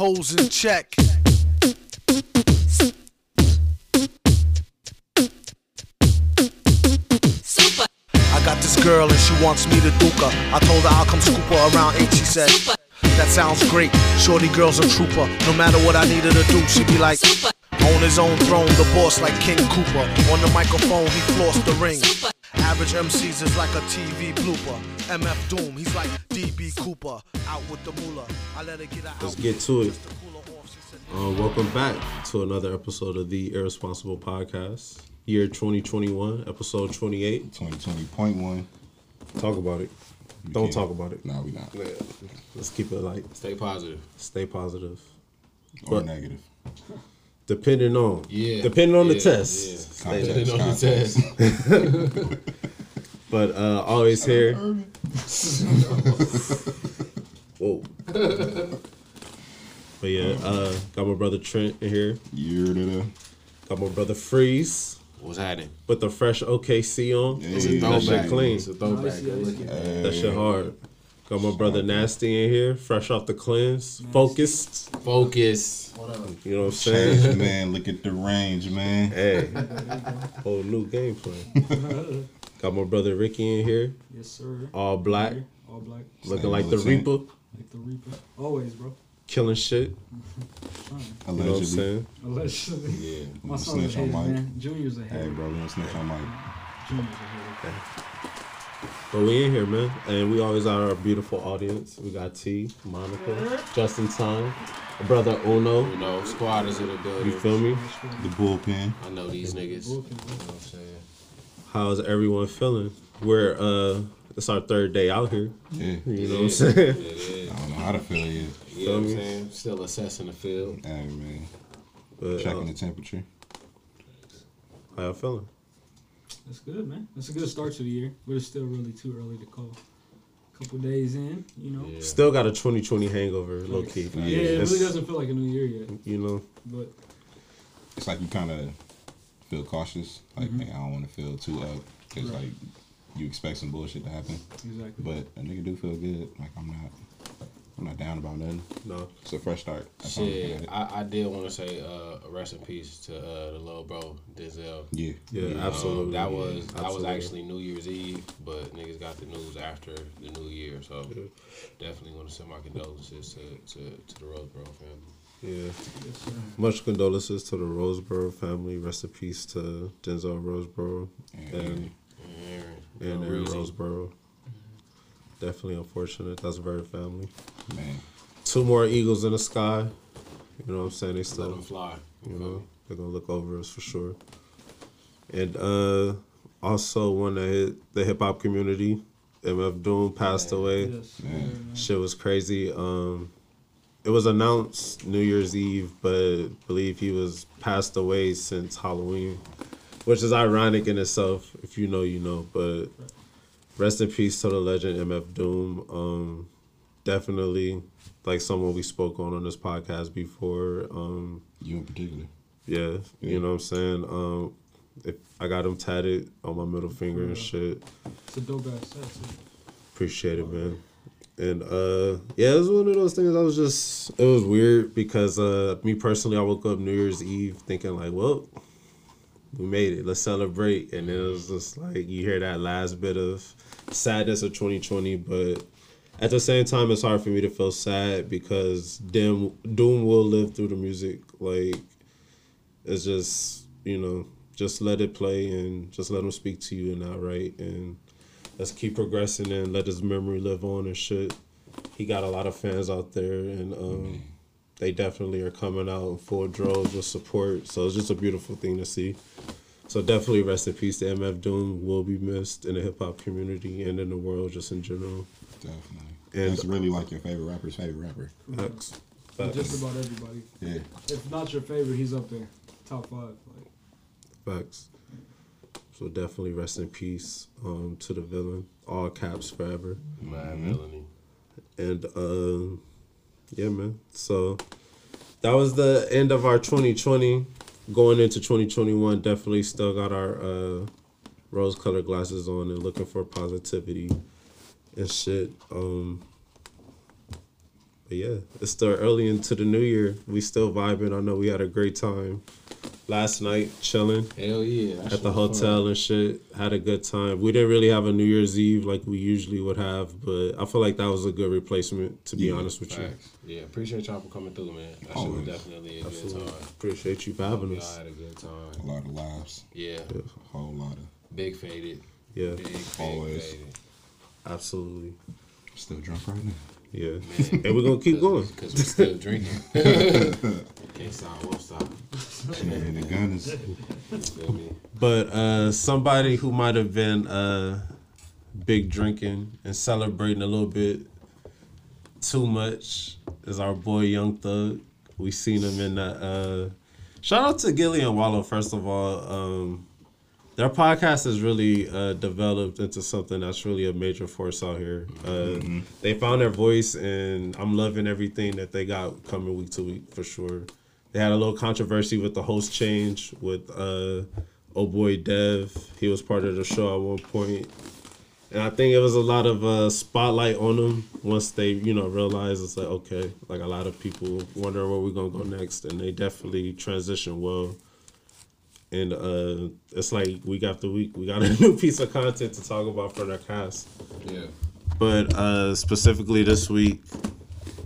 hoes in check. Super, I got this girl and she wants me to duke her. I told her I'll come scoop her around 8. She said, super, That sounds great. Shorty girl's a trooper. No matter what I need her to do, she be like, super, On his own throne, the boss like King Cooper. On the microphone, he flossed the ring. super. Average MCs is like a TV blooper. MF Doom, he's like DB Cooper. Out with the moolah. I let her get her Let's get to it. Just to cool her off, she said, Uh, welcome back to another episode of the Ear Responsible Podcast, year 2021, episode 28. 2020.1. Talk about it. Don't talk about it. No, we not. Let's keep it light. Stay positive. Stay positive. Or But- negative. Depending on. Yeah. Depending on the test. yeah. Stay Context, there. on the context. But uh, always here. Whoa. but yeah, uh, got my brother Trent in here. Year to the. Got my brother Freeze What's happening? with the fresh OKC on. It's a that throwback. shit clean. It's a throwback. Go look at that. That shit hard. Got my brother Nasty in here, fresh off the cleanse, focused. Focus. You know what I'm saying? Change, man. Look at the range, man. hey, whole new game plan. Got my brother Ricky in here, Yes, sir. all black, All black. looking Same like the. Reaper, Like the Reaper. Always, bro. killing shit. Trying. You know what I'm Allegedly. saying? Allegedly. Yeah. My Don't son's snitch on ahead, Mike. man. Junior's ahead. Hey, bro, we don't snitch on Mike. Junior's ahead. But we in here, man, and we always are our beautiful audience. We got T, Monica, just in time, brother Uno. You know, squad is in the building. You feel me? The bullpen. I know these niggas. You know what I'm saying? How's everyone feeling? We're uh, it's our third day out here. Yeah. You know what I'm Yeah. saying? I don't know how to feel yet. You know what I'm saying? Still assessing the field. Hey, man. But, Checking uh, the temperature. how y'all feeling? That's good, man. That's a good start to the year, but it's still really too early to call. A couple days in, you know. Yeah. Still got a 2020 hangover, low key. Yeah, Yeah, it really doesn't feel like a new year yet, You know, but It's like you kind of feel cautious. Like, mm-hmm. man, I don't want to feel too up. Because, Right. like, you expect some bullshit to happen. exactly. But a nigga do feel good. Like, I'm not. I'm not down about nothing. no. It's a fresh start. That's I'm looking at Shit. I, I did want to say uh, rest in peace to uh, the little bro Denzel. Yeah. Yeah, Um, absolutely. that was that was actually New Year's Eve, but niggas got the news after the New Year, so definitely want to send my condolences to, to, to the Roseboro family. Yeah. Yes, sir. Much condolences to the Roseboro family. Rest in peace to Denzel Roseboro And, and And, and Aaron Roseboro. Definitely unfortunate. That's very family. Man. Two more eagles in the sky. You know what I'm saying? They Let still them fly. you know they're gonna look over us for sure and uh also one that hit the hip-hop community mf doom passed away Yes, Yeah. yeah, man. shit was crazy um it was announced new year's eve but believe he was passed away since halloween which is ironic in itself if you know you know but rest in peace to the legend mf doom um definitely like someone we spoke on on this podcast before um You in particular. yeah, Yeah. you know what I'm saying. Um, if I got him tatted on my middle finger and shit, It's a dope ass set. appreciate it, man. And uh, yeah, it was one of those things. I was just, it was weird because uh, me personally, I woke up New Year's Eve thinking like, well, we made it. Let's celebrate. And then it was just like you hear that last bit of sadness of 2020, but at the same time, it's hard for me to feel sad because Doom Doom will live through the music. Like it's just you know just let it play and just let him speak to you and that right and let's keep progressing and let his memory live on and shit. He got a lot of fans out there and um, they definitely are coming out in full droves with support. So it's just a beautiful thing to see. So definitely rest in peace to MF Doom will be missed in the hip hop community and in the world just in general. Definitely. And- That's really like your favorite rapper's favorite rapper. Facts. But Facts. Just about everybody. Yeah. If not your favorite, he's up there, top five. Like, Facts. So definitely rest in peace um, to the villain. All caps forever. Mad Mm-hmm. Melanie. And um, yeah, man. So that was the end of our 2020. Going into 2021, definitely still got our uh, rose colored glasses on and looking for positivity and shit. Um, But yeah, it's still early into the new year. We still vibing. I know we had a great time last night, chilling Hell yeah. at the was fun. hotel and shit. Had a good time. We didn't really have a New Year's Eve like we usually would have, but I feel like that was a good replacement. To be Yeah, honest with you, Yeah, appreciate y'all for coming through, man. That shit was definitely a good Absolutely. time. appreciate you for having Y'all us. had a good time. A lot of laughs, Yeah, a whole lot of. big faded. Yeah, Big, big Always. faded. Absolutely. Still drunk right now. Yeah, Man. and we're gonna keep going. Because we're still drinking. Can't stop, won't stop. And the gun is You feel me? But uh, somebody who might have been uh, big drinking and celebrating a little bit too much is our boy Young Thug. We seen him in that. Uh, shout out to Gillie and Wallo first of all. Um, their podcast has really uh, developed into something that's really a major force out here. Uh, They found their voice, and I'm loving everything that they got coming week to week for sure. They had a little controversy with the host change with uh, oh boy Dev. He was part of the show at one point, and I think it was a lot of uh, spotlight on them once they you know realized it's like okay, like a lot of people wonder where we're gonna go next, and they definitely transition well and uh it's like week after week we got a new piece of content to talk about for the cast Yeah. but uh specifically this week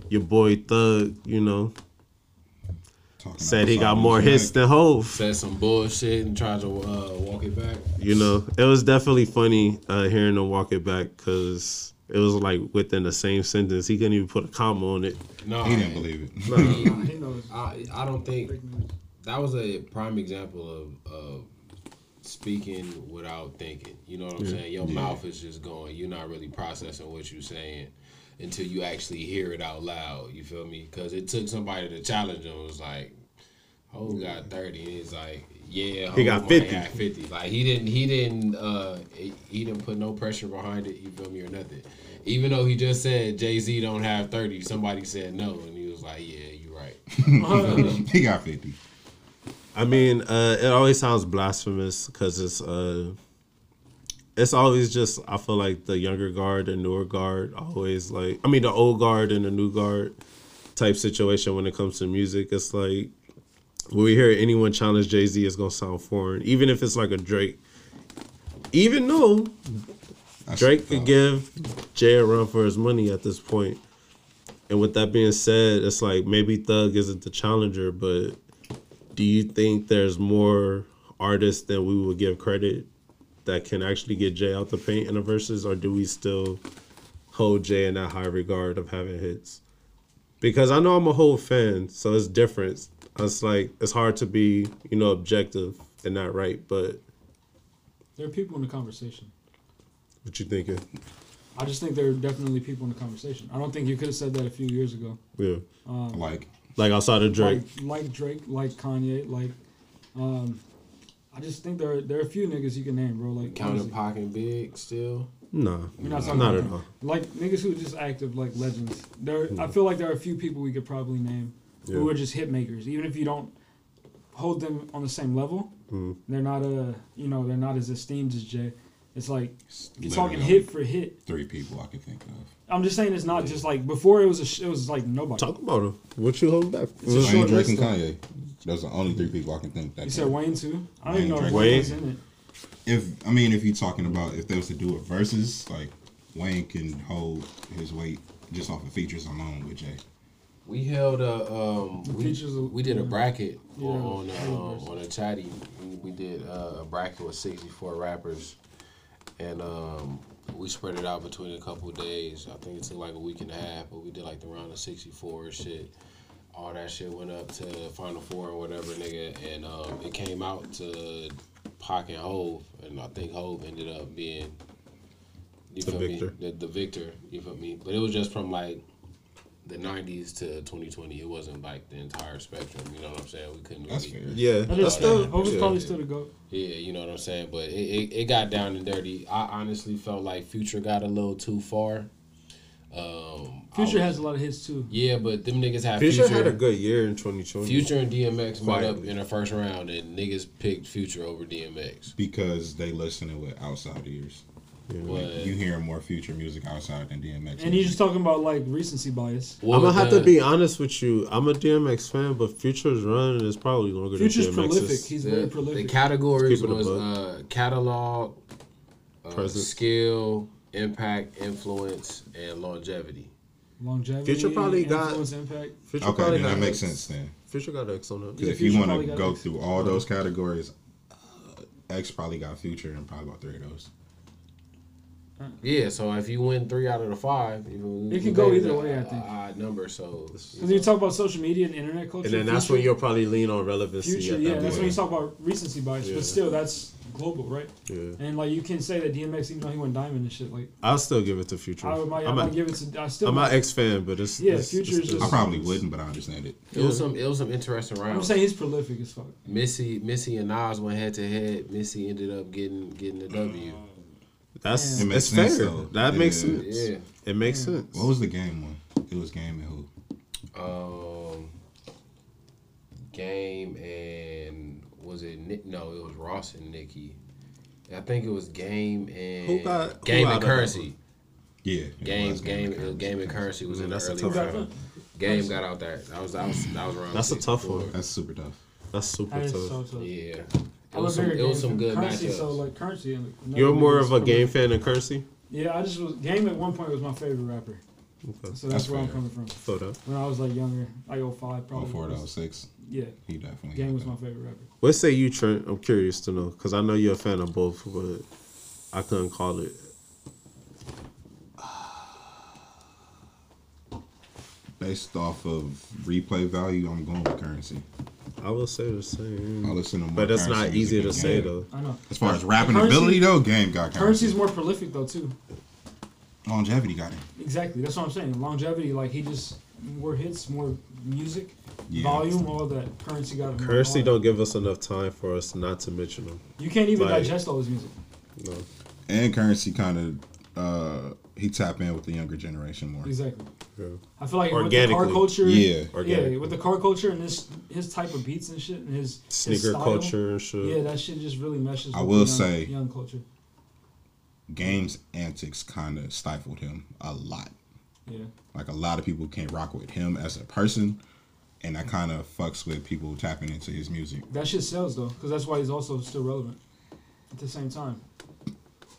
your boy thug you know talking said he got more hits neck. than Hove. Said some bullshit and tried to uh, walk it back. You know, it was definitely funny uh, hearing him walk it back because it was like within the same sentence. He couldn't even put a comma on it. No, He didn't believe it. Nah, he knows. I, I don't think Fake news. That was a prime example of, of speaking without thinking. You know what I'm saying? Your Yeah. mouth is just going. You're not really processing what you're saying until you actually hear it out loud. You feel me? Because it took somebody to challenge him. It was like, "Oh, got 30," and he's like, "Yeah, He got 50. got 50." Like he didn't. He didn't. Uh, he, he didn't put no pressure behind it. You feel me or nothing? Even though he just said Jay Z don't have 30, somebody said no, and he was like, "Yeah, you're right." he got 50. I mean, uh, it always sounds blasphemous because it's uh, it's always just I feel like the younger guard and newer guard always like I mean the old guard and the new guard type situation when it comes to music. It's like when we hear anyone challenge Jay Z, it's gonna sound foreign, even if it's like a Drake. Even though That's Drake could give Jay a run for his money at this. And with that being said, it's like maybe Thug isn't the challenger, but do you think there's more artists than we would give credit that can actually get Jay out the paint in the verses, or do we still hold Jay in that high regard of having hits? Because I know I'm a whole fan, so it's different. It's like it's hard to be, you know, objective and not right. But There are people in the conversation. what you thinking? I just think there are definitely people in the conversation. I don't think you could have said that a few years ago. Yeah, um, Like, like outside of Drake. Like, like Drake, like Kanye, like. Um, I just think there are, there are a few niggas you can name, bro. Like Counting honestly. Pac and Big still. No, We're not talking not about at all. like niggas who are just active like legends. There, I feel like there are a few people we could probably name Yeah. who are just hit makers. Even if you don't hold them on the same level, Mm. they're not a you know they're not as esteemed as Jay. It's like you're talking hit for hit. Three people I can think of. I'm just saying it's not just like before it was a sh- it was like nobody. Talk about him. What you holding back? It's a Wayne, short Drake, and. Kanye. Those are the only three people I can think that. You said can. Wayne too. I don't even know if Wayne, Wayne's in it. If I mean, if you're talking about if they was to do it versus, like Wayne can hold his weight just off of features alone with Jay. We held a um, we, features we did a bracket Yeah, on yeah, um, versus. on a chatty. We, we did uh, a bracket with sixty four rappers, and um, we spread it out between a couple of days. I think it took like a week and a half, but we did like the round of sixty four shit. All that shit went up to Final Four or whatever, nigga, and um, it came out to Pac and Hove, and I think Hove ended up being you The feel victor. me? The, the victor, you feel me? But it was just from like the '90s to 2020. It wasn't like the entire spectrum. You know what I'm saying? We couldn't. That's really, fair. Yeah, That that's still. still, Hope is yeah. probably still the goat. Yeah, you know what I'm saying. But it, it, it got down and dirty. I honestly felt like Future got a little too far. Um, Future was- has a lot of hits too. Yeah, but them niggas have Future, Future. had a good year in 2020. Future and DMX met up in the first round, and niggas picked Future over DMX. Because they listening with outside ears. But You hear more future music outside than DMX. And you're just talking about like recency bias. what I'm gonna have the- to be honest with you. I'm a DMX fan, but Future's run is probably longer Future's than DMX's. prolific. He's very the, prolific. the categories Keep it was uh, catalog, uh, skill, impact, influence, and longevity. Longevity, Future probably got- influence, impact. Future Okay, probably then that makes X. sense then. Future got X on it. Because Yeah, if you want to go X. through all those categories, uh, X probably got Future and probably about three of those. Yeah, so if you win three out of the five, even It can go either a- way, I a think. Odd number, so Because you talk about social media and internet culture. And then that's Future- when you'll probably lean on relevancy. Future, at yeah, that that's when you talk about recency bias. Yeah. But still, that's global, right? Yeah. And like you can say that DMX, even though he went diamond and shit, like I'll still give it to Future. I might, I I'm, might a, give it to. I still. I'm might, an X fan, but it's Yeah, it's, Future it's is just- I probably wouldn't, but I understand it. it was some it was some interesting rounds. I'm saying he's prolific as fuck. Missy Missy and Nas went head to head. Missy ended up getting getting the W. Uh, That's It makes it's sense, fair. though. That Yeah. makes sense. Yeah. It makes Yeah. sense. What was the game one? It was Game and who? Um, Game and was it Nick? No, it was Ross and Nicki. I think it was Game and Who got- Game out and Currency. Yeah. it Game game and game, Currency. game and Currency was Mm, in the that's a early tough round. Game got out there. That was that was that was round. That's a tough 64. one. That's super tough. That's super That is tough. so tough. Yeah, it I'm was a some it was some good currency, matchups. So like currency. and another You're more of a game fan than Currency. Yeah, I just was game at one point was my favorite rapper. Okay. So that's, That's where I'm coming from. Feel that. When I was like younger, like 05 Oh, probably. four was- oh six. Yeah, He definitely. game was that. my favorite rapper. What say you, Trent? I'm curious to know because I know you're a fan of both, but I couldn't call it. Based off of replay value, I'm going with Currency. I will say the I same, listen to more. but it's Currency not music easy to say Game. though. I know. As far as rapping Currency- ability though, Game got Currency. Currency's more prolific though too. Longevity got it. Exactly. That's what I'm saying. Longevity, like he just more hits, more music, Yeah. volume, all that. Currency got more Currency don't give us enough time for us not to mention them. You can't even like- digest all his music. No. And Currency kind of uh he tap in with the younger generation more. Exactly. Yeah. I feel like with the car culture, Yeah. yeah, with the car culture and this his type of beats and shit and his his Sneaker style, culture and shit. Yeah, that shit just really meshes. I with will the young, say- young culture. Game's antics kind of stifled him a lot. Yeah, Like a lot of people can't rock with him as a person, and that kind of fucks with people tapping into his music. that shit sells though, because that's why he's also still relevant. At the same time,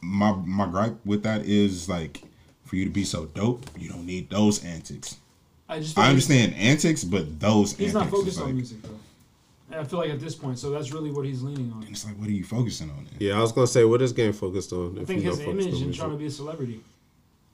My my gripe with that is like, for you to be so dope, you don't need those antics. I just I understand antics, but those antics. He's antics not is focused like, on music though. And I feel like at this point, so that's really what he's leaning on. And it's like, what are you focusing on? Then? Yeah, I was gonna say what is game focused on? I if think you his don't focus image on and music? trying to be a celebrity,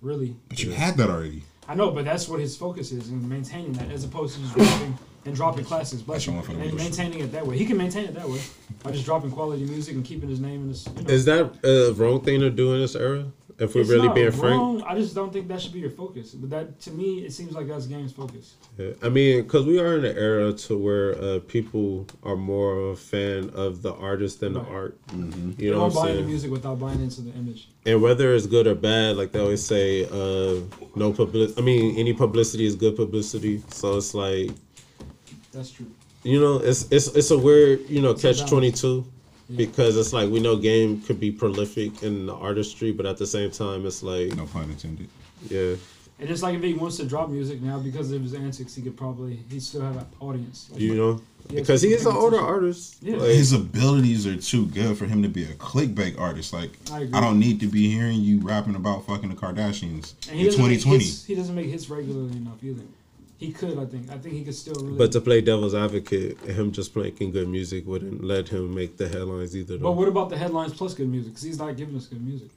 really. But you had that already. I know, but that's what his focus is in maintaining that, as opposed to just dropping and dropping classics, bless you, Showing for the and music. maintaining it that way. He can maintain it that way by just dropping quality music and keeping his name in this. You know. Is that a wrong thing to do in this era? If we're It's really not being frank. I just don't think that should be your focus. But that, to me, it seems like that's game's focus. Yeah, I mean, because we are in an era to where uh, people are more of a fan of the artist than the art. Mm-hmm. You They know don't what I'm buy into saying? music without buying into the image. And whether it's good or bad, like they always say, uh, no public. I mean, any publicity is good publicity. So it's like, That's true. you know, it's it's it's a weird, you know, catch twenty two. Because it's like we know game could be prolific in the artistry, but at the same time, it's like, No pun intended. yeah, And it's like if he wants to drop music now because of his antics, he could probably he still have an audience. Like, you know, he because he is an older artist. Yeah. Like, His abilities are too good for him to be a clickbait artist. Like I I, don't need to be hearing you rapping about fucking the Kardashians And in 2020. hits- he doesn't make hits regularly enough either. He could, I think. I think he could still really. But to play devil's advocate, him just making good music wouldn't let him make the headlines either. But what about the headlines plus good music? Because he's not giving us good music.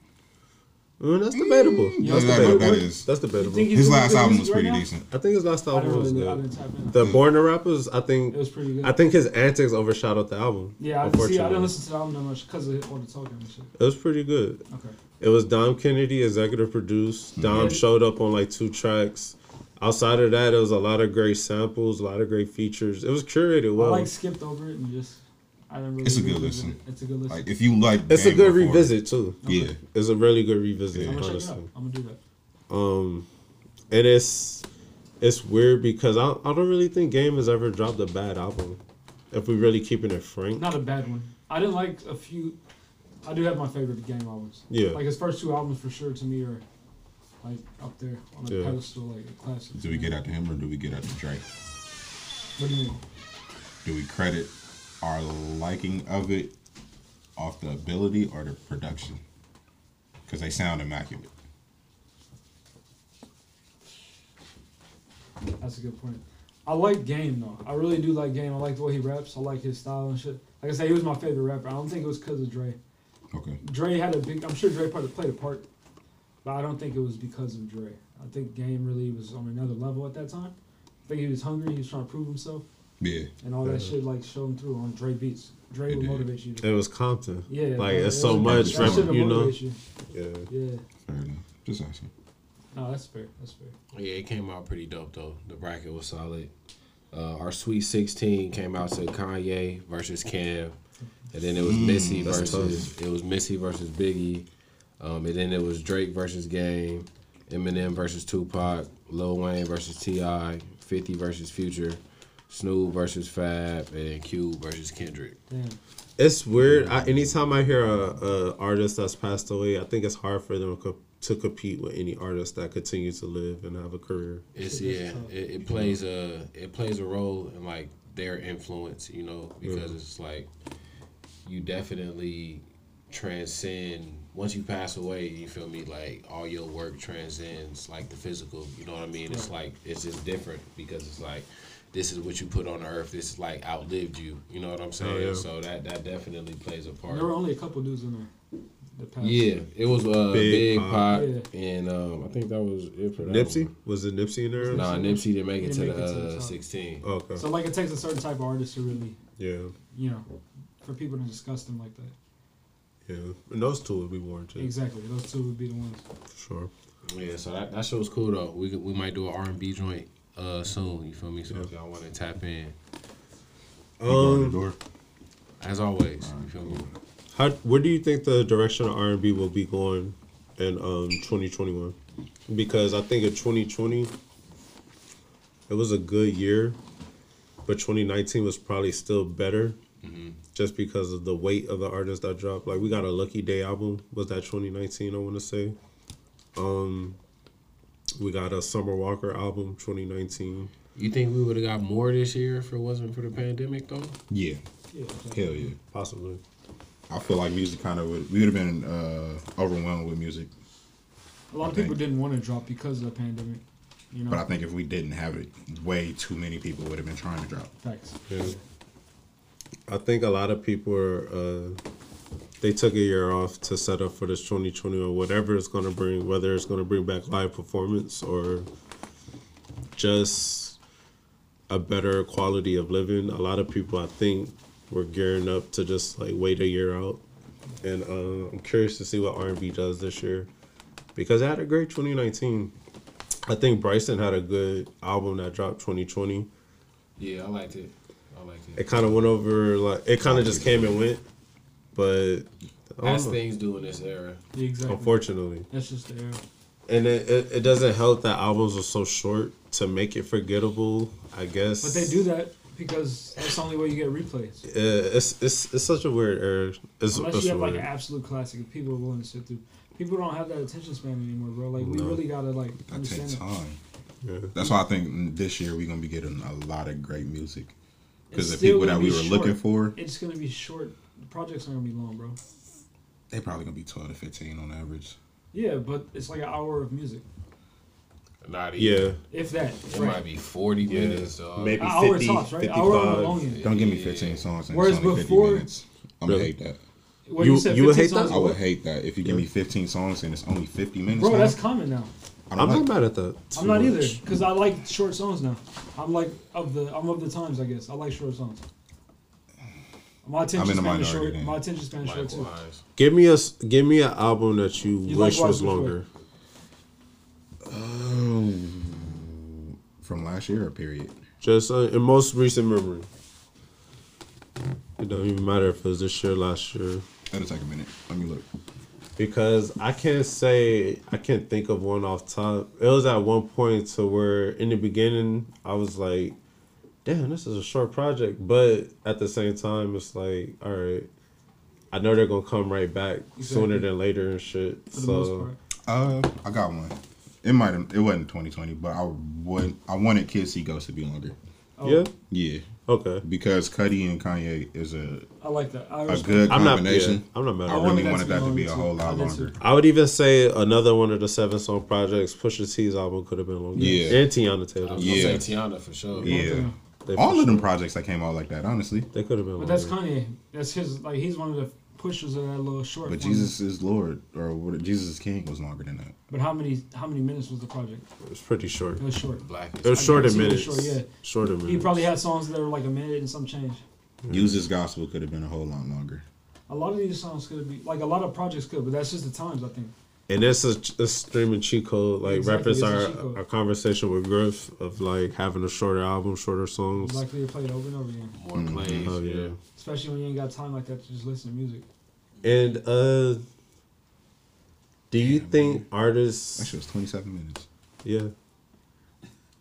Mm, that's debatable. Yeah, That's that, debatable. that is. That's debatable. His last album was music right pretty decent. I think his last album didn't was really, good. didn't. The Born the Rappers, I think, It was pretty good. I think his antics overshadowed the album. yeah, I, see, I unfortunately. didn't listen to the album that much because of all the talking and shit. It was pretty good. Okay. It was Dom Kennedy, executive produced. Dom Yeah. showed up on like two tracks. Outside of that, it was a lot of great samples, a lot of great features. It was curated well. I like skipped over it and just. I didn't really. It's a good revisit listen. it. It's a good listen. Like if you like, it's a good before- revisit too. Yeah, It's a really good revisit, Yeah. I'm gonna check it honestly. out. I'm gonna do that. Um, and it's it's weird because I I don't really think Game has ever dropped a bad album. If we're really keeping it frank, Not a bad one. I didn't like a few. I do have my favorite game albums. Yeah. Like his first two albums for sure to me are like up there on a Yeah. pedestal, like a classic. Do we get out to him or do we get out to Drake? What do you mean? Do we credit our liking of it off the ability or the production? Because they sound immaculate. That's a good point. I like Game though. I really do like Game. I like the way he raps. I like his style and shit. Like I said, he was my favorite rapper. I don't think it was because of Dre. Okay. Dre had a big. I'm sure Dre probably played a part, but I don't think it was because of Dre. I think Game really was on another level at that time. I think he was hungry. He was trying to prove himself, Yeah. and all that Yeah. shit like showed him through on Dre beats. Dre It would did. motivate you. It was Compton. yeah, Like it's it so much, that shit rep- will you know. you. Yeah. Yeah. Fair enough. Just asking. No, that's fair. That's fair. Yeah, it came out pretty dope though. The bracket was solid. Uh, our Sweet 16 came out to Kanye versus Cam, and then it was Missy that's versus it was Missy versus Biggie, um, and then it was Drake versus Game, Eminem versus Tupac, Lil Wayne versus T.I., 50 versus Future, Snoop versus Fab, and Cube versus Kendrick. Damn. It's weird. I, anytime I hear a, a artist that's passed away, I think it's hard for them to, co- to compete with any artist that continues to live and have a career. It's yeah, it, it plays a it plays a role in like their influence, you know, because it's like you definitely transcend once you pass away. You feel me? Like all your work transcends like the physical. You know what I mean? It's like it's just different because it's like this is what you put on earth. This is like outlived you. You know what I'm saying? yeah. So that that definitely plays a part. There were only a couple dudes in there. Yeah, it was uh, Big Big, Pac, Yeah. and um, I think that was it for that Nipsey? one. Was it Nipsey in there? or Nah. Nipsey didn't make it Didn't to make the, it to uh, top. 16. Oh, okay. So like it takes a certain type of artist to really, yeah. you know, for people to discuss them like that. Yeah. And those two would be warranted. Exactly. Those two would be the ones. For sure. Yeah, so that, that show was cool though. We we might do an R and B joint uh soon. You feel me? So if y'all want to tap in, You the Um, door. as always, you feel me? how, where do you think the direction of R&B will be going in um 2021? Because I think in 2020, it was a good year, but 2019 was probably still better. Just because of the weight of the artists that dropped, like we got a Lucky Daye album. Was that 2019? I want to say. Um, we got a Summer Walker album 2019. You think we would have got more this year if it wasn't for the pandemic though? Yeah. Yeah. Hell yeah. Possibly. I feel like music kind of would, we would have been uh, overwhelmed with music. A lot of I people didn't want to drop because of the pandemic. You know. But I think if we didn't have it, way too many people would have been trying to drop. Facts. Yeah. I think a lot of people are uh, they took a year off to set up for this 2020 or whatever it's going to bring, whether it's going to bring back live performance or just a better quality of living. A lot of people, I think, were gearing up to just like wait a year out, and uh, I'm curious to see what R&B does this year because it had a great 2019. I think Bryson had a good album that dropped 2020 Yeah, I liked it. I liked it kind of went over like it kind of just came and went but I As know, things do in this era. Exactly. unfortunately That's just the era. and it, it, it doesn't help that albums are so short to make it forgettable i guess But they do that because that's the only way you get replays. Uh, it's, it's it's such a weird era it's, Unless it's you have like an absolute classic, if people are willing to sit through. People don't have that attention span anymore, bro. Like we No. really gotta like That understand takes that. time. Yeah. That's why I think this year we're gonna be getting a lot of great music because the people that we were short. looking for, It's gonna be short. The projects aren't gonna be long, bro. they probably gonna be twelve to fifteen on average. Yeah, but it's like an hour of music, Not even. yeah even. if that. It Right. might be 40 minutes, dog. Maybe An hour 50, tops, right? Hour 55. long. Don't give me Yeah. fifteen songs and Whereas it's only before- 50 minutes. I'm gonna Really? hate that. What You- said, you would 15 hate that? songs I would hate that if you give me fifteen songs and it's only fifty minutes. Bro, long, that's common now. I don't i'm like not mad at that I'm too not either because I like short songs now. I'm like of the I'm of the times, I guess. I like short songs. My attention in span is short. then. My attention span is short too. Give me a s- give me an album that you, You like wish was Ross before? longer from last year. Or period. just uh, in most recent memory it don't even matter if it was this year last year That'll take a minute. Let me look. Because I can't say I can't think of one off top. It was at one point to where in the beginning I was like, "Damn, this is a short project," but at the same time, it's like, all right, I know they're gonna come right back sooner than later and shit. For the most So part. Uh, I got one. It might. It wasn't 2020, but I would. I wanted Kids See Ghosts to be longer. Oh, yeah, Yeah, okay. because Cudi and Kanye is a I like that. I a good I'm not. combination. Yeah, I'm not mad. I at wanted really that. wanted that to be a longer, whole too. lot I did, longer. I would even say another one of the seven song projects, Pusha T's album could have been longer. Yeah. and Teyana Taylor. I was Yeah. gonna say Teyana for sure. Yeah, They all of them sure- projects that came out like that, honestly. They could have been. But that's. Kanye. That's his. Like he's one of the pushers of that little short. But form. Jesus is Lord, or what? Jesus is King was longer than that. But how many how many minutes was the project? It was pretty short. It was short. Black It was I short in minutes. short, yeah. Short in minutes. He probably had songs that were like a minute and some change. Use His Gospel could have been a whole lot longer. A lot of these songs could be like a lot of projects could, but that's just the times I think. And this is a streaming cheat code, like Exactly, reference our, our conversation with Griff of like having a shorter album, shorter songs. Likely to play it over and over again, More Mhm. plays. Oh yeah. yeah. Especially when you ain't got time like that to just listen to music. And uh do you Damn, think That artists shit was 27 minutes. Yeah.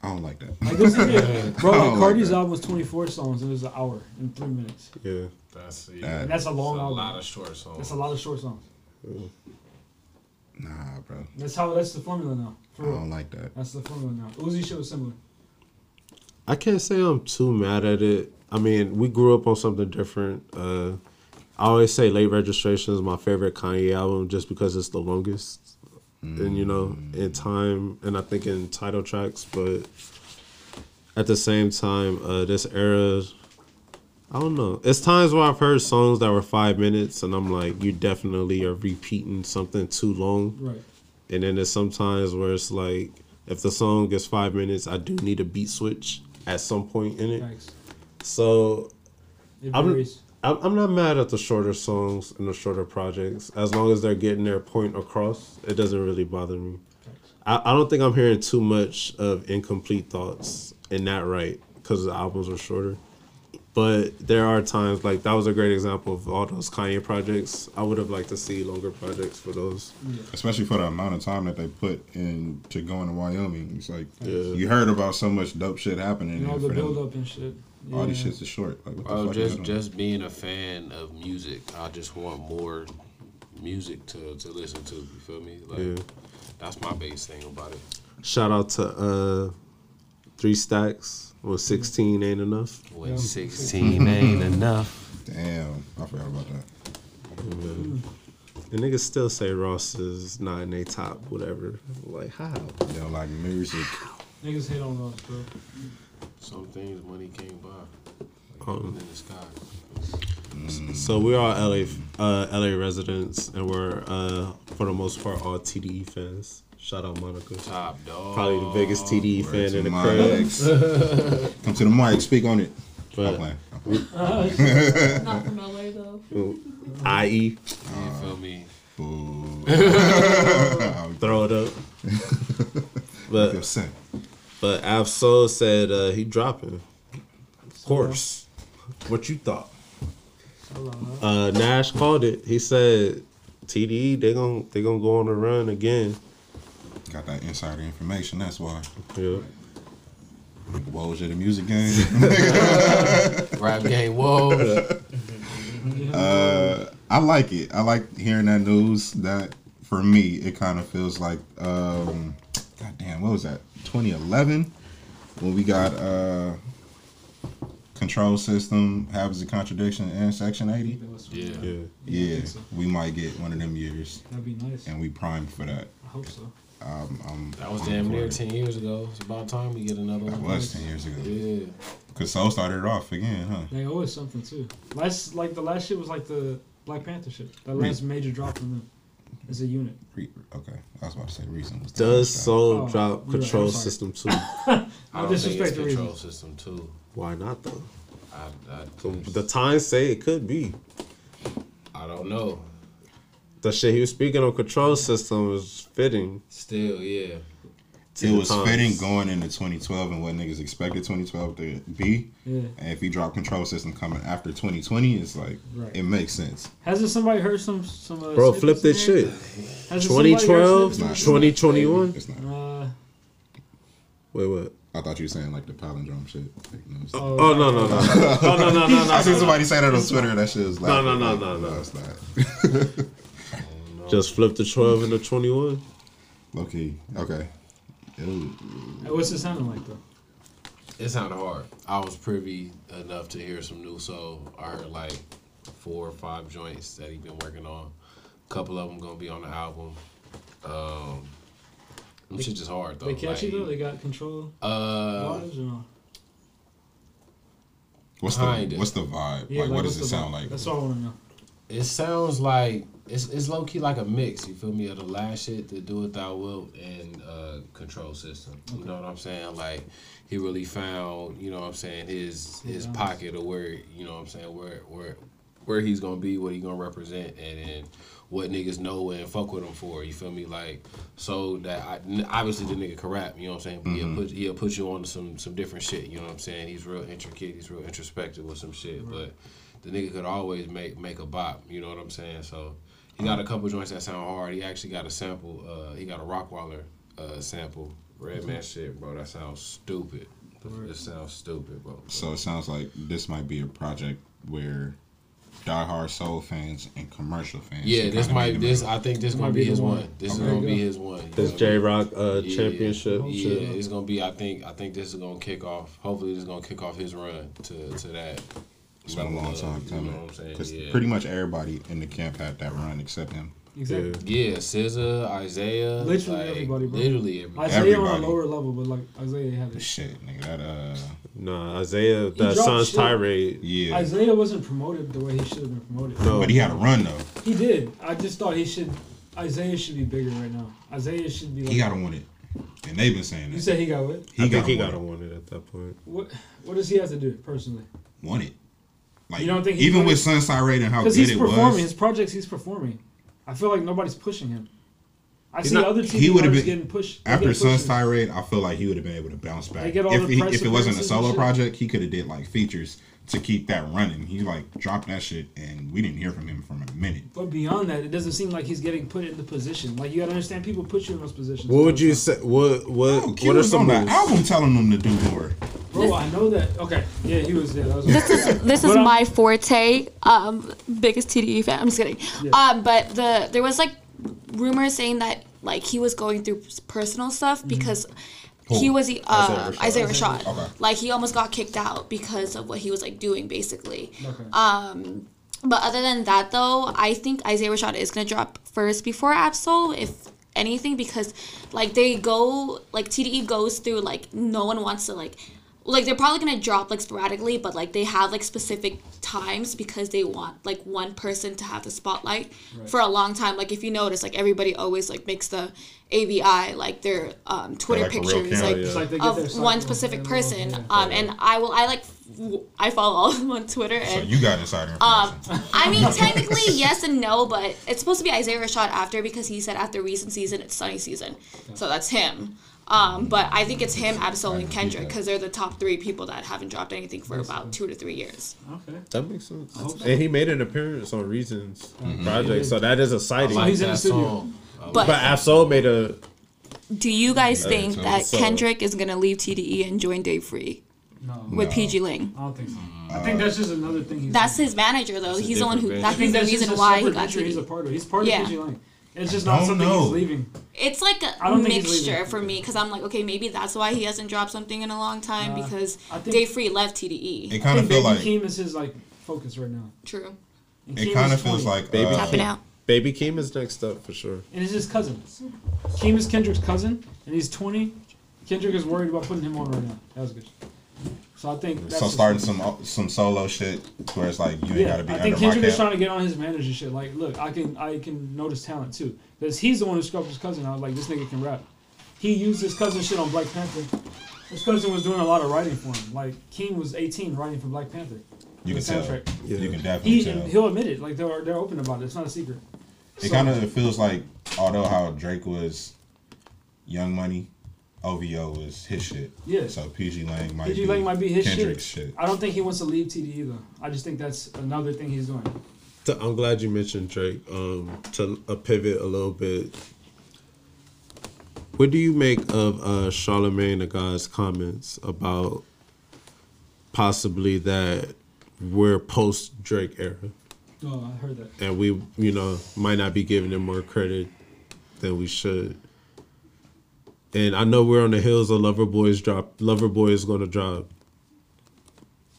I don't like that. Like this, yeah, bro. I Like don't like Cardi's album was 24 songs and it was an hour and three minutes. Yeah. That's yeah. And that's a long That's a album. lot of short songs. That's a lot of short songs. Nah, bro. That's how. That's the formula now. I For real. don't like that. That's the formula now. Uzi shit was similar. I can't say I'm too mad at it. I mean, we grew up on something different. Uh I always say Late Registration is my favorite Kanye album just because it's the longest. And you know, in time and I think in title tracks, but at the same time, uh this era I don't know. It's times where I've heard songs that were five minutes and I'm like, you definitely are repeating something too long. Right. And then there's sometimes where it's like, if the song gets five minutes, I do need a beat switch at some point in it. Thanks. So I'm- I'm, I'm not mad at the shorter songs and the shorter projects. As long as they're getting their point across, it doesn't really bother me. I, I don't think I'm hearing too much of incomplete thoughts in that right because the albums are shorter. But there are times like that was a great example of all those Kanye projects. I would have liked to see longer projects for those. Especially for the amount of time that they put into going to Wyoming. It's like Yeah. you heard about so much dope shit happening. And all the build up and shit. Yeah. all these shits are short. Like what the Bro, fuck just is just being a fan of music, I just want more music to, to listen to. You feel me? Like Yeah. that's my biggest thing about it. Shout out to uh, Three Stacks. Well, 16 ain't enough. When Yeah. sixteen ain't enough. Damn, I forgot about that. The niggas still say Ross is not in a top, whatever. Like, how? They don't like music. Niggas hate on Ross, bro. Some things money can't buy. Like Um, in the sky. So we're all LA, uh, LA residents, and we're, uh, for the most part, all TDE fans. Shout out Monica. Top dog. Probably the biggest TDE Word fan in the my crowd. Come to the mic, speak on it. I'm But playing. I'm playing. Not from LA though. IE, You feel me? Throw it up. Feel but sick. but Ab-Soul said uh, he dropping. Of course. What you thought? Uh, Nash called it. He said TDE they gon' they gonna go on a run again. Got that insider information. That's why. Yeah. Woj at the music game. Rap game. Whoa. uh, I like it. I like hearing that news. That for me, it kind of feels like, um, God damn, what was that? 2011 when we got uh, control system, habits of contradiction, in Section 80. Yeah. Yeah. Yeah, we might get one of them years, That'd be nice. and we primed for that. I hope so. Um, I'm, That was I'm damn near ten years ago. It's about time we get another That one. was 10 years ago. Yeah. Because Soul started it off again, huh? They owe us something too. Last like the last shit was like the Black Panther shit. that last major drop from them as a unit. Re- okay, I was about to say reason was Does Soul Oh, drop you're right, Control System too? I No don't think it's control reasons. system too. Why not though? I, I, The times say it could be. I don't know. The shit he was speaking on Control System was fitting. Still, yeah. To It was times. fitting going into 2012 and what niggas expected 2012 to be. Yeah. And if you drop control system coming after 2020, it's like Right. it makes sense. Hasn't somebody heard some some uh, Bro, flip snippets this shit. Hasn't somebody heard 2012, 2021. It's not. Uh, Wait, what? I thought you were saying like the palindrome shit. Like, no, it's not. Oh no no no no oh, no no no no I seen no. somebody say that on Twitter. That shit was like, No, laughing. no, no, no, no. it's not. Just flip the twelve into twenty one. Okay. Okay. Ew. Hey, What's it sounding like though? It sounded hard. I was privy enough to hear some new soul. I heard like four or five joints that he been working on. A couple of them gonna be on the album. Um, them shit just hard though. They catchy Like, though. They got control. Uh, Vibes or no? What's the What's the vibe? Yeah, like, what does it sound vibe? like? That's all I want to know. it sounds like it's it's low key like a mix. You feel me? Of the last shit, the Do It Thou Wilt, and uh, Control System. You know what I'm saying? Like he really found, you know what I'm saying, his his Yeah. pocket of where, you know what I'm saying, where where where he's gonna be, what he gonna represent, and then what niggas know and fuck with him for. You feel me? Like so that I, obviously the nigga can rap. You know what I'm saying? But He'll put he'll put you on to some some different shit. You know what I'm saying? He's real intricate. He's real introspective with some shit. But the nigga could always make make a bop. You know what I'm saying? So he got a couple joints that sound hard. He actually got a sample. Uh, he got a Rockwilder uh, sample. Redman shit, bro. That sounds stupid. It sounds stupid, bro. So it sounds like this might be a project where diehard soul fans and commercial fans. Yeah, this might this I think this Might gonna be be his one. one. This is gonna be his one. This Jay Rock uh, Yeah. championship. Oh, Yeah, it's gonna be. I think. I think this is gonna kick off. Hopefully, this is gonna kick off his run to to that. It's been a long level time of, You coming. know what I'm saying? Because Yeah. pretty much everybody in the camp had that run except him. Exactly. Yeah, SZA, Isaiah, Literally like, everybody, bro. Literally everybody. Isaiah on a lower level, but like Isaiah had The it. shit, nigga. That uh, Nah, Isaiah, that son's shit. tirade. yeah. Isaiah wasn't promoted the way he should have been promoted. No. But he had a run though. He did. I just thought he should. Isaiah should be bigger right now. Isaiah should be. Like, He gotta win it, and they've been saying that. You that. said he got what? He I got think he to got to win win it at that point. What? What does he have to do personally? it. Won it. Like You don't think even with it- Sun's Tirade and how good he's it performing. was, His projects, he's performing. I feel like nobody's pushing him. I see not- other TV he would've been- getting pushed. after get Sun's tirade, I feel like he would have been able to bounce back. If he, if it wasn't a solo project, he could have did like features to keep that running. He like dropped that shit, and we didn't hear from him for a minute. But beyond that, it doesn't seem like he's getting put in the position. Like you gotta understand, people put you in those positions. What would you say? What what Oh, what are some on the moves? album telling them to do more. bro? I know that. Okay, yeah, he was there. That was This is this is um, my forte. Um, biggest TDE fan. I'm just kidding. Yeah. Um, but the there was like rumors saying that like he was going through personal stuff because he was the uh, Isaiah Isaiah Rashad. Rashad. Okay. Like he almost got kicked out because of what he was like doing basically. okay. Um, but other than that, though, I think Isaiah Rashad is gonna drop first before Ab-Soul, if anything, because like they go like TDE goes through like no one wants to like like they're probably gonna drop like sporadically, but like they have like specific times because they want like one person to have the spotlight for a long time. Like if you notice, like everybody always like makes the AVI like their um, Twitter like pictures camera, like yeah. Like they get their of one one, specific and person. yeah. Um, and I will I like I follow all of them on Twitter So and you got insider um. I mean, technically yes and no, but it's supposed to be Isaiah Rashad after because he said after recent season it's sunny season, so that's him. Um, but I think it's him, Ab-Soul, and Kendrick because they're the top three people that haven't dropped anything for about two to three years. okay. That makes sense. hope. And he made an appearance on Reasons Mm-hmm. project, so that is a I sighting. like he's in the studio. But but Ab-Soul made a do you guys think that so- Kendrick is gonna leave TDE and join Dave Free No, with No. PG Lang? I don't think so. I think that's just another thing. He's That's his manager though. a He's the one who. That's think the reason why he got venture He's a part of. He's part of Yeah. PG Lang. It's just not Don't something know. he's leaving. It's like I a don't think he's mixture for me because I'm like, okay, maybe that's why he hasn't dropped something in a long time Uh, because I think- Dave Free left TDE. It kind of think feel Baby like Keem is his like focus right now. True. And it kind of feels 20. like Baby uh, out. Baby Keem is next up for sure. and it's his cousin. Keem is Kendrick's cousin, and he's 20. Kendrick is worried about putting him on right now. That was good. So I think that's so starting some some solo shit where it's like you ain't gotta be I under think my Kendrick is trying to get on his manager shit. Like, look, I can I can notice talent too, because he's the one who scoped his cousin out. Like, this nigga can rap. He used his cousin shit on Black Panther. His cousin was doing a lot of writing for him. Like, Keem was 18 writing for Black Panther. You can the tell. Yeah. You can definitely He tell. he'll admit it. Like they're they're open about it. It's not a secret. It So- kind of feels like, although how Drake was Young Money, OVO was his shit. Yeah. So PG Lang might PG be Lang might be his Kendrick's shit. shit. I don't think he wants to leave TDE though. I just think that's another thing he's doing. To- I'm glad you mentioned Drake. Um, to a pivot a little bit. What do you make of uh, Charlemagne the God's comments about possibly that we're post Drake era Oh, I heard that. and we, you know, might not be giving him more credit than we should? And I know we're on the hills of Lover Boys drop. Lover Boy is going to drop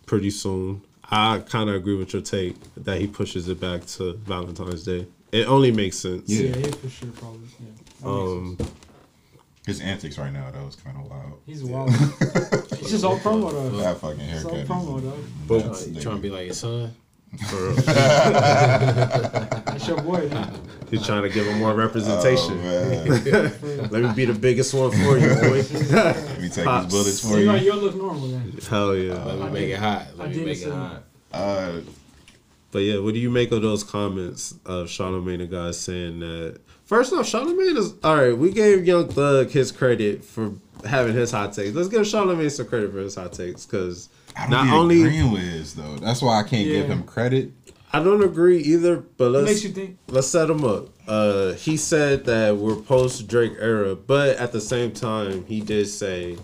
pretty soon. I kind of agree with your take that he pushes it back to Valentine's Day. It only makes sense. Yeah, Yeah. yeah for sure, probably. Yeah. Um. His antics right now though is kind of wild. He's wild. It's just all promo though. That fucking It's all haircut. promo though. but That's- You trying to be like your son? For- That's your boy. Man. he's trying to give him more representation. Oh, man. Let me be the biggest one for you, boy. Let me take Pops. these bullets for See, you. like, you'll look normal then. Hell yeah. Let me I make did- it hot. I Let me make it hot. Uh, But yeah, what do you make of those comments of Charlamagne the guy saying that? First off, Charlamagne is all right. We gave Young Thug his credit for having his hot takes. Let's give Charlamagne some credit for his hot takes because I don't not be only agreeing with his though. That's why I can't give him credit. I don't agree either. But let's makes you think. let's set him up. Uh, he said that we're post Drake era, but at the same time, he did say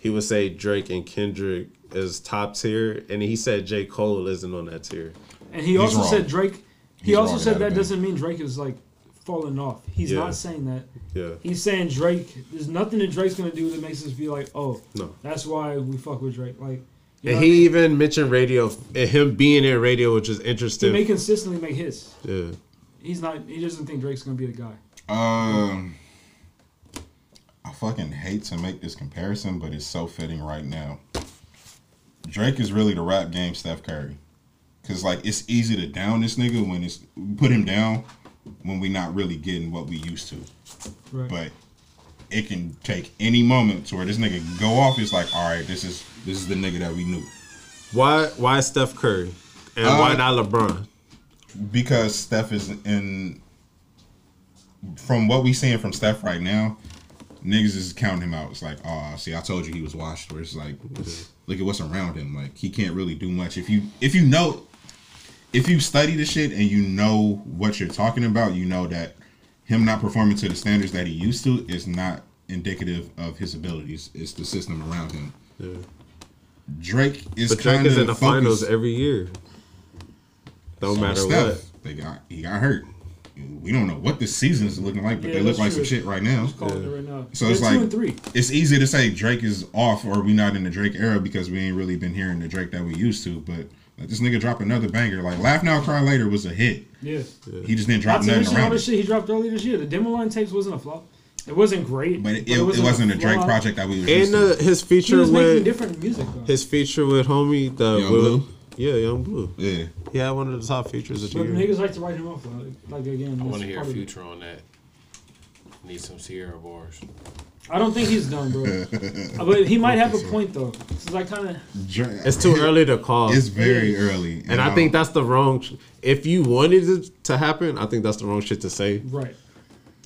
he would say Drake and Kendrick is top tier, and he said J Cole isn't on that tier. And he He's also wrong. said Drake. He He's also said that that doesn't mean Drake is like falling off. He's Yeah. not saying that. Yeah, He's saying Drake. There's nothing that Drake's gonna do that makes us be like, oh, no. that's why we fuck with Drake. Like, you know And what I mean? he even mentioned radio and him being in radio, which is interesting. he may consistently make hits. yeah. He's not. He doesn't think Drake's gonna be the guy. Um, I fucking hate to make this comparison, but it's so fitting right now. Drake is really the rap game Steph Curry, cause like it's easy to down this nigga when it's put him down when we not really getting what we used to, Right. but it can take any moment to where this nigga go off. It's like, all right, this is this is the nigga that we knew. Why? Why Steph Curry, and Uh, why not LeBron? because Steph is in. From what we seeing from Steph right now, niggas is counting him out. It's like, oh, see, I told you he was washed. Where it's like, look at what's around him. Like he can't really do much. If you if you know, if you study the shit and you know what you're talking about, you know that him not performing to the standards that he used to is not indicative of his abilities. It's the system around him. Yeah. Drake is But Drake kind is of in the finals every year. No So matter is what. They got he got hurt. We don't know what this season is looking like, but Yeah, they look that's like some shit right now. Just calling it right now. So They're it's like three. it's easy to say Drake is off or we not in the Drake era because we ain't really been hearing the Drake that we used to. But like, this nigga dropped another banger. Like Laugh Now Cry Later was a hit. Yeah. He just didn't drop Not to nothing mention all around the it. shit he dropped earlier this year. The demo line tapes wasn't a flop. It wasn't great, But it, it, it wasn't a Drake flop. project that we was used And uh, to. his He feature was with different music though. his feature with homie the Young Will- Blue? Yeah, Yung Bleu. Yeah. He had one of the top features of the But year. niggas like to write him off. Like, like again, I that's want to hear part. Future on that. Need some Sierra bars. I don't think he's done, bro. Uh, but he might have a point though. It's like kind of it's too early to call. It's very early. and I think that's the wrong. If you wanted it to happen, I think that's the wrong shit to say right.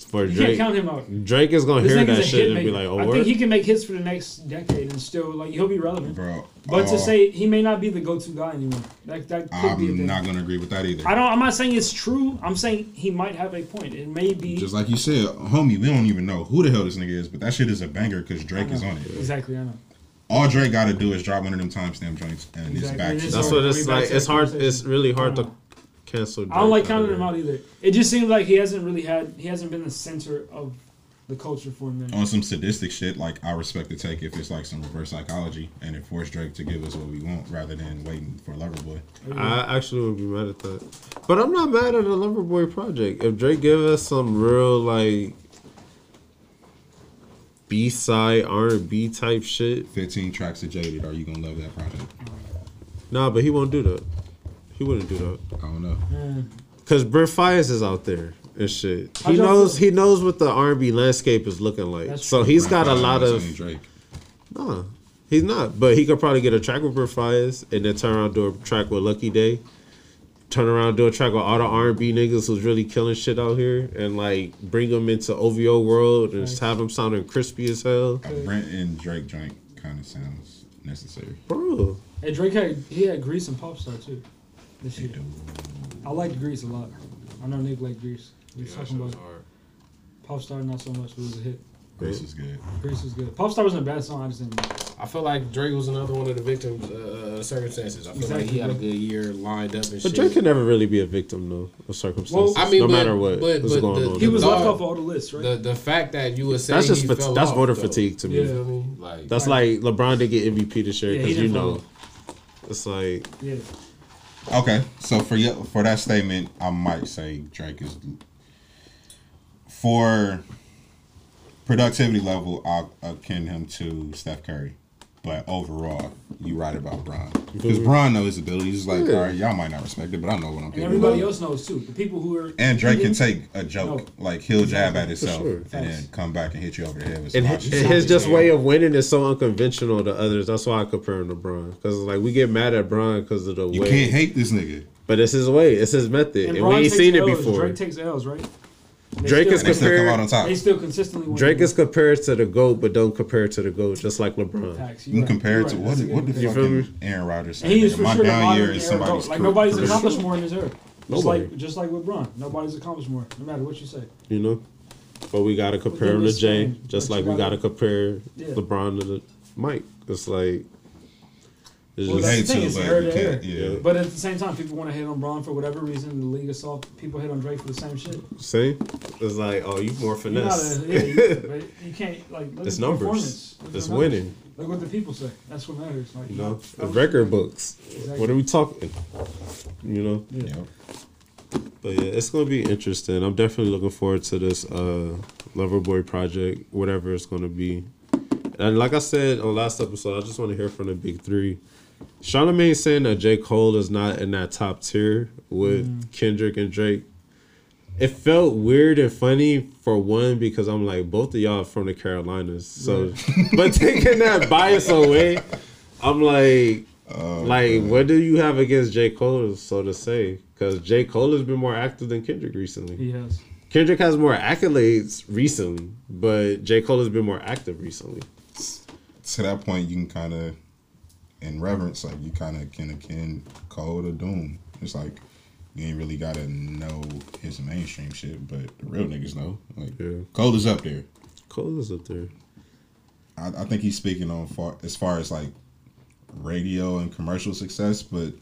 For You can't Drake. count him out. Drake is gonna This hear that shit hit and be like, "Oh, I what?" think he can make hits for the next decade and still like he'll be relevant. bro. But to uh, say he may not be the go-to guy anymore, that that could be a I'm thing. not gonna agree with that either. I don't. I'm not saying it's true. I'm saying he might have a point. It may be Just like you said, homie, we don't even know who the hell this nigga is, but that shit is a banger because Drake is on it. exactly. I know. All Drake got to do is drop one of them timestamp joints, and it's back. And to That's the- what it's like. It's hard. It's really hard to know. Cancel. Drake I don't like counting him out either. It just seems like he hasn't really had. He hasn't been the center of the culture for a minute. on some sadistic shit, like I respect the take if it's like some reverse psychology and it forced Drake to give us what we want rather than waiting for Loverboy. I actually would be mad at that, but I'm not mad at the Loverboy project. If Drake give us some real like B side R and B type shit, 15 tracks of Jaded, are you gonna love that project? nah, but he won't do that. He wouldn't do that I don't know. Mm. because Brent Faiyaz is out there and shit. He knows. He knows what the R and B landscape is looking like. That's so true. he's Brent got a lot of. only Drake. Nah, he's not. But he could probably get a track with Brent Faiyaz and then turn around and do a track with Lucky Daye. Turn around and do a track with all the R and B niggas who's really killing shit out here, and like bring them into OVO world and just have them sounding crispy as hell, A Brent and Drake joint kind of sounds necessary. bro. Hey, Drake had he had Greece and Popstar too this year. I liked Greece a lot. I know Nick liked Greece. We was Yeah, that talking was about hard. Popstar not so much, but it was a hit. Greece was good. Greece was good. Pop Star wasn't a bad song. I just didn't. I feel like Drake was another one of the victims uh, circumstances. I feel like he had a good year lined up and But shit. Drake can never really be a victim though of circumstances. Well, I mean, no but- matter what but- was but going the- on. He was left off all the lists, right? the the fact that you would say That's just he fat- fell that's off, voter though. fatigue to me. You feel me? Like That's Right. like LeBron didn't get MVP this year Yeah, because you know, fall it's like yeah. Okay, so for you, for that statement, I might say Drake is for productivity level. I'll akin him to Steph Curry, but overall, you right about Bron because Bron knows his abilities. He's like, Yeah. all right, y'all might not respect it, but I know what I'm And getting. everybody at." else knows too. The people who are And Drake can take a joke, like he'll jab at himself sure. and then come back and hit you over the head with and his, and his just way of winning is so unconventional to others. That's why I compare him to Bron because like we get mad at Bron because of the You way, You can't hate this nigga. but it's his way, it's his method, And and, we ain't takes seen it before. Drake takes L's, right? They Drake still, is And they still come compared- out on top. They still consistently win. Drake is compared to the goat, but don't compare to the goat, just like LeBron. Facts. You can right. compare You're to what? What the good You fucking Aaron Rodgers And he said? is nigga, for My sure the down year is somebody's GOAT. Like nobody's career. accomplished more in this era. Just Nobody. like just like LeBron, nobody's accomplished more, no matter what you say. You know, but we gotta compare him to Jay, just like we gotta- gotta compare Yeah. LeBron to the Mike. It's like it's Well, We that's the hate thing, to, it's but era to era. Yeah. But at the same time, people want to hate on Bron for whatever reason. The league is soft. People hate on Drake for the same shit. see. It's like oh, you more You're not finesse. a, yeah, you, but you can't like look it's at numbers. performance. Look It's the numbers. winning. Look what the people say. That's what matters. Like You know, that the was- record books. Exactly. What are we talking? You know. Yeah. But yeah, it's gonna be interesting. I'm definitely looking forward to this uh Loverboy project, whatever it's gonna be. And like I said on last episode, I just want to hear from the big three. Charlamagne saying that J. Cole is not in that top tier with mm. Kendrick and Drake. It felt weird and funny for one because I'm like both of y'all are from the Carolinas, so but taking that bias away, I'm like, oh, like what do you have against J. Cole, so to say? Because J. Cole has been more active than Kendrick recently. He has. Kendrick has more accolades recently, but J. Cole has been more active recently. To that point, you can kind of, in reverence, like you kind of can akin Cole to Doom. It's like you ain't really gotta know his mainstream shit, but the real niggas know. Like Yeah. Cole is up there. Cole is up there. I, I think he's speaking on far as far as like radio and commercial success, but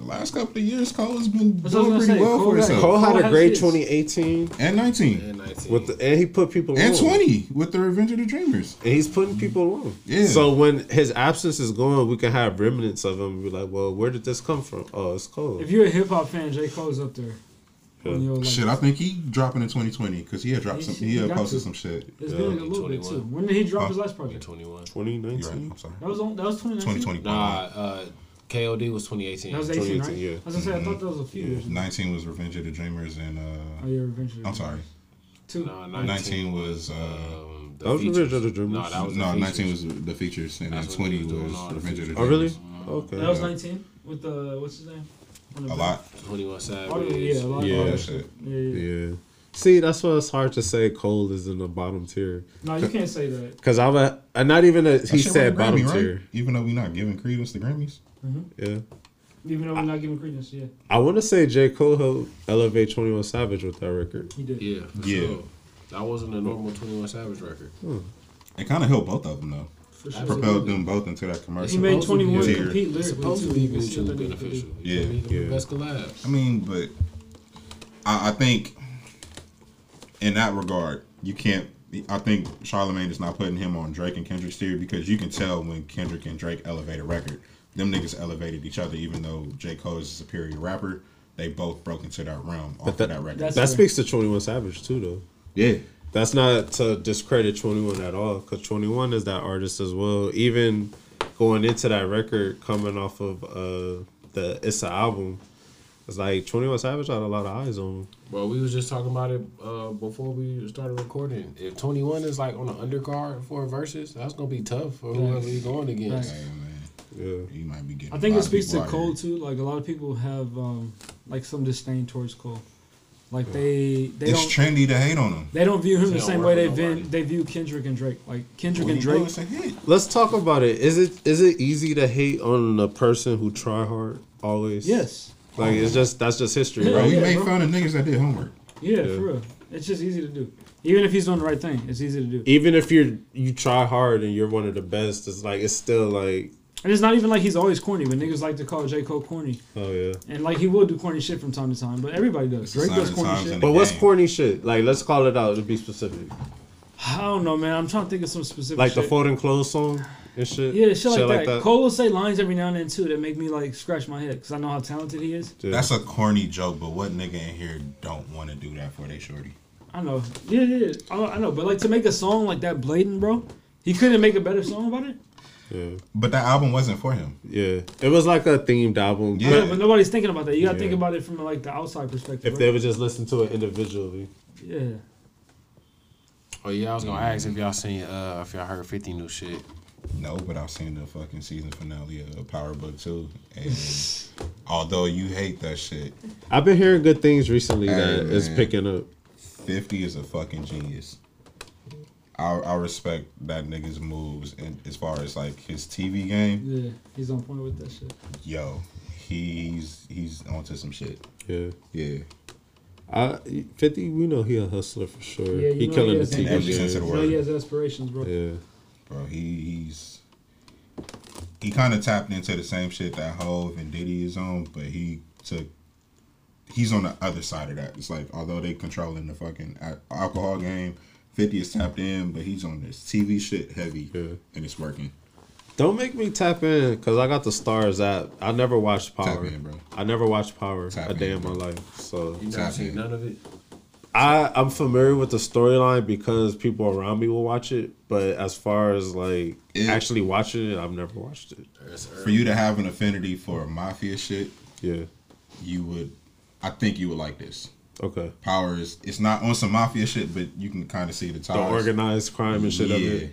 the last couple of years, Cole has been That's what I doing was pretty gonna say. well Cole for got- himself. Cole had Cole a has great his. 2018 and 19 And 19. with the, and he put people and on. 20 with the Revenge of the Dreamers. And he's putting people on. Yeah. So when his absence is gone, we can have remnants of him and be like, well, where did this come from? Oh, it's Cole. If you're a hip hop fan, J Cole's up there. On your, like, Shit, I think he dropping in 2020 because he had dropped He some. should- He he had got posted to. some shit. It's Yeah. been a little bit 21. too. When did he drop Huh? his last project? 21. 2019? You're right. I'm sorry. That was on, that was 2019. 2020. Nah, uh, KOD was 2018. That was 18, right? 2018, yeah. I was gonna say I thought that was a few Yeah, years. 19 was Revenge of the Dreamers, and uh, Oh uh, yeah, eventually. I'm sorry. Two. No, 19 was, uh, um, That was features. Revenge of the Dreamers. No, that was no, the 19 was the features, and then That's when he 20 was was all the Revenge of the Dreamers. Oh, really? Okay. That was 19 with the what's his name? One A the- lot. 21 Savage. Oh, yeah, a lot. Yeah. Yeah, All shit. yeah, yeah. Yeah. See, that's why it's hard to say Cole is in the bottom tier. No, you can't say that. Because I'm a, and not even a, he said a bottom Grammy, tier. right? Even though we're not giving credence to Grammys. Mm-hmm. Yeah. Even though we're not giving credence, yeah, I want to say J. Cole helped elevate 21 Savage with that record. he did. Yeah, Yeah. sure. That wasn't a normal 21 Savage record. Hmm. It kind of helped both of them though. For sure. Propelled them both into that commercial. He made supposed to be 21 a- compete It's lyrically supposed to be You can see mutually what beneficial. Yeah, yeah. yeah. Best collabs. I mean, but I, I think in that regard, you can't. I think Charlamagne is not putting him on Drake and Kendrick's tier because you can tell when Kendrick and Drake elevate a record, them niggas elevated each other. Even though J Cole is a superior rapper, they both broke into that realm off that- of that record. That fair. speaks to 21 Savage too, though. yeah, That's not to discredit 21 at all, because 21 is that artist as well. Even going into that record, coming off of uh, the It's a album, it's like 21 Savage had a lot of eyes on him. Well, we was just talking about it uh, before we started recording. If 21 is like on the undercard for a versus, that's gonna be tough for whoever you're going against. Right. Hey, man, Yeah. he might be getting. I think a lot it speaks to Cole too. Like a lot of people have um, like some disdain towards Cole. Like they they It's don't trendy to hate on him. they don't view him They the same way they view nobody. they view Kendrick and Drake. Like Kendrick When and you do, Drake. it's a hit. Let's talk about it. Is it is it easy to hate on a person who try hard always? Yes. Like it's just that's just history, Bro, right? we Yeah, made bro. fun of niggas that did homework. Yeah, Yeah. for real. It's just easy to do. Even if he's doing the right thing, it's easy to do. Even if you're you try hard and you're one of the best, it's like it's still like And it's not even like he's always corny, but niggas like to call J. Cole corny. oh yeah. And like he will do corny shit from time to time, but everybody does. It's a Drake does corny shit. But what's corny shit? Like let's call it out to be specific. I don't know, man. I'm trying to think of some specific Like the folding clothes song and shit. Yeah, shit, like, that. Cole will say lines every now and then too that make me like scratch my head because I know how talented he is. Yeah. That's a corny joke, but what nigga in here don't want to do that for they shorty? I know. Yeah, yeah, yeah. I, I know. But like to make a song like that blatant, bro, he couldn't make a better song about it. Yeah. But that album wasn't for him. Yeah. It was like a themed album. Yeah. Yeah, but nobody's thinking about that. You gotta Yeah. think about it from like the outside perspective. If right? they would just listen to it individually. yeah. Oh yeah, I was gonna ask if y'all seen uh if y'all heard Fifty new shit. No, but I've seen the fucking season finale of Power Book 2. And although you hate that shit, I've been hearing good things recently Hey, that it's man. picking up. 50 is a fucking genius. I, I respect that nigga's moves and as far as like his TV game. Yeah, he's on point with that shit. Yo, he's he's onto some shit. Yeah. Yeah. I, 50, we know he a hustler for sure. Yeah, you he know killing he the has TV every sense of the You know he has aspirations, bro. Yeah. Bro, he he's he kind of tapped into the same shit that Hove and Diddy is on, but he took he's on the other side of that. It's like although they controlling the fucking alcohol game, Fifty is tapped in, but he's on this TV shit heavy, Yeah. and it's working. Don't make me tap in because I got the Starz app. I never watched Tap Power. in, bro. I never watched Power Tap a day in, in my life. So You Tap never seen in. none of it? I I'm familiar with the storyline because people around me will watch it. But as far as like It- actually watching it, I've never watched it. For you to have an affinity for mafia shit, Yeah. you would, I think you would like this. Okay. Powers. it's not on some mafia shit, but you can kind of see the ties. The organized crime and shit yeah, of it.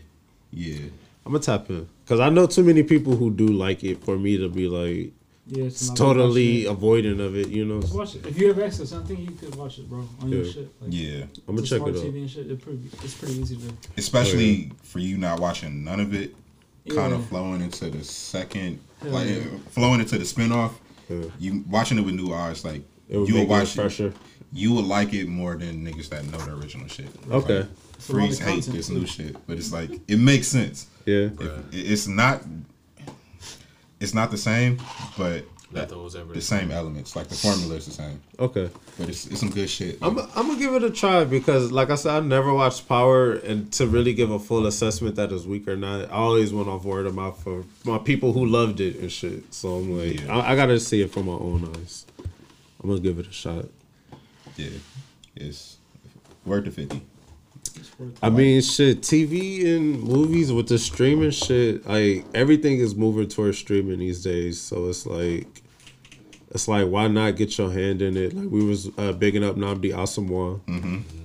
yeah. I'm gonna tap in because I know too many people who do like it for me to be like Yeah, it's not totally watch avoiding of it. You know. Watch it. If you have access, I think you could watch it, bro, on your Yeah. shit. Like, Yeah, I'm gonna check smart it out. TV and shit. It's pretty, it's pretty easy to. especially for you not watching none of it, kind Yeah. of flowing into the second, Hell like yeah. flowing into the spinoff. Yeah. You watching it with new eyes, like It would you will make it watch it. fresher. You will like it more than niggas that know the original shit. Okay. Like, It's a lot of Freeze hate content, this new shit, but it's like it makes sense. Yeah. If, it's not. It's not the same, but Nothing was ever the same elements. Like the formula is the same, Okay. but it's, it's some good shit. I'm I'm gonna give it a try because, like I said, I never watched Power, and to really give a full assessment that is weak or not, I always went off word of mouth for my people who loved it and shit. So I'm like, Yeah. I, I gotta see it from my own eyes. I'm gonna give it a shot. Yeah, it's worth the fifty. I mean, shit, TV and movies with the streaming shit, like everything is moving towards streaming these days. So it's like, it's like, why not get your hand in it? Like we was uh, bigging up Nnamdi Asomugha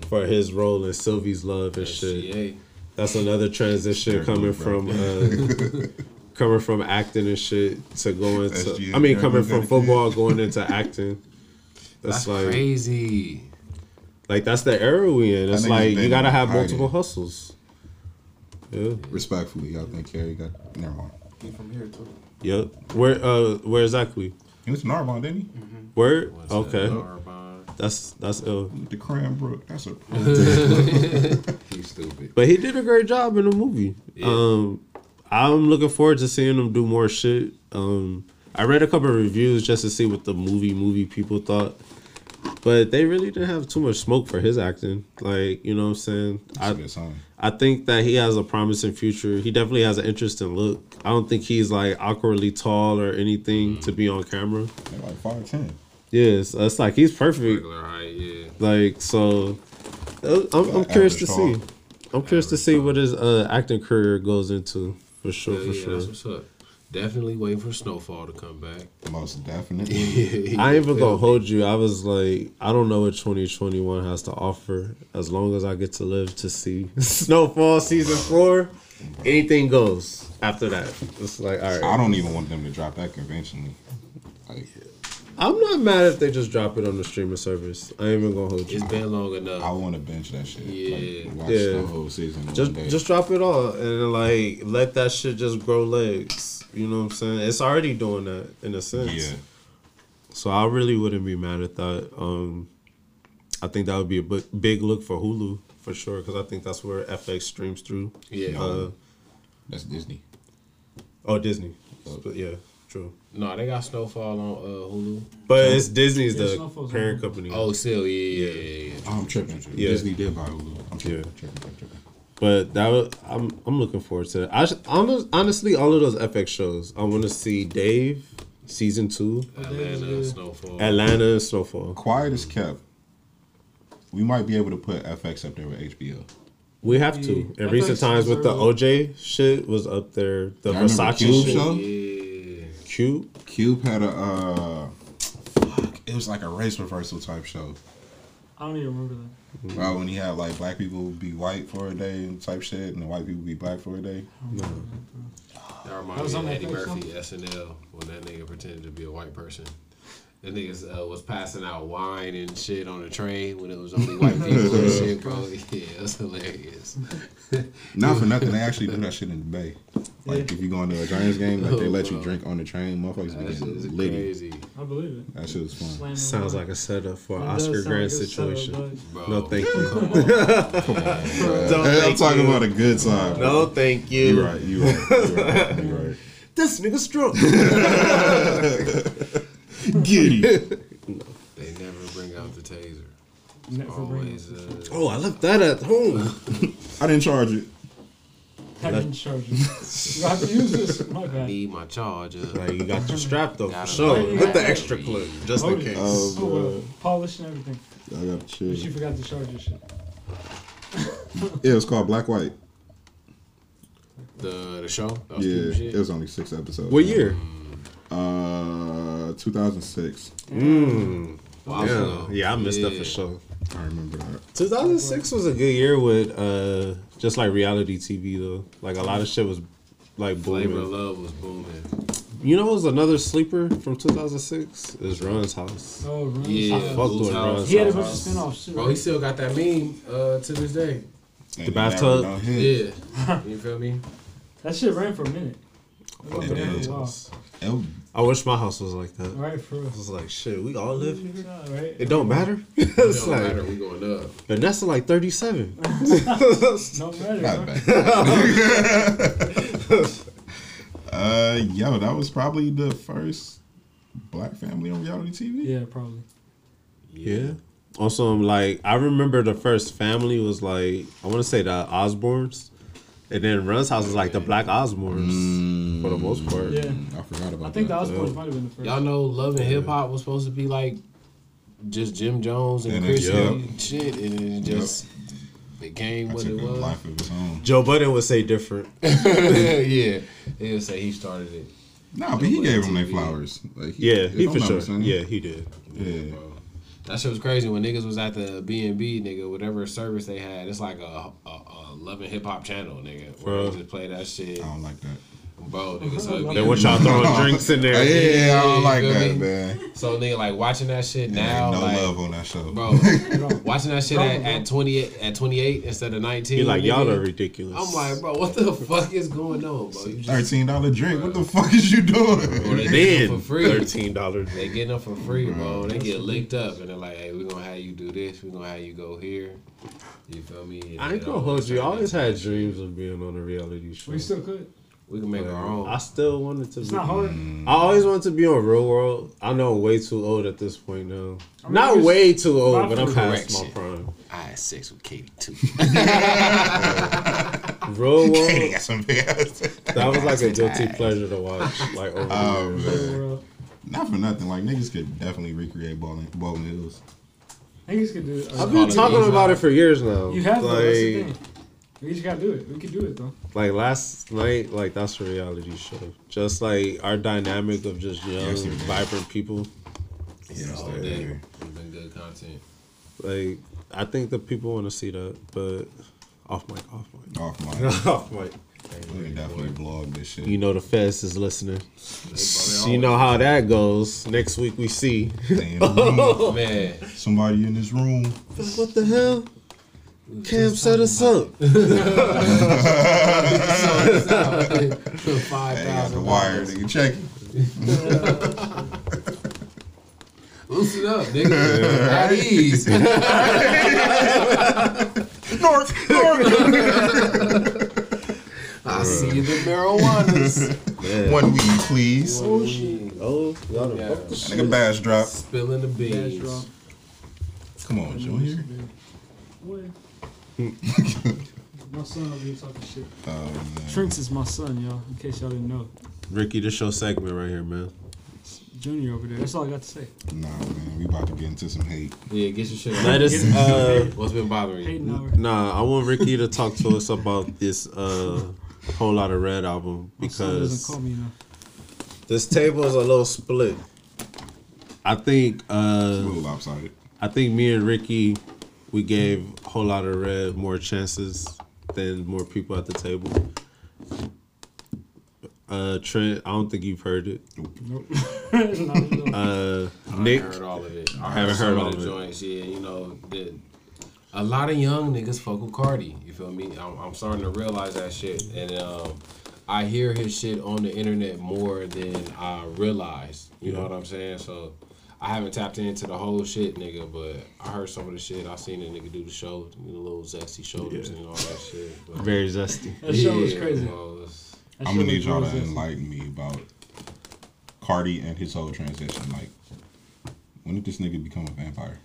for his role in Sylvie's Love and shit. That's another transition coming from uh, coming from acting and shit to going to. I mean, coming from football going into acting. That's That's like crazy. like that's the era we in. It's like you gotta have hiding. multiple hustles. Yeah. Respectfully, I think Kerry got never mind. He from here too. Yep. Where uh where exactly? He was Narbonne, didn't he? Where? Okay. Uh, Narbonne. That's that's ill. The Cranbrook. That's a. He's stupid. But he did a great job in the movie. Yeah. Um I'm looking forward to seeing him do more shit. Um I read a couple of reviews just to see what the movie movie people thought. But they really didn't have too much smoke for his acting. Like, you know what I'm saying? That's a I good song. I think that he has a promising future. He definitely has an interesting look. I don't think he's like awkwardly tall or anything to be on camera. They're like five ten. Yes, it's like he's perfect. Regular height, yeah. Like so, uh, I'm, I'm curious to see. I'm curious to see what his uh, acting career goes into for sure. Yeah, for yeah, sure. That's what's up. Definitely waiting for Snowfall to come back. Most definitely. I ain't even gonna hold you. I was like, I don't know what 2021 has to offer. As long as I get to live to see Snowfall season four, anything goes. After that, it's like, all right. I don't even want them to drop that conventionally. Like, I'm not mad if they just drop it on the streaming service. I ain't even gonna hold you. It's been long enough. I want to bench that shit. Yeah. Like, watch Yeah. the whole season. Just just drop it all and like let that shit just grow legs. You know what I'm saying? It's already doing that in a sense. yeah. So I really wouldn't be mad at that. Um I think that would be a big, big look for Hulu for sure because I think that's where FX streams through. Yeah. Uh, That's Disney. oh, Disney. But yeah, true. No, they got Snowfall on uh, Hulu. But it's Disney's Yeah, the Snowfall's parent company. Oh, still, yeah, yeah, yeah. yeah. Oh, I'm tripping. Yeah. Disney did buy Hulu. I'm tripping. Yeah. Tripping, tripping, tripping. But that was, I'm I'm looking forward to it. I sh- honest- honestly all of those FX shows. I want to see Dave season two, Atlanta, Snowfall. Atlanta, and Snowfall. Quiet is kept. We might be able to put FX up there with HBO. We have to. In FX recent times with the OJ shit was up there. The Y'all Versace Cube shit. show? Yeah. Cube. Cube had a uh, fuck. It was like a race reversal type show. I don't even remember that. Well, when he had like black people be white for a day and type shit, and the white people be black for a day. That That reminds was me on of Eddie Murphy SNL when that nigga pretended to be a white person. The niggas uh, was passing out wine and shit on the train when it was only white people and shit, bro. Yeah, it was hilarious. Not for nothing, they actually do that shit in the Bay. Like Yeah. if you go into a Giants game, like they let you drink on the train, motherfuckers be That shit is getting litty. crazy, I believe it. That shit was fun. Slamming Sounds like a setup for an Oscar Grant like a setup, situation. bro. No, thank you. Come on. Don't Hey, I'm talking you. about a good time. No, thank you. You're right. You are right. You right. You right. This nigga's drunk. Giddy. They never bring out the taser. Never bring Always. it. Uh, oh, I left that at home. I didn't charge it. I didn't charge you. You have to use this. My bad. need my charger. Like you got your strap though for sure. With the extra clip, just in Hold it. case. Oh, Oh, well, bro. polish and everything. I gotta But chill. you forgot to charge your shit. Yeah, it was called Black White. The the show. That Yeah, shit? it was only six episodes. What year? Uh, 2006. Mm. Wow. Yeah, yeah, I missed that for sure. I remember that. 2006 was a good year with uh just like reality TV though. Like a lot of shit was like Flavor of booming. Love was booming. You know, what was another sleeper from 2006 is Run's House. Oh, Run. Yeah, I fucked Blue's with House. Run's He had a bunch of spin-offs too. Bro, right? he still got that meme uh, to this day. And it bathtub? never no hit. Yeah. you feel me? That shit ran for a minute. Fuck It with ran Run's for a while. House. It- I wish my house was like that. Right, for real. I was like, shit, we all live here. Yeah, right? It don't matter. It don't like matter. We going up. Vanessa like 37. No matter. Not bad. uh, yo, that was probably the first black family on reality TV. Yeah, probably. Yeah. Also, I'm like, I remember the first family was like, I want to say the Osbournes. And then Run's house is like the Black Osbournes mm. for the most part. Yeah. I forgot about that. I think the that. Osbournes might have been the first. Y'all know Love and Hip Hop was supposed to be like just Jim Jones and And Chris it's- and shit, and it just became That what it was. life of its own. Joe Budden would say different. yeah, he'll say he started it. Nah, but he gave them their flowers. Like, he, Yeah, he for sure. mistaken. Yeah, he did. Yeah. Bro. That shit was crazy when niggas was at the B and B nigga, whatever service they had. It's like a, a, and Hip Hop channel, nigga, where they just play that shit, I don't like that. Bro. Nigga, so Then what y'all throwing drinks in there? Yeah, I don't like that, me? man. So nigga, like watching that shit There now, no like, love on that show. bro, watching that shit at, at twenty eight at twenty eight instead of nineteen. He like, y'all nigga, are ridiculous. I'm like, bro, what the fuck is going on, bro? Just Thirteen dollar drink. What the fuck is you bro, doing? they getting them for free. $13. They getting them for free, bro. They get licked up, and they're like, "Hey, we're gonna have you do this. We're gonna have you go here." You feel me? And I ain't it gonna all hold you. I always had dreams of being on a reality show. We still could. We can make our own. I still wanted to It's be. not hard. I always wanted to be on Real World. I know I'm way too old at this point now. I mean, Not way too old, but I'm past my prime. I had sex with Katie too. Real World, Katie got some big ass. that was like a guilty pleasure to watch. Like over Oh, the years. man. World. Not for nothing. Like niggas could definitely recreate Baldwin, Baldwin Hills. Niggas could do it. I've been talking about it for years now. You have though. That's the thing. We just gotta do it. We can do it though. Like last night, like that's a reality show. Just like our dynamic of just young, Yes, vibrant people. Yeah, all day. It's been good content. Like I think the people want to see that, but off mic, off mic, Off my. off mic. We can definitely blog this shit. You know the feds is listening. You know how that goes. Next week we see. Stay in the room. Man, Somebody in this room. what the hell? Cam set us up. five Hey, got the thousand wire. Nigga, check. it. Loosen up, nigga. At ease. North, North. I see the marijuanas. Man. One weed, please. Oh shit. Oh, y'all done Yeah. fucked the Like a bass drop. Spilling the beans. Come on, Junior. What? My son over here talking shit. Oh, man. Trinks is my son, y'all. In case y'all didn't know. Ricky, this your segment right here, man. Junior over there. That's all I got to say. Nah, man, we about to get into some hate. Yeah, get your shit. Let us, uh, What's been bothering you? Hayden nah, I want Ricky to talk to us about this uh, Whole Lotta Red album My son doesn't because call me enough. this table is a little split. I think A uh, little lopsided. I think me and Ricky, we gave a Whole Lotta Red more chances than more people at the table. Uh, Trent, I don't think you've heard it. Nope. Not at all. Uh, I Nick, heard all of it. I haven't heard some heard of all the of it. joints. Yeah, you know, the, a lot of young niggas fuck with Carti. You feel me? I'm, I'm starting to realize that shit, and um, I hear his shit on the internet more than I realize. You know what I'm saying? So. I haven't tapped into the whole shit, nigga, but I heard some of the shit. I seen a nigga do the show, the little zesty shoulders Yeah. and all that shit. But very zesty. That show was crazy. well, it's- That I'm gonna need y'all to really enlighten me about Carti and his whole transition. Like, when did this nigga become a vampire?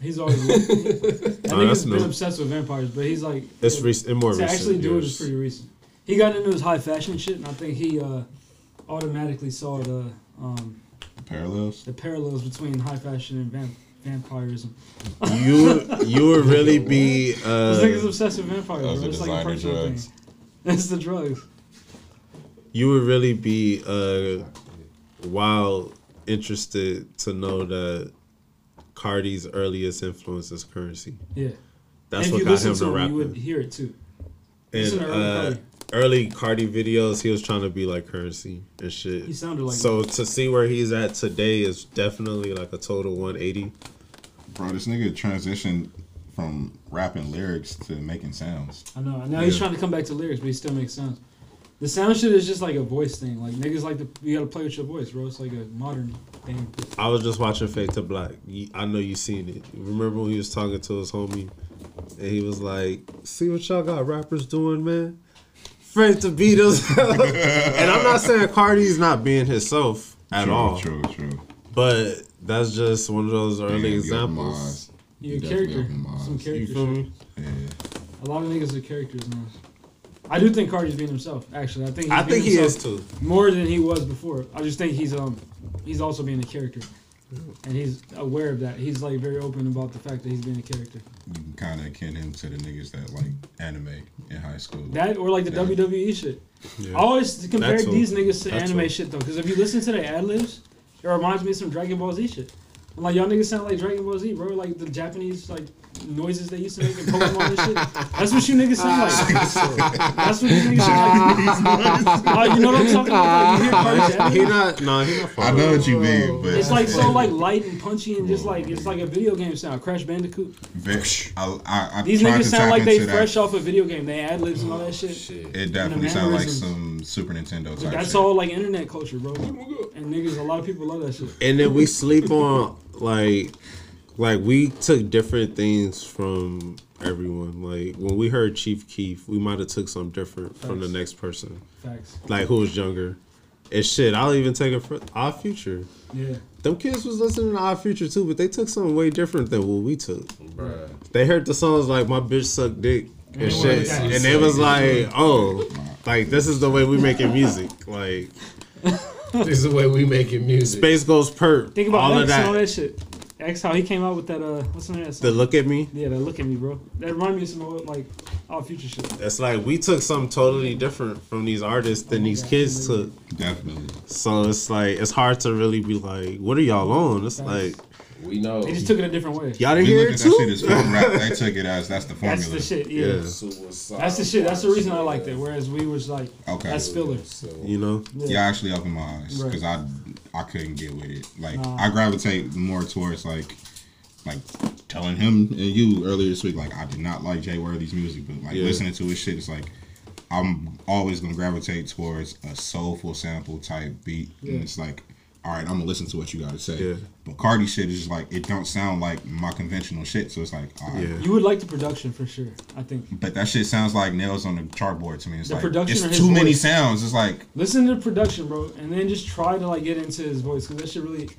He's always that Oh, nigga's that's been obsessed with vampires, but he's like It's to rec- in more recent actually do it years. pretty recent. He got into his high fashion shit, and I think he uh, automatically saw the um, The parallels? the parallels between high fashion and vamp- vampirism. You you would really be This uh, nigga's obsessed with vampires. Bro. It's like a personal drugs. thing. It's the drugs. you would really be uh wild interested to know that Carti's earliest influence is Curren$y. Yeah. That's and what if you got listen him to to him, rap. you would hear it too. And listen to early uh, Carti. Early Carti videos, he was trying to be like Curren$y and shit. He sounded like so to see where he's at today is definitely like a total 180. Bro, this nigga transitioned from rapping lyrics to making sounds. I know. Now he's trying to come back to lyrics, but he still makes sounds. The sound shit is just like a voice thing. Like niggas like to you gotta play with your voice, bro. It's like a modern thing. I was just watching Fade to Black. I know you seen it. Remember when he was talking to his homie, and he was like, "See what y'all got rappers doing, man? Afraid to beat us." and I'm not saying Carti's not being himself at true, all, True, true. but that's just one of those early Yeah, examples. my eyes. You're You a definitely character. opened Some eyes. character You feel me? Yeah. A lot of niggas are characters now. I do think Carti's being himself. Actually, I think he's I being think he is too. more than he was before. I just think he's um he's also being a character, and he's aware of that. He's like very open about the fact that he's being a character. You can kind of akin him to the niggas that like anime in high school. That or like the Yeah. WWE shit. Yeah. I always compare these niggas to That's anime all. shit though, because if you listen to the ad libs, it reminds me of some Dragon Ball Z shit. I'm like y'all niggas sound like Dragon Ball Z, bro. Like the Japanese like noises they used to make in Pokemon and shit. That's what you niggas sound like. Ah. That's what you niggas sound like. like you know what I'm talking about? Like, you hear Carti's ad he not. No, he not. I know what you mean, but It's like so like light and punchy and just like it's like a video game sound. Crash Bandicoot. Ve- I, I, I These niggas sound like they into that. fresh off a video game. They ad libs and all that oh, shit. shit. It definitely sounds like mannerisms. Some Super Nintendo type That's shit. all like internet culture, bro. And niggas, a lot of people love that shit. and then we sleep on like like we took different things from everyone like when we heard chief keef we might have took something different from the next person Facts. like who was younger and shit i'll even take it for our future Yeah. them kids was listening to our future too but they took something way different than what we took Bruh. they heard the songs like my bitch suck dick and they shit and they was like oh like this is the way we making music like This is the way we making music. space goes perp Think about all X of and all that that shit. X, how he came out with that, uh, what's the name of that the look at me Yeah, that look at me, bro. That remind me of some old, like, all future shit. It's like we took something totally different from these artists than these kids took. Definitely. So it's like it's hard to really be like, what are y'all on? It's like We know. They just took it a different way. y'all didn't We hear look it at that shit too. as film rap. They took it as that's the formula. That's the shit, yeah. Yeah. Suicide That's the shit. That's the reason I liked it. Whereas we was like, Okay. that's filler. So, You know, Yeah, I actually opened my eyes Right. because I I couldn't get with it. Like Nah. I gravitate more towards like like telling him and you earlier this week like I did not like Jay Worthy's music, but like Yeah. listening to his shit, it's like I'm always gonna gravitate towards a soulful sample type beat, Yeah. and it's like all right, I'm gonna listen to what you gotta say. Yeah. But Carti shit is just like it don't sound like my conventional shit, so it's like, all right. Yeah. You would like the production for sure. I think. But that shit sounds like nails on the chartboard to me. It's The like production it's or his too many sounds. It's like Listen to the production, bro, and then just try to like get into his voice because that shit really.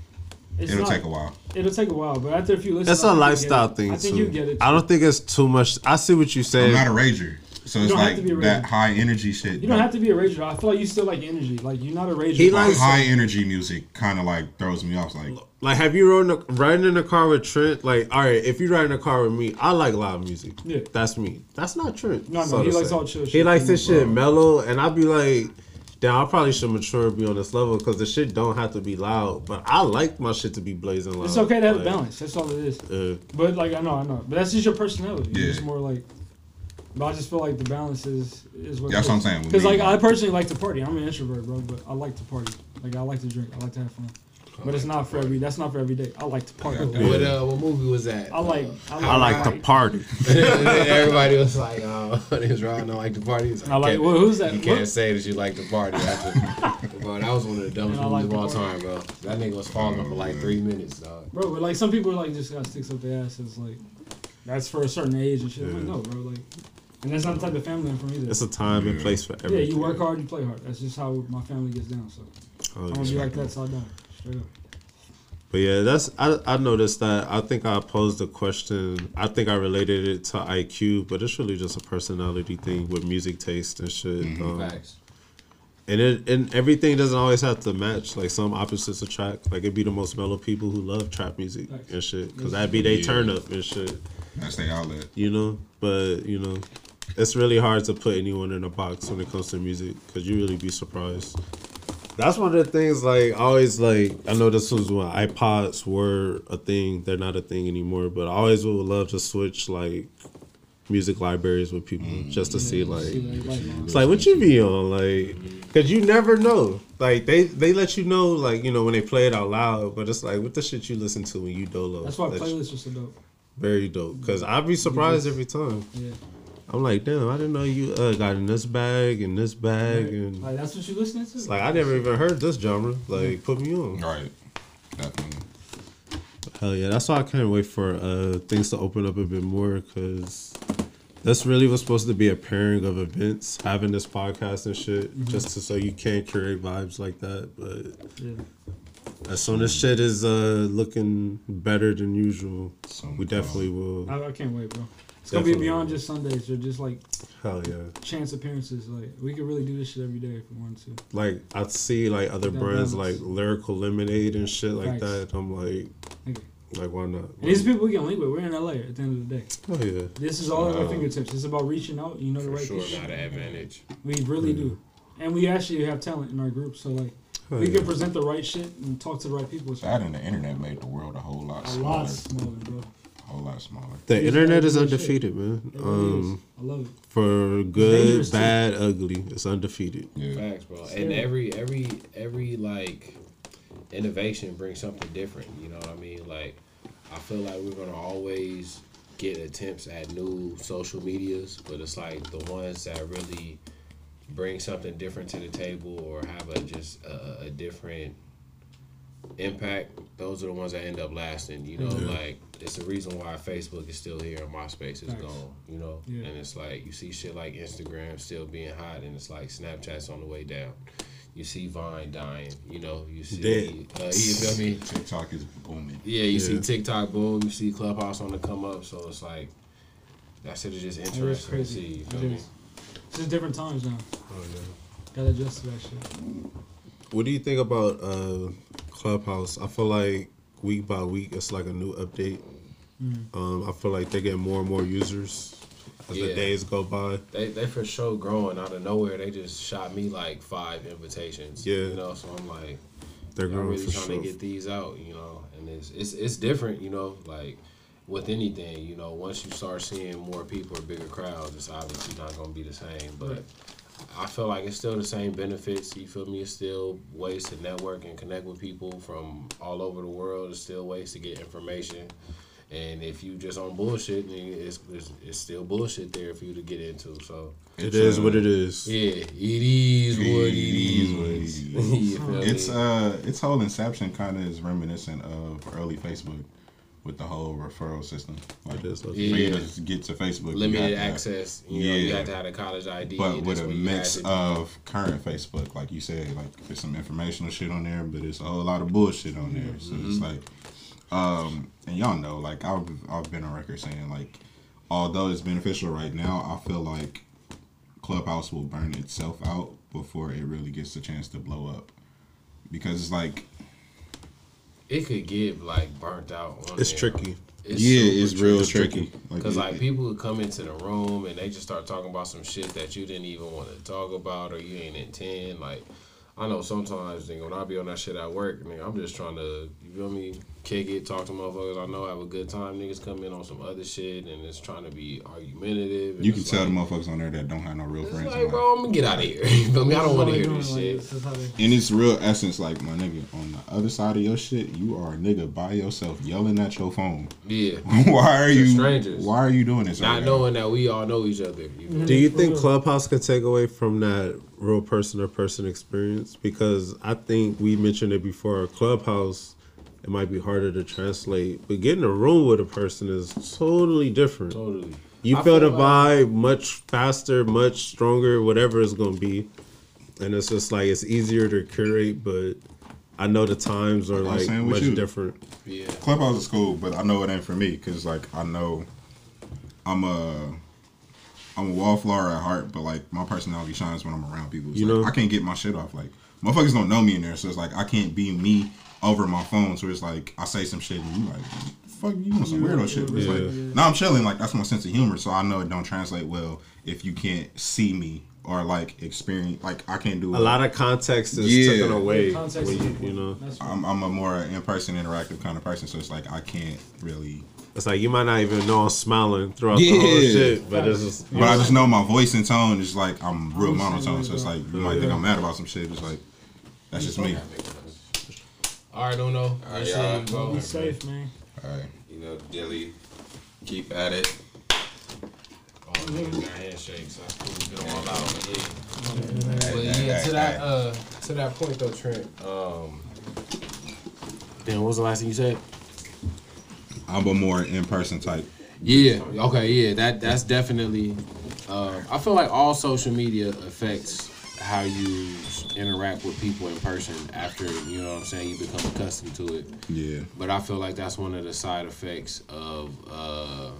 It's it'll not- take a while. It'll take a while, but after a few listens, that's I a think lifestyle thing I think too. you get it. I don't think it's too much. I see what you say. I'm not a rager, so it's like to be a that high energy shit. You don't have to be a rager. I feel like you still like energy. Like you're not a rager. He but- likes- high energy music. Kind of like throws me off. Like Like, have you ridden, a, riding in a car with Trent? Like, all right, if you ride in a car with me, I like loud music. Yeah. That's me. That's not Trent. No, no, so he likes say. all chill He shit. likes this Come on, shit mellow, and I'd be like, damn, I probably should mature and be on this level because the shit don't have to be loud. But I like my shit to be blazing loud. It's okay to have a Like, balance. That's all it is. Uh, But like I know, I know. But that's just your personality. You're Yeah. just more like. But I just feel like the balance is is what. That's what I'm saying. Because like I personally like to party. I'm an introvert, bro. But I like to party. Like I like to drink. I like to have fun. But it's not for every. That's not for every day. I like to party. Yeah. What uh, what movie was that? I like. Uh, I I like. like to party. Everybody was like, "Oh, this Ryan don't like the party." He's I like- "Can't- well, who's that? You can't What? say that you like the party. After, bro, that was one of the dumbest And like movies of all party. time, bro. That nigga was falling for like three minutes, dog. Bro, but like some people are like just got sticks up their ass. It's like that's for a certain age and shit. I'm like, no, bro. Like, and that's not the type of family I'm from either. It's a time and place for everything. yeah, you work hard, you play hard. That's just how my family gets down. So Oh, I'm gonna be like that till I die. Straight up. But yeah, that's I, I noticed that. I think I posed a question. I think I related it to IQ, but it's really just a personality thing with music taste and shit. Mm-hmm. Um, Facts. and it and everything doesn't always have to match. Like some opposites attract. Like it'd be the most mellow people who love trap music Facts. and shit, because that'd be they Yeah. turn up and shit. that's the outlet. You know, but you know, it's really hard to put anyone in a box when it comes to music because you really be surprised. That's one of the things. Like I always like. I know this was when iPods were a thing. They're not a thing anymore. But I always would love to switch like music libraries with people mm. just to see like. See like, It's like what you be on, like, cause you never know. Like they they let you know, like you know when they play it out loud. But it's like what the shit you listen to when you dolo. That's why That's playlists are so dope. very dope. Cause I'd be surprised every time. Yeah. I'm like, damn, I didn't know you uh, got in this bag and this bag, Right. and Like that's what you listening to. it's like I never even heard this genre. Like, put me on. Right. Definitely. Hell yeah, that's why I can't wait for uh, things to open up a bit more because that's really was supposed to be a pairing of events, having this podcast and shit, Mm-hmm. just to, so you can't curate vibes like that. But Yeah. as soon as shit is uh, looking better than usual, Some we definitely will. I, I can't wait, bro. It's gonna be beyond just Sundays or just like Hell yeah. chance appearances. Like we could really do this shit every day if we wanted to. Like I see like other That brands balance. like Lyrical Lemonade and shit like Facts. that. I'm like, Nigga. like why not? And these people we can link with. We're in LA at the end of the day. Oh yeah. This is all at our Um, fingertips. It's about reaching out. You know the For right sure, people. not an advantage. We really do. And we actually have talent in our group, so like Oh, we yeah. can present the right shit and talk to the right people. It's That and the internet made the world a whole lot a smaller. lot smaller, bro. A whole lot smaller. The These internet is do shit. undefeated, man. It Um, is. I love it. for good, dangerous, too. bad, ugly, it's undefeated. Yeah. Facts, bro. Scary. And every every every like innovation brings something different. You know what I mean? Like I feel like we're gonna always get attempts at new social medias, but it's like the ones that really bring something different to the table or have a just a, a different impact. Those are the ones that end up lasting. You know, like it's the reason why Facebook is still here and MySpace is Facts. gone. You know, Yeah. and it's like you see shit like Instagram still being hot, and it's like Snapchat's on the way down. You see Vine dying. You know, you see. Dead. Uh, you feel me? TikTok is booming. Yeah, you see TikTok boom. You see Clubhouse on the come up. So it's like that shit is just It is interesting to crazy. see. You It feel me? is. It's just different times now. Oh yeah. Gotta adjust to that shit. What do you think about uh, Clubhouse? I feel like week by week it's like a new update. Um, I feel like they get more and more users as the days go by. They they for sure growing out of nowhere. They just shot me like five invitations. Yeah. You know, so I'm like. They're I'm growing really for trying sure. to get these out, you know, and it's it's it's different, you know, like with anything, you know, once you start seeing more people or bigger crowds, it's obviously not gonna be the same. But Right. I feel like it's still the same benefits. You feel me? It's still ways to network and connect with people from all over the world. It's still ways to get information. And if you just on bullshit, then it's, it's it's still bullshit there for you to get into. So It is what it is. yeah, it is what it is is. what it is. It's uh, its whole inception kind of is reminiscent of early Facebook, with the whole referral system. Like It is what for it you Yeah. to get to Facebook, you limited have to have- access. You know, you Yeah. have to have a college ID. but That's with a what mix to do. of current Facebook, like you said, like there's some informational shit on there, but it's a whole lot of bullshit on there. So Mm-hmm. it's like, um, and y'all know, like I've I've been on record saying like, although it's beneficial right now, I feel like Clubhouse will burn itself out before it really gets the chance to blow up, because it's like it could get like burnt out. On It's there. tricky. It's yeah, super it's real tricky. tricky. Because it- like people would come into the room and they just start talking about some shit that you didn't even want to talk about or you ain't intend. Like I know sometimes nigga, when I be on that shit at work, nigga, I'm just trying to you feel me, kick it, talk to motherfuckers. I know have a good time. Niggas come in on some other shit and it's trying to be argumentative. you can tell like, the motherfuckers on there that don't have no real It's friends. in like, bro, I'm gonna get out of here. You feel me? I don't want to hear this shit. This is how they- In its real essence, like my nigga, on the other side of your shit, you are a nigga by yourself yelling at your phone. Yeah. why are you? strangers. Why are you doing this? Not right now? knowing that we all know each other. You feel Do you think Clubhouse could take away from that real person to person experience? Because I think we mentioned it before. Clubhouse, it might be harder to translate, but getting a room with a person is totally different. Totally. You I feel feel the like- vibe much faster, much stronger, whatever it's gonna be, and it's just like it's easier to curate. But I know the times are I'm like much you. different. Yeah. Clubhouse is cool, but I know it ain't for me because like I know I'm a I'm a wallflower at heart, but like my personality shines when I'm around people. It's You like, know- I can't get my shit off. Like motherfuckers don't know me in there, so it's like I can't be me over my phone. So it's like I say some shit and you like, fuck you on some weirdo shit. It's Yeah. like now I'm chilling. Like that's my sense of humor, so I know it don't translate well if you can't see me or like experience. Like I can't do A lot of context is Yeah. taken away. Context you, you know, I'm, I'm a more in-person interactive kind of person, so it's like I can't really. it's like you might not even know I'm smiling throughout the whole shit, but it's just But I just know my voice and tone is like I'm real I'm the same monotone, so it's like you might think I'm mad about some shit. It's like that's just me. All right, don't know. All right, y'all. bro. Be safe, man. All right. You know, Dilly, keep at it. Oh, niggas got handshakes. That's cool. Get them all out. Hey, But yeah, to that uh, to that point though, Trent. Um, damn, what was the last thing you said? I'm a more in-person type. Yeah. Okay. Yeah. That that's definitely. Uh, I feel like all social media affects how you interact with people in person after you know what I'm saying you become accustomed to it. Yeah. But I feel like that's one of the side effects of uh,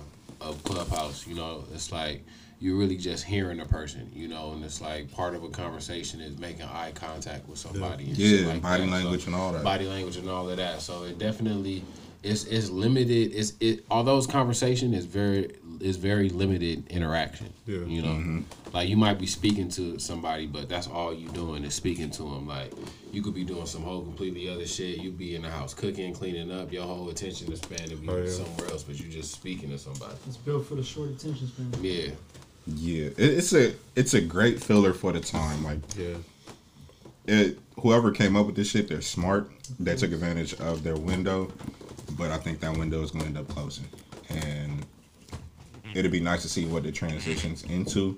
of Clubhouse. You know, it's like you're really just hearing a person. You know, and it's like part of a conversation is making eye contact with somebody. and Yeah, like body that. language So, and all that. Body language and all of that. So it definitely it's it's limited. It's it although it's conversation is very is very limited interaction. Yeah. You know, Mm-hmm. like you might be speaking to somebody, but that's all you doing is speaking to them. Like you could be doing some whole completely other shit. You be in the house cooking, cleaning up. Your whole attention span to be Oh, yeah. somewhere else, but you're just speaking to somebody. It's built for the short attention span. Yeah, Yeah. It's a it's a great filler for the time. Like yeah. it, whoever came up with this shit, they're smart. They took advantage of their window, but I think that window is going to end up closing, and it'd be nice to see what it transitions into.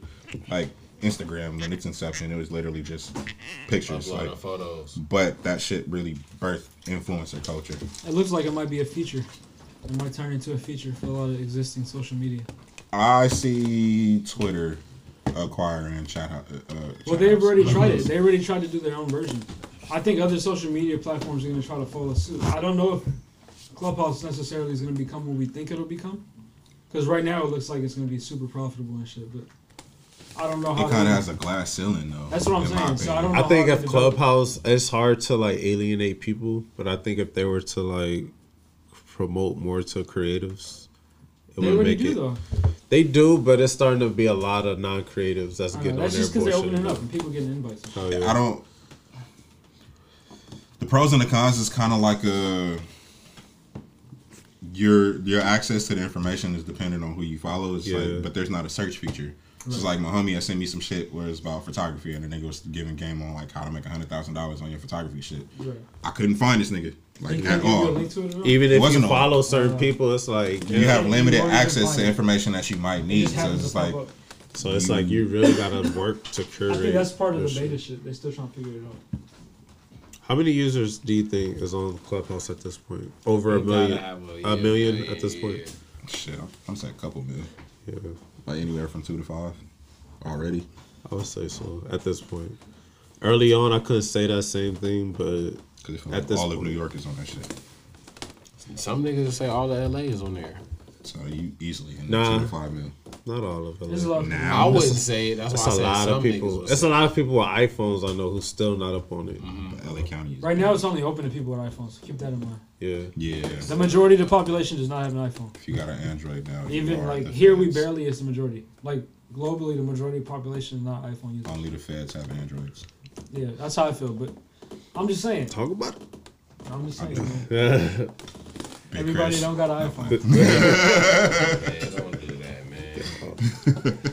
Like Instagram, when its inception, it was literally just pictures. uploading Like, photos. but that shit really birthed influencer culture. It looks like it might be a feature. It might turn into a feature for a lot of existing social media. I see Twitter acquiring chat. Uh, uh, Well, they've house. already tried it. They already tried to do their own version. I think other social media platforms are going to try to follow suit. I don't know if Clubhouse necessarily is going to become what we think it'll become. Because right now it looks like it's going to be super profitable and shit. But I don't know how. It kind of has a glass ceiling though. That's what I'm saying. So I don't know. I think if they develop- Clubhouse, it's hard to like alienate people, but I think if they were to like promote more to creatives, it they would already make do it. though. They do, but it's starting to be a lot of non-creatives that's I know, getting that's on just there because they're opening up and people getting invites. and oh, shit. Oh, yeah. I don't. The pros and the cons is kind of like a your your access to the information is dependent on who you follow. It's Yeah. like, but there's not a search feature. It's just like my homie had sent me some shit where it's about photography, and the nigga was giving game on like how to make a hundred thousand dollars on your photography shit. Right. I couldn't find this nigga like Can at give you a all. link to Even if you on. follow certain Uh, people, it's like You have limited won't access find to it. information that you might need. just So it's to like up. so it's like you really gotta work to curate. I curate. think that's part of the this beta shit. shit. They're still trying to figure it out. How many users do you think is on Clubhouse at this point? Over a You gotta million. have A million at this point. yeah. shit. I'm, I'm saying a couple million. Yeah, like anywhere from two to five already. I would say so at this point. Early on, I couldn't say that same thing, but At like this all of. New York is on that shit. Some niggas say all the LA is on there. So you easily in Nah. two to five mil. not all of them. There's a lot of Now I wouldn't say it. That's It's why I a lot of people. would It's a lot of people with iPhones I know who's still not up on it. Mm-hmm. But LA County is Right now, it's only open to people with iPhones. Keep that in mind. Yeah. Yeah. The majority of the population does not have an iPhone. If you got an Android now, Even like the here, we barely is the majority. Like globally, the majority of the population is not iPhone users. Only the feds have Androids. Yeah, that's how I feel. But I'm just saying. Talk about it. I'm just saying. Man. Everybody Chris. don't got an iPhone. Man, don't do that, man.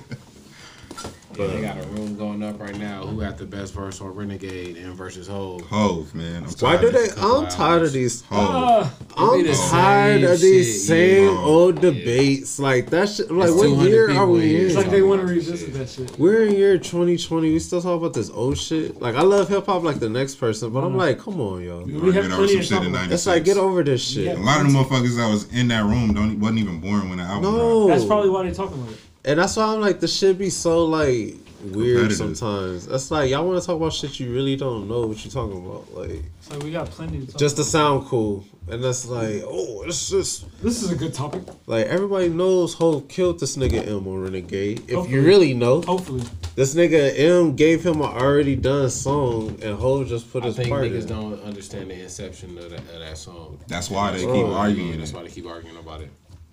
Yeah, they got a room going up right now. Who got the best verse on Renegade and versus Hove? Hove, man. I'm Why tired do of they? I'm tired of these. Hove. Ah, I'm tired of these shit, same yeah. old Yeah. debates. Like that shit. Like It's what year are we in it's like they want to revisit shit. that shit. We're in year 2020. We still talk about this old shit. Like I love hip hop like the next person, but I'm like, come on, yo. We We have arguing over plenty some to shit in about. 96. It's like get over this shit. A lot of the motherfuckers that was in that room don't wasn't even born when the album dropped. No, That's probably why they talking about it. And that's why I'm like the shit be so like weird sometimes. That's like y'all want to talk about shit you really don't know what you're talking about, like So we got plenty to talk. just to sound cool. And that's like, oh, it's just This is a good topic. like everybody knows Hov killed this nigga M on Renegade. If Hopefully. you really know, Hopefully, this nigga M gave him an already done song, and Hov just put I his think part niggas in. don't understand the inception of that, of that song. That's why they Oh, keep yeah, arguing. That's why they keep arguing about it.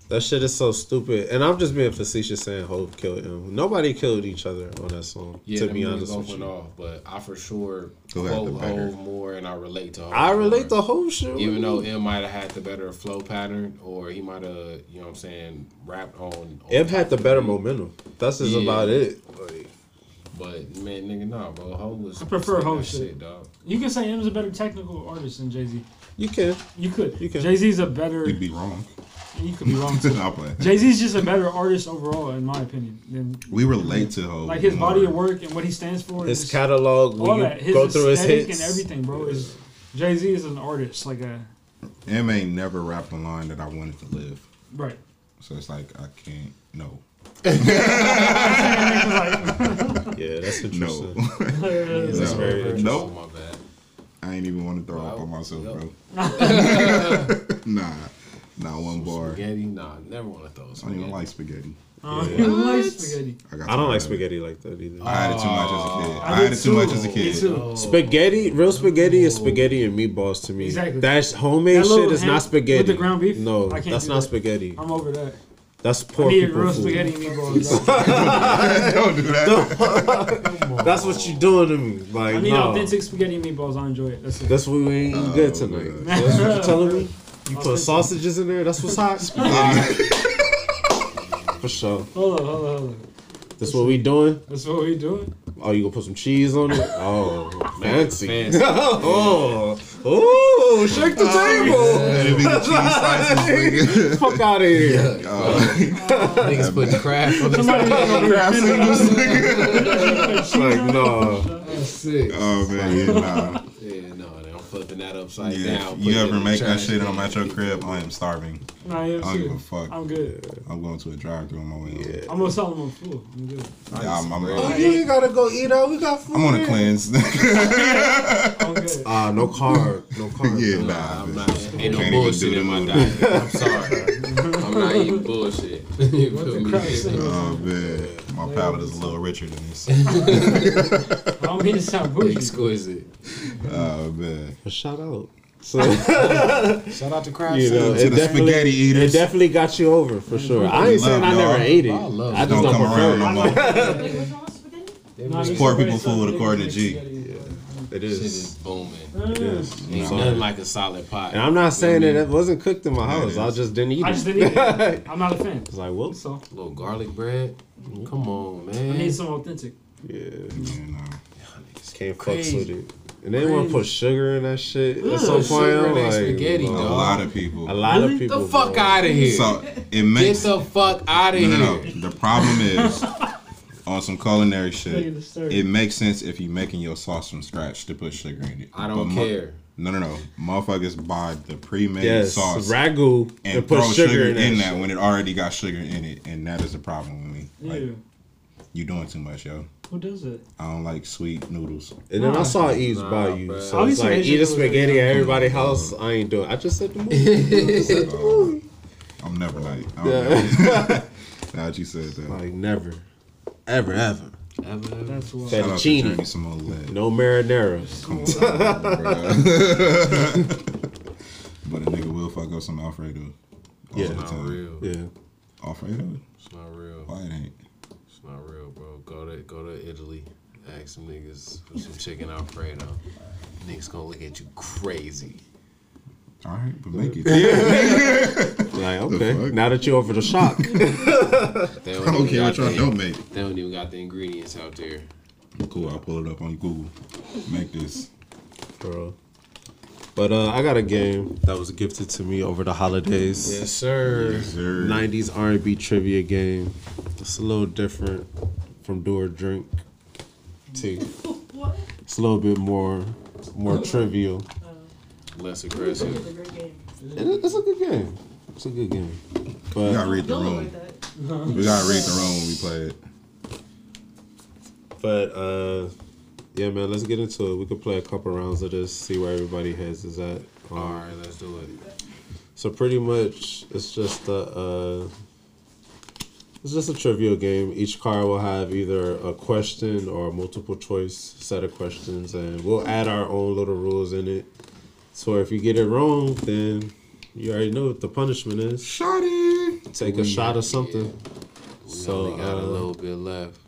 That shit is so stupid. And I'm just being facetious saying Hov killed him. Nobody killed each other on that song. Yeah, to them be niggas honest both with went you. off, but I for sure Who had quote better- Hove more, and I relate to Hove. I relate more. the whole shit. Even though you. M might have had the better flow pattern, or he might have, you know what I'm saying, rapped on. on M had the better beat. momentum. That's just Yeah. about it. Like, But man, nigga, nah, bro. Hove was. I prefer spit Hov that shit. dog. you can say M's a better technical artist than Jay Z. you can. You could. You can. Jay Z's a better. You'd be wrong. You could be wrong too. I'll play. Jay Z's just a better artist overall, in my opinion. Than We relate to Hove. like his more. body of work and what he stands for. His is catalog, all that. His go through his aesthetic hits. and everything, bro. Is Jay Z is an artist, like a M ain't never rapped a line that I wanted to live. right. So it's like I can't. No. Yeah, that's No. interesting. That's That's very Nope. interesting. Nope. My bad. I ain't even want to throw up on myself, Yup. bro. nah. Not one bar. Spaghetti, nah, never want to throw I don't even like spaghetti. Oh, he likes spaghetti. I, I don't like spaghetti like that either. I had it too much as a oh, kid. I I, had it too much as a kid. too. Oh. Spaghetti, real spaghetti is spaghetti and meatballs to me. Exactly. That's homemade That shit is not spaghetti. with the ground beef? No, that's not that. spaghetti. I'm over that. That's I poor need people real food. spaghetti and meatballs. don't do that. That's what you're doing to me. Like, I need no. authentic spaghetti and meatballs. I enjoy it. That's it. That's what we ain't eating good Oh, tonight. man. That's what you're telling me? You put Authentic. sausages in there? That's what's hot? Alright. For sure. Hold on, hold on, hold on. That's what we doing? That's what we doing. Oh, you gonna put some cheese on it? Oh, fancy. fancy. oh, oh, shake the oh, table. It'd be the cheese slices. Fuck out of here. Niggas putting crab on the Somebody over Crab sandwiches, nigga. Like, no. That's sick. Oh man, yeah, nah. Yeah, flipping that upside Yeah, down. if you ever make that shit and can. I'm at your crib, I am starving. Nah, yeah, I don't give a fuck. I'm good. I'm going to a drive-through on my way. home. Yeah. I'm gonna tell them I'm full. I'm good. Yeah, I'm, I'm, Oh, I'm, you ain't gotta go eat out. We got food. I'm on a cleanse. I'm good. Ah, no carb. No carb. yeah, no. nah. I'm not. Ain't no bullshit in my diet. I'm sorry. I'm not eating bullshit. You What feel the me? crap is that? Oh man, my palate is a little richer than this. I don't mean to sound bougie. Exquisite. Oh man, shout out. So Shout out to crab you know, to it the definitely, spaghetti it definitely got you over for sure. I ain't saying I never ate it. I love it. I just don't don't come around no it. more. Wait, which one was spaghetti? It's poor people it food said. according to G. Spaghetti, yeah. It Shit is. is booming. It is. I'm Ain't sorry. nothing like a solid pot. And I'm not saying that it wasn't cooked in my house. I just didn't eat it. I just didn't eat it. I'm not a fan. It's like, whoops. So I mean? little garlic bread. Mm-hmm. Come on, man. I need some authentic. Yeah, Yeah, nah. can't fucks Crazy. with it. And they want to put sugar in that shit. At some point, sugar I'm in like, spaghetti, A bro, dog. lot of people. A lot Really? of people. the fuck out of here. So it Get makes the fuck out of no, here. no, no. The problem is on some culinary shit. Making the stir. It makes sense if you're making your sauce from scratch to put sugar in it. I don't mo- care. No, no, no. Motherfuckers buy the pre-made Yes, sauce ragu and, and, put throw sugar, sugar, in, that, in that shit. when it already got sugar in it, and that is a problem with me. Yeah. Like you doing too much, yo. Who does it? I don't like sweet noodles. And then I saw Eve's Nah, by you. bruh. So I'll it's like Asian eat a spaghetti at and everybody's house. Mm-hmm. I ain't doing. I just said the movie. Uh, I'm never like. I'm Yeah. never, now that you said that. like never, ever, ever. Ever, ever. That's what. Fed- Shout out to fettuccine. No marinara. Come on, but a nigga will fuck up some Alfredo. All Yeah. the Not time. real. Yeah. Alfredo? It's not real. Why it ain't? It's not real, bro. Go to go to Italy. Ask some niggas for some chicken Alfredo. Niggas gonna look at you crazy. All right, but make it. Yeah. Like The okay. Now that you're over the shock. They don't, I don't care got what y'all don't make. They don't even got the ingredients out there. Cool, I'll pull it up on Google. Make this. bro. But uh, I got a game that was gifted to me over the holidays. Yes, sir. Yes, Sir. 90s R&B trivia game. It's a little different from Do or Drink. T. It's a little bit more more trivial. Less aggressive. It- It's a good game. It's a good game. We gotta read the room. We gotta read the room when we play it. but uh yeah man, let's get into it. We could play a couple rounds of this, see where everybody heads is at. Um, All right, let's do it. So pretty much, it's just a uh, it's just a trivial game. Each card will have either a question or a multiple choice set of questions, and we'll add our own little rules in it. So if you get it wrong, then you already know what the punishment is. Shotty! Take a shot of something. We So, only got a uh, little bit left.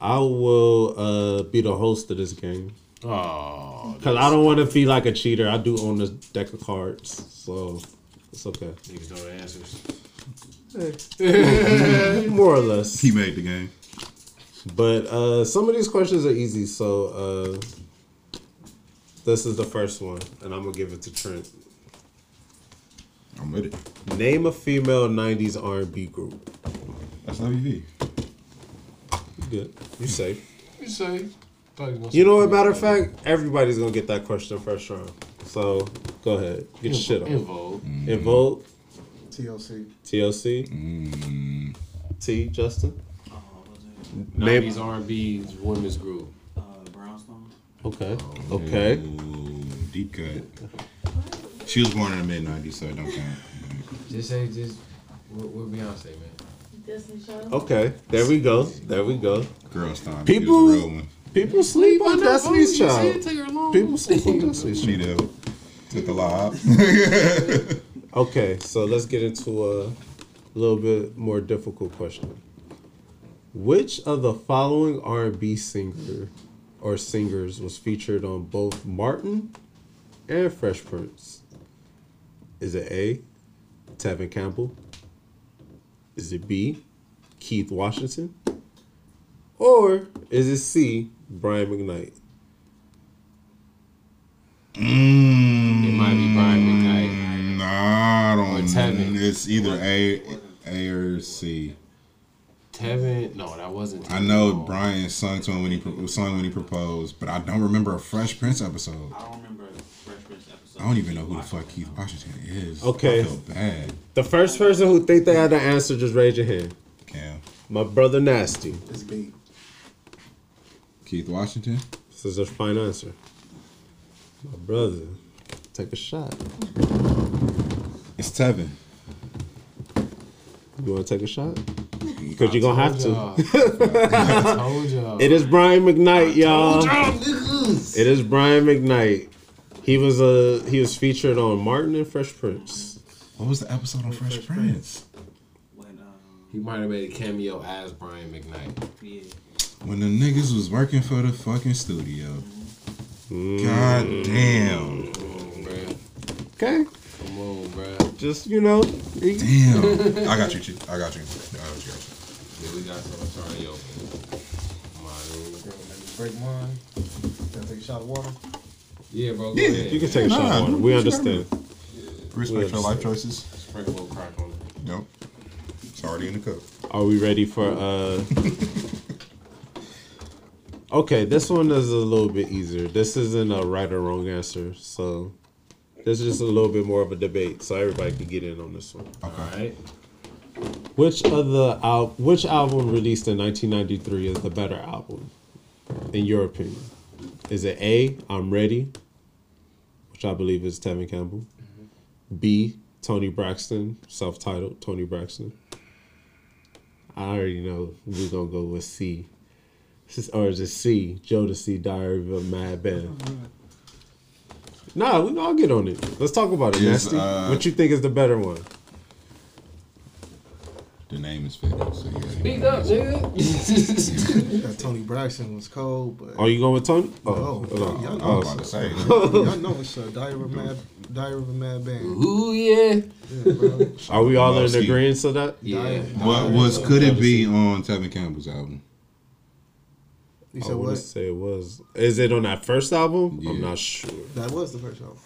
I will uh, be the host of this game Oh, because I don't want to feel like a cheater. I do own this deck of cards, so it's okay. niggas know the answers. More or less. He made the game. But uh, some of these questions are easy, so uh, this is the first one, and I'm gonna give it to Trent. I'm with it. Name a female '90s R&B group. That's WV. You good? You safe? You say? You know what? Matter of fact, everybody's gonna get that question first round. So go ahead, get your shit on. vogue. En Vogue, TLC. TLC, Mm, T, Justin. Was it Name. 90s R&B women's group. Brownstone? Okay. Um, okay. ooh, deep cut. She was born in the mid 90s, so it don't count. Just say, just, where, where Beyonce, man? Destiny Child. Okay. There we go. There we go. Girls time. People- a real one. People sleep on Destiny's Child. take her along. People sleep on Destiny's She Child. Took a lot. Okay, so let's get into a little bit more difficult question. Which of the following R&B singer or singers was featured on both Martin and Fresh Prince? Is it A, Tevin Campbell? Is it B, Keith Washington? Or is it C, Brian McKnight? Mm, It might be Brian McKnight. Nah, I don't. Or Tevin. It's either A, A or C. Tevin, no, that wasn't. I know No. Brian sung to him when he sung when he proposed, but I don't remember a Fresh Prince episode. I don't remember a Fresh Prince episode. I don't even know who the fuck Keith Washington is. Okay. I feel bad. The first person who think they had the answer, just raise your hand. Cam. My brother Nasty. It's B. Keith Washington. This is a fine answer. My brother, take a shot. It's Tevin. You want to take a shot? Because you're going to have to. I told y'all. It is Brian McKnight, y'all. It is Brian McKnight. He was a he was featured on Martin and Fresh Prince. What was the episode on Fresh Prince? When, um, He might have made a cameo as Brian McKnight. yeah. When the niggas was working for the fucking studio. God damn. Bruh. Okay, Come on, bruh. just you know, Damn. I got you, Chief. I got you. I got you. Got Yeah, we got some. Sorry, yo. Come on. Let me break mine. Can I take a shot of water? Yeah, bro. Go Yeah, ahead. you can take a shot Nah, of water. We what you gotta understand. Respect your life choices. Sprinkle a little crack on it. Nope. It's already in the cup. Are we ready for uh Okay, this one is a little bit easier. This isn't a right or wrong answer, so this is just a little bit more of a debate, so everybody can get in on this one. All right. Which of the al- which album released in 1993 is the better album, in your opinion? Is it A, I'm Ready, which I believe is Tevin Campbell, B, Toni Braxton, self-titled Toni Braxton. I already know we're gonna go with C, S- or is it C, Jodeci, Diary of a Mad Band? Nah, we all get on it. Let's talk about it, Is, Nasty. uh, what you think is the better one? The name is fitting. So yeah. Speak up, nigga. Toni Braxton was cold, but Are you going with Toni? No, Oh, y'all oh, know I was about to say. y'all know it's a Diary of a Mad, Diary of a Mad Band. Ooh, yeah. Yeah, bro. Are we all in agreement to that? Yeah. What was could it be on Tevin Campbell's album? You I want to say it was. Is it on that first album? Yeah. I'm not sure. That was the first album.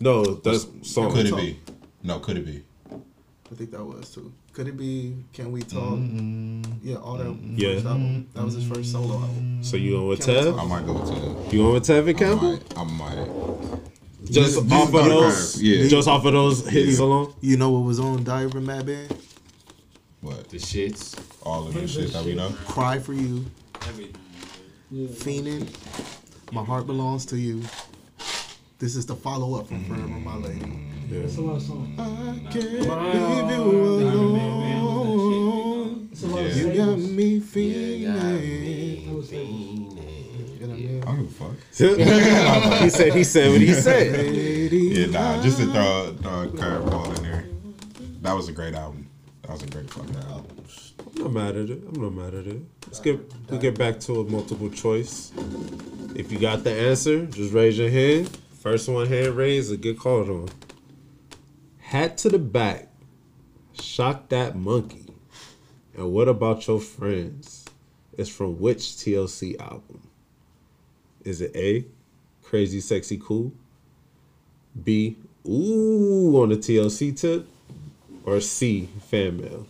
No, that's song. Could it Talk. be? No, could it be? I think that was too. Could it be? Can we talk? Mm-hmm. Yeah, all that mm-hmm. Yeah. album. That was his first solo album. Mm-hmm. So you going with Can Tev? I might go with Tev. You going with Tevin I Campbell? might. I might. Just Just- off of those, yeah. Just off of those hits Yeah. alone. You know what was on Diary of a Mad Band? What? The shits. All of the shit that we know. Cry for you, Everything. Yeah. Feenin', My Heart Belongs to You. This is the follow up from Forever My Lady. It's a lot of songs. I can't leave you alone. It's a lot of Yeah. You got me feeling. That was it. You know what I mean? I don't give a fuck. he said. He said what he said. Lady, Yeah, nah, just to throw, throw a curveball in there. That was a great album. That was a great fucking album. I'm not mad at it. I'm not mad at it. Let's get we get back to a multiple choice. If you got the answer, just raise your hand. First one hand raised, a good call on. Hat to the back. Shock that monkey. And what about your friends? It's from which TLC album? Is it A, Crazy Sexy Cool? B, Ooh on the TLC tip? Or C, Fan Mail?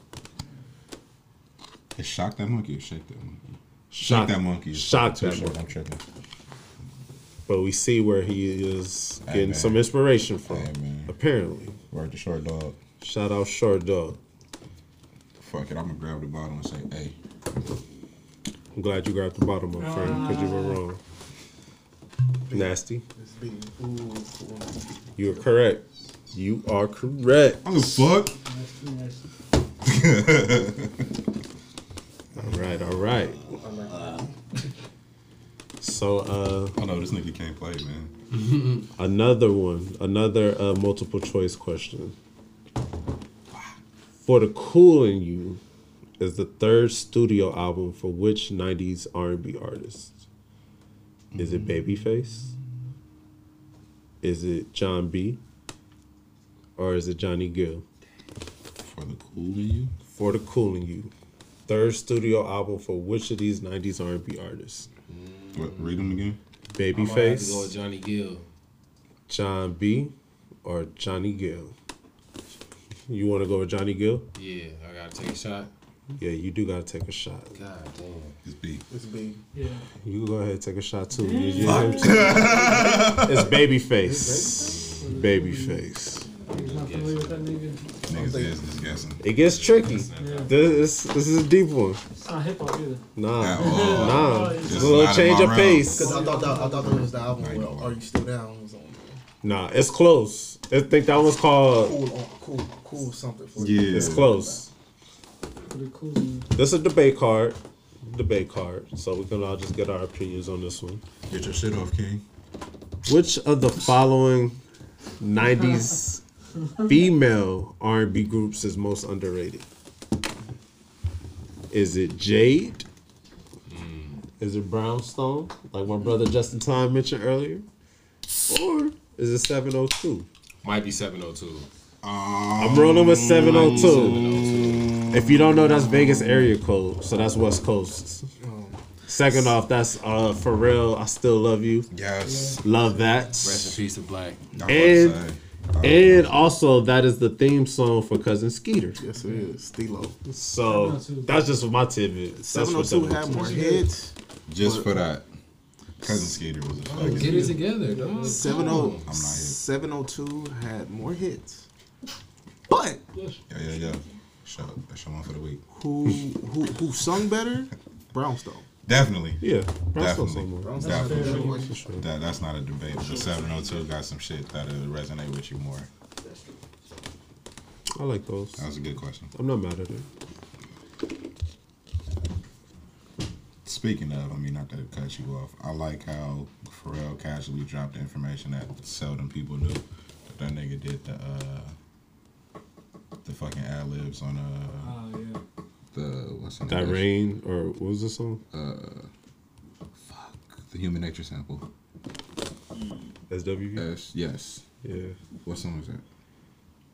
It's shock that monkey or shake that monkey. Shock Shake that monkey. Shock that monkey. I'm tripping. But we see where he is getting man. some inspiration from. Hey, man. Apparently. Word to short dog. Shout out Short Dog. Fuck it, I'm gonna grab the bottom and say, hey. I'm glad you grabbed the bottom, my friend, because you were ah. wrong. Nasty. It's B. Cool. You are correct. You are correct. Oh fuck. That's nasty. All right, all right. So, uh, I know this nigga can't play, man. another one, another uh, multiple choice question. For the Cool in You is the third studio album for which '90s R&B artist? Is it Babyface? Is it Jon B? Or is it Johnny Gill? For the cool in you. For the Cool in You, third studio album for which of these '90s R&B artists? What? Read them again. I might to go with Johnny Gill. Jon B, or Johnny Gill? You want to go with Johnny Gill? Yeah, I gotta take a shot. Yeah, you do gotta take a shot. God damn. It's B. It's B. Yeah. You can go ahead and take a shot too. You- you- it's Babyface. Babyface. He's not familiar with that nigga. Niggas is just guessing. It gets tricky. Yeah. This this is a deep one. It's not hip hop either. Nah, At all. nah. Just a little not change of realm. pace. Because I thought that I thought that was the album where Are You Still Down was on. Nah, it's close. I think that one's called. Cool, on- cool, cool something for Yeah. It's close. For cool. in- This is a debate card. Debate card. So we can all just get our opinions on this one. Get your shit off, King. Which of the following '90s female R&B groups is most underrated? Is it Jade? Is it Brownstone, like my brother Justin Time mentioned earlier? Or is it 702? Might be 702. I'm rolling with 702. If you don't know, that's Vegas area code, so that's West Coast. Second off, that's uh Pharrell. I still love you. Yes. Love that. Rest in peace to Black. I was about And-. And also, that is the theme song for Cousin Skeeter. Yes, it is. Steelo. So that's just my tidbit. That's for 702 had more hits. Just for that. Cousin Skeeter was a oh, fucking. Get it together, dog. 70 I'm not here. 702 had more hits. But Yes. Yeah, yeah, yeah. Show, show one for the week. who who who sung better? Brownstone. Definitely. Yeah, that's Definitely. also. Definitely. For sure. That, that's not a debate. The 702 got some shit that'll resonate with you more. I like those. That was a good question. I'm not mad at it. Speaking of, I mean, not to cut you off, I like how Pharrell casually dropped information that seldom people knew. That that nigga did the uh, the fucking ad libs on uh Oh yeah. The what's the? That of rain or what was the song? Fuck, the Human Nature sample. SWV. Yes, yes. Yeah, What song was that?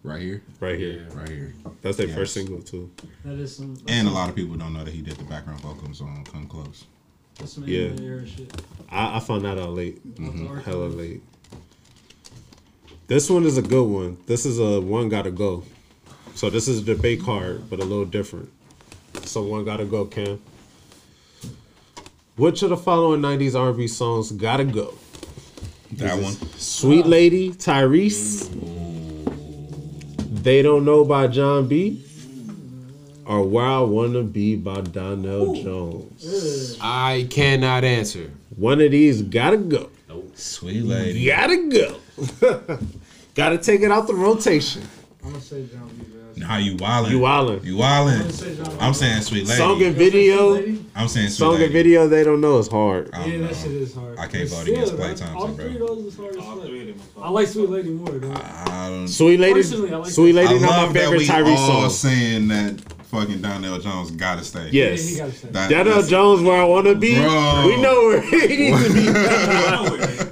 Right here, right here. right here. That's their Yes. first single too. That is some. That's And a lot of people don't know that he did the background vocals on "Come Close." That's some Yeah. yeah. era shit. I, I found that out late, Mhm. hella late. This one is a good one. This is a one gotta go. So this is a debate card, but a little different. So one gotta go, Cam. Which of the following '90s R&B songs gotta go? That Is one. it Sweet oh. Lady, Tyrese. They Don't Know by Jon B. Or Where I Wanna Be by Donell Jones. I cannot answer. One of these gotta go. Sweet lady. Gotta go. gotta take it out the rotation. I'm gonna say Jon B. Bass. How you wildin'? You wildin'. You I'm wildin'. gonna say Jon B. I'm saying sweet lady. Song and Y'all video. Sweet Lady? I'm saying sweet Song lady. and video they don't know is hard. I Yeah, don't that know. shit is hard. I can't But vote against still, Clay All three of those is hard as fuck. three of them. are I like Sweet Lady more, though. I don't. Sweet Lady, Personally, I like Sweet. Lady, I not love my that favorite we Tyrese all song. saying that fucking Donell Jones gotta stay. Yes. Yeah, he gotta stay. That- Donell Jones, where I wanna be. Bro. We know where he needs to be.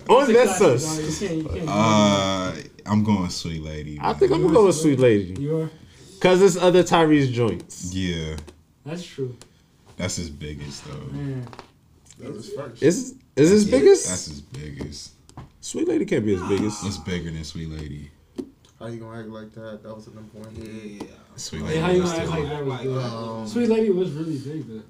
On It's a this us. You can't, you can't Uh, I'm going sweet lady. I think I'm gonna go with Sweet Lady. You are? Cause it's other Tyrese joints. Yeah, That's true. that's his biggest though. Man. That was first. Is is his biggest? That's his biggest. Sweet Lady can't be his biggest. It's bigger than sweet lady. How you gonna act like that? That was a number one. hit. Sweet Hey, lady. how you was gonna act like that was good? Um, Sweet Lady was really big, though.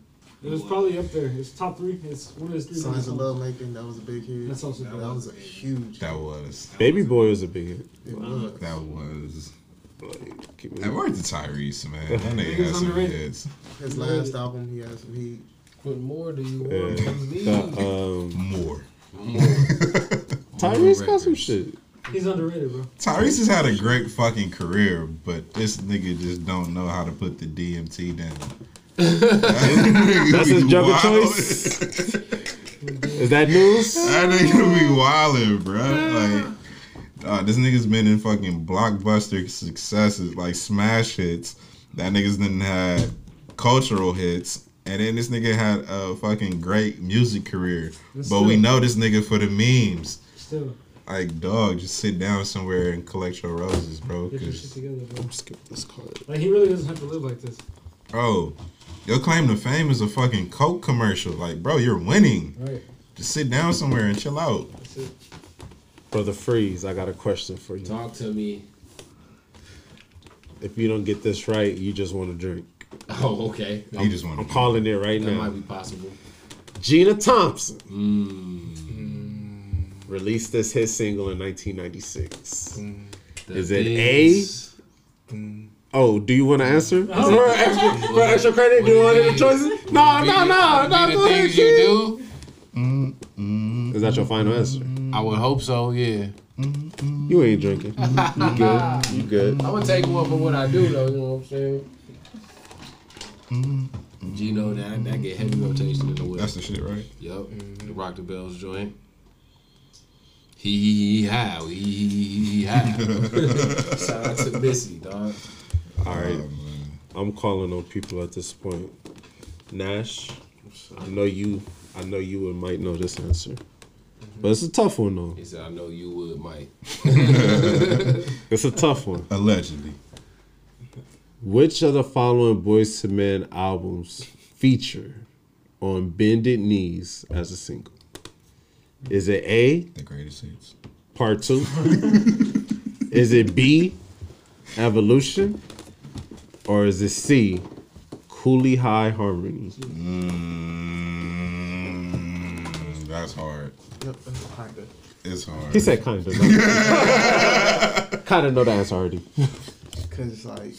It was probably up there. It's top three. It's one of his three. Signs of. Love Making. That was a big hit. That's also that big. was a huge. That was. Baby Boy was a big hit. It was. That was. Like, keep it- I worked the Tyrese, man. That nigga He was had some hits. His last album, he had some heat. What more do you Yeah. want from me? The, um, More. Tyrese got some shit. He's underrated, bro. Tyrese has had a great fucking career, but this nigga just don't know how to put the DMT down. That's his jungle Wild. choice. Is that news? That nigga be wildin', bro. Like, uh, this nigga's been in fucking blockbuster successes, like smash hits. That nigga's done had cultural hits. And then this nigga had a fucking great music career. But But we know this nigga for the memes. Still, Like, dog, just sit down somewhere and collect your roses, bro. get your shit 'cause- together, bro. Skip this card. Like he really doesn't have to live like this. Bro, your claim to fame is a fucking Coke commercial. Like, bro, you're winning. Right. Just sit down somewhere and chill out. That's it. Brother Freeze, I got a question for you. Talk to me. If you don't get this right, you just want to drink. Oh, okay. You just want I'm to calling it right That now. might be possible. Gina Thompson Mm. released this hit single in 1996. The Is it bigs. Oh, do you want to answer? Oh. For, extra, for extra credit, do you want any choices? No, no, no, no. Be Go the ahead, things you kid. do. Is that your final answer? I would hope so. Yeah. You ain't drinking. You good? You good? I'm gonna take one for what I do, though. You know what I'm saying? Gino, that that get heavy rotation in the whip. That's the shit, right? Yep. The Rock the Bells joint. He he he how he he he he how. Shout out to Missy, dog. All right. Oh, I'm calling on people at this point. Nash, I know you. I know you might know this answer. But it's a tough one though. He said, "I know you would, Mike." It's a tough one. Allegedly. Which of the following Boyz II Men albums feature on Bended Knees as a single? Is it A, The greatest hits. part two? is it B, Evolution? Or is it C, Cooley High Harmony? Mm, that's hard. Yep, kinda. It's hard. He said kind of. kind of know the answer already. Cause it's like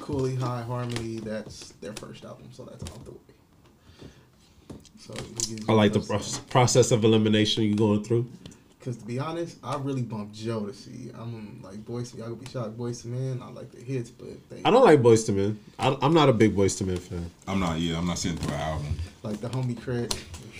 Cooley High Harmony, that's their first album, so that's out the way. So I like the first pro- process of elimination you're going through. Cause to be honest, I really bumped Jodeci. I'm like boys. Y'all gonna be shocked, Boyz II Men. I like the hits, but they I don't like Boyz II Men. I, I'm not a big Boyz II Men fan. I'm not, yeah, I'm not sitting through an album. like the homie Craig.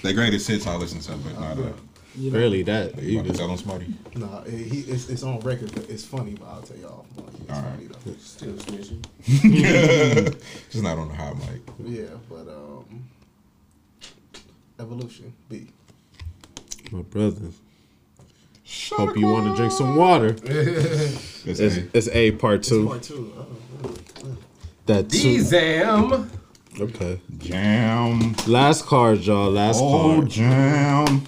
The greatest hits I listen to, but not uh, You know, Really, that you about to even. tell them Smarty? Nah, it, he it's, it's on record. But it's funny, but I'll tell y'all. Like, it's All funny right. though. Still snitching. Just not on the hot mic. Yeah, but um, Evolution B. My brother. Hope you want to drink some water. It's It's, A. it's A part It's two. part two. Oh, oh, That two. Zam. Okay. Jam. Last card, y'all. Last Oh, card. jam.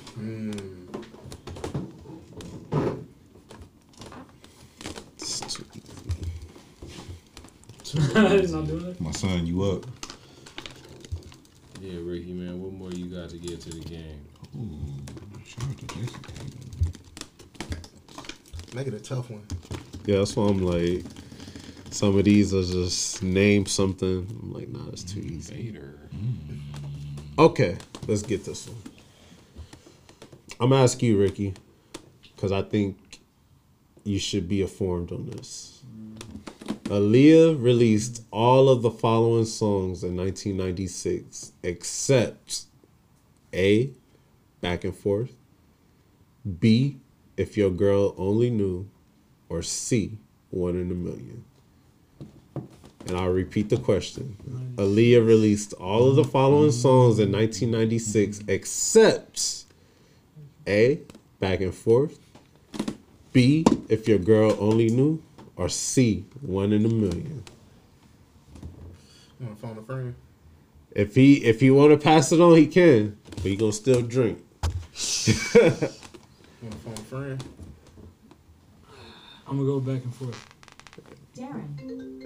It's too- He's not doing it. My son, you up? Yeah, Ricky, man. What more you got to get to the game? Shout out to Jason. Make it a tough one. Yeah, that's why I'm like, some of these are just name something. I'm like, nah, that's too easy. Vader. Okay, let's get this one. I'm gonna ask you, Ricky, because I think you should be informed on this. Aaliyah released all of the following songs in 1996, except A, Back and Forth, B, If Your Girl Only Knew, or C, One in a Million. And I'll repeat the question. Aaliyah released all of the following songs in 1996 except A, Back and Forth, B, If Your Girl Only Knew, or C, One in a Million. You want to phone a friend? If he if he want to pass it on, he can, but he gonna still drink. You want to phone a friend? I'm gonna go back and forth. Darren.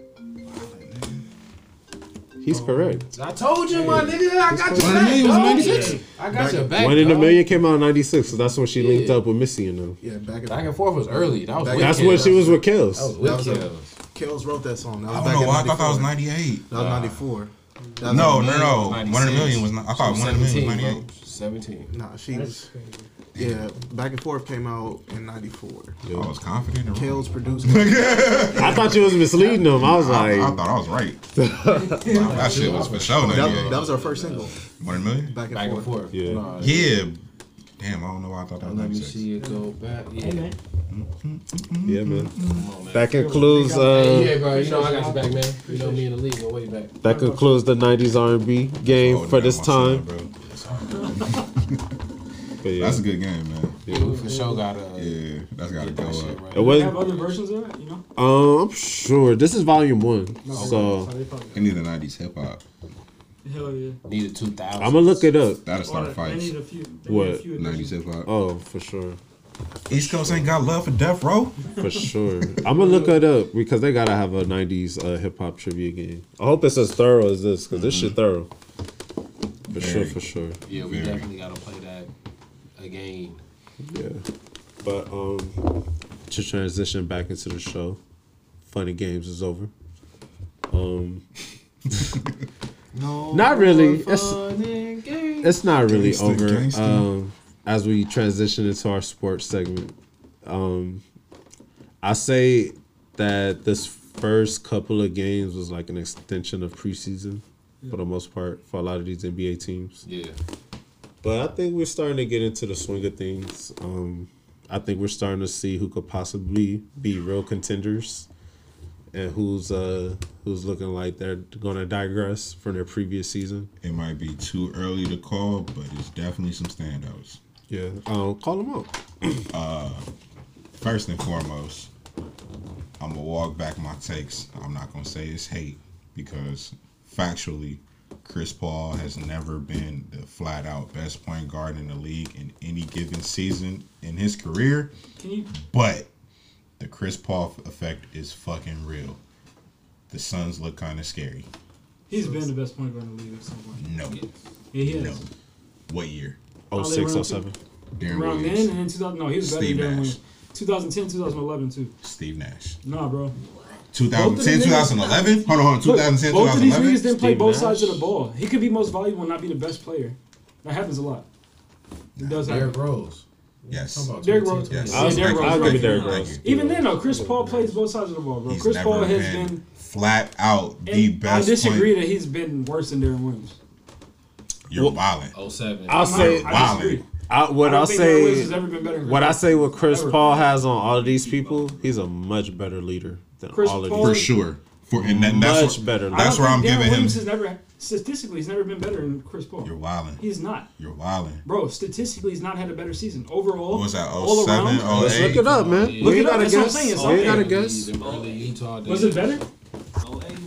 He's oh. correct. I told you, my nigga. I got your One in a back. Million was dog. 96. I got your back. One in a dog. Million came out in '96, so that's when she linked Yeah. up with Missy and them. Yeah, back in Back and forth was early. That was Back- with That's Kels. when she was with That was Kels. with That was a- Kels. Kels wrote that song. That was I don't back know in why. I thought that was 94. 98. That was 94. That was No, no, no. One in a million was not. I thought one in a million was 98. 17. Nah, she was. Crazy. Yeah, Back and Forth came out in 94. I was confident. and wrong. Kels produced I thought you was misleading them. I was I, I thought I was right. that shit was for sure that, 98. that was our first single. One in a million? Back and Back and Forth. forth. Yeah. Nah, Yeah. Damn, I don't know why I thought that was Let me see it go back. Yeah. Hey, man. yeah, man. Come on, man. That concludes. Uh, yeah, bro. You know I got your back, man. You know me in the league go way back. that concludes the '90s R&B game Oh, for damn, this my son, time. bro. But yeah, That's a good game, man. Yeah, we for sure got to Yeah, that's got to get go that up. right. it was. have other versions of it, you know? Um, I'm sure this is volume one, so they probably need the 90s hip hop. hell yeah. Need a 2000. I'm gonna look it up. That'll Or start they fights. need a few. They What? Need a few 90s hip hop. Oh, for sure, East Coast ain't got love for Death Row. for sure. I'm gonna look it up because they gotta have a '90s uh, hip hop trivia game. I hope it's as thorough as this because this shit thorough. For sure, for sure. Yeah, we Very. definitely got to play that. Yeah. But um to transition back into the show, Funny Games is over. Um No. Not really. It's it's not really Gangsta, over. gangsta. Um as we transition into our sports segment. Um I say that this first couple of games was like an extension of preseason for the most part for a lot of these NBA teams. Yeah. But I think we're starting to get into the swing of things. Um, I think we're starting to see who could possibly be real contenders and who's uh who's looking like they're gonna digress from their previous season. It might be too early to call, but it's definitely some standouts. Yeah, um, call them out. First and foremost, I'm gonna walk back my takes. I'm not gonna say it's hate because factually, Chris Paul has never been the flat out best point guard in the league in any given season in his career. Can you? But the Chris Paul effect is fucking real. The Suns look kind of scary. He's been the best point guard in the league at some point. No, Yeah, he has. no. What year? Oh Probably six, oh around oh seven. Deron Around then Williams, and then 2000. No, he was better Steve than Deron Nash. Williams. 2010, 2011 too. Steve Nash. Nah, bro. 2010, Both of them niggas- 2011. Hold on, hold on. Look, 2010, both of these niggas 2011. didn't play Steve both Nash. sides of the ball. He could be most valuable and not be the best player. That happens a lot. It does happen. Derrick Rose. Yes. Talking about Derrick 2010, Rose. Yes. Yeah, I'll- Derrick Rose. I'll right. give you Derrick Rose. Even then, though, Chris Paul plays both sides of the ball, bro. He's Chris Paul has been, been. flat out the best. I disagree Point. that he's been worse than Deron Williams. You're wilding. 07. I'll say I Wow. disagree. I, what I I'll think Deron Williams say ever been what I say what Chris Ever. Paul has on all of these people, he's a much better leader than Chris all of Paul- For sure. For and that, that's Much what, better. That's where I'm Deron giving him. Williams has never statistically he's never been better than Chris Paul. You're wilding. He's not, You're wilding. bro. Statistically, he's not had a better season overall. What was that? all 07, around. 08? Let's look it up, man. Yeah. Look ain't it up, gotta that's what I'm guess. saying, it's We ain't okay. gotta guess. Utah days. Was it better? 08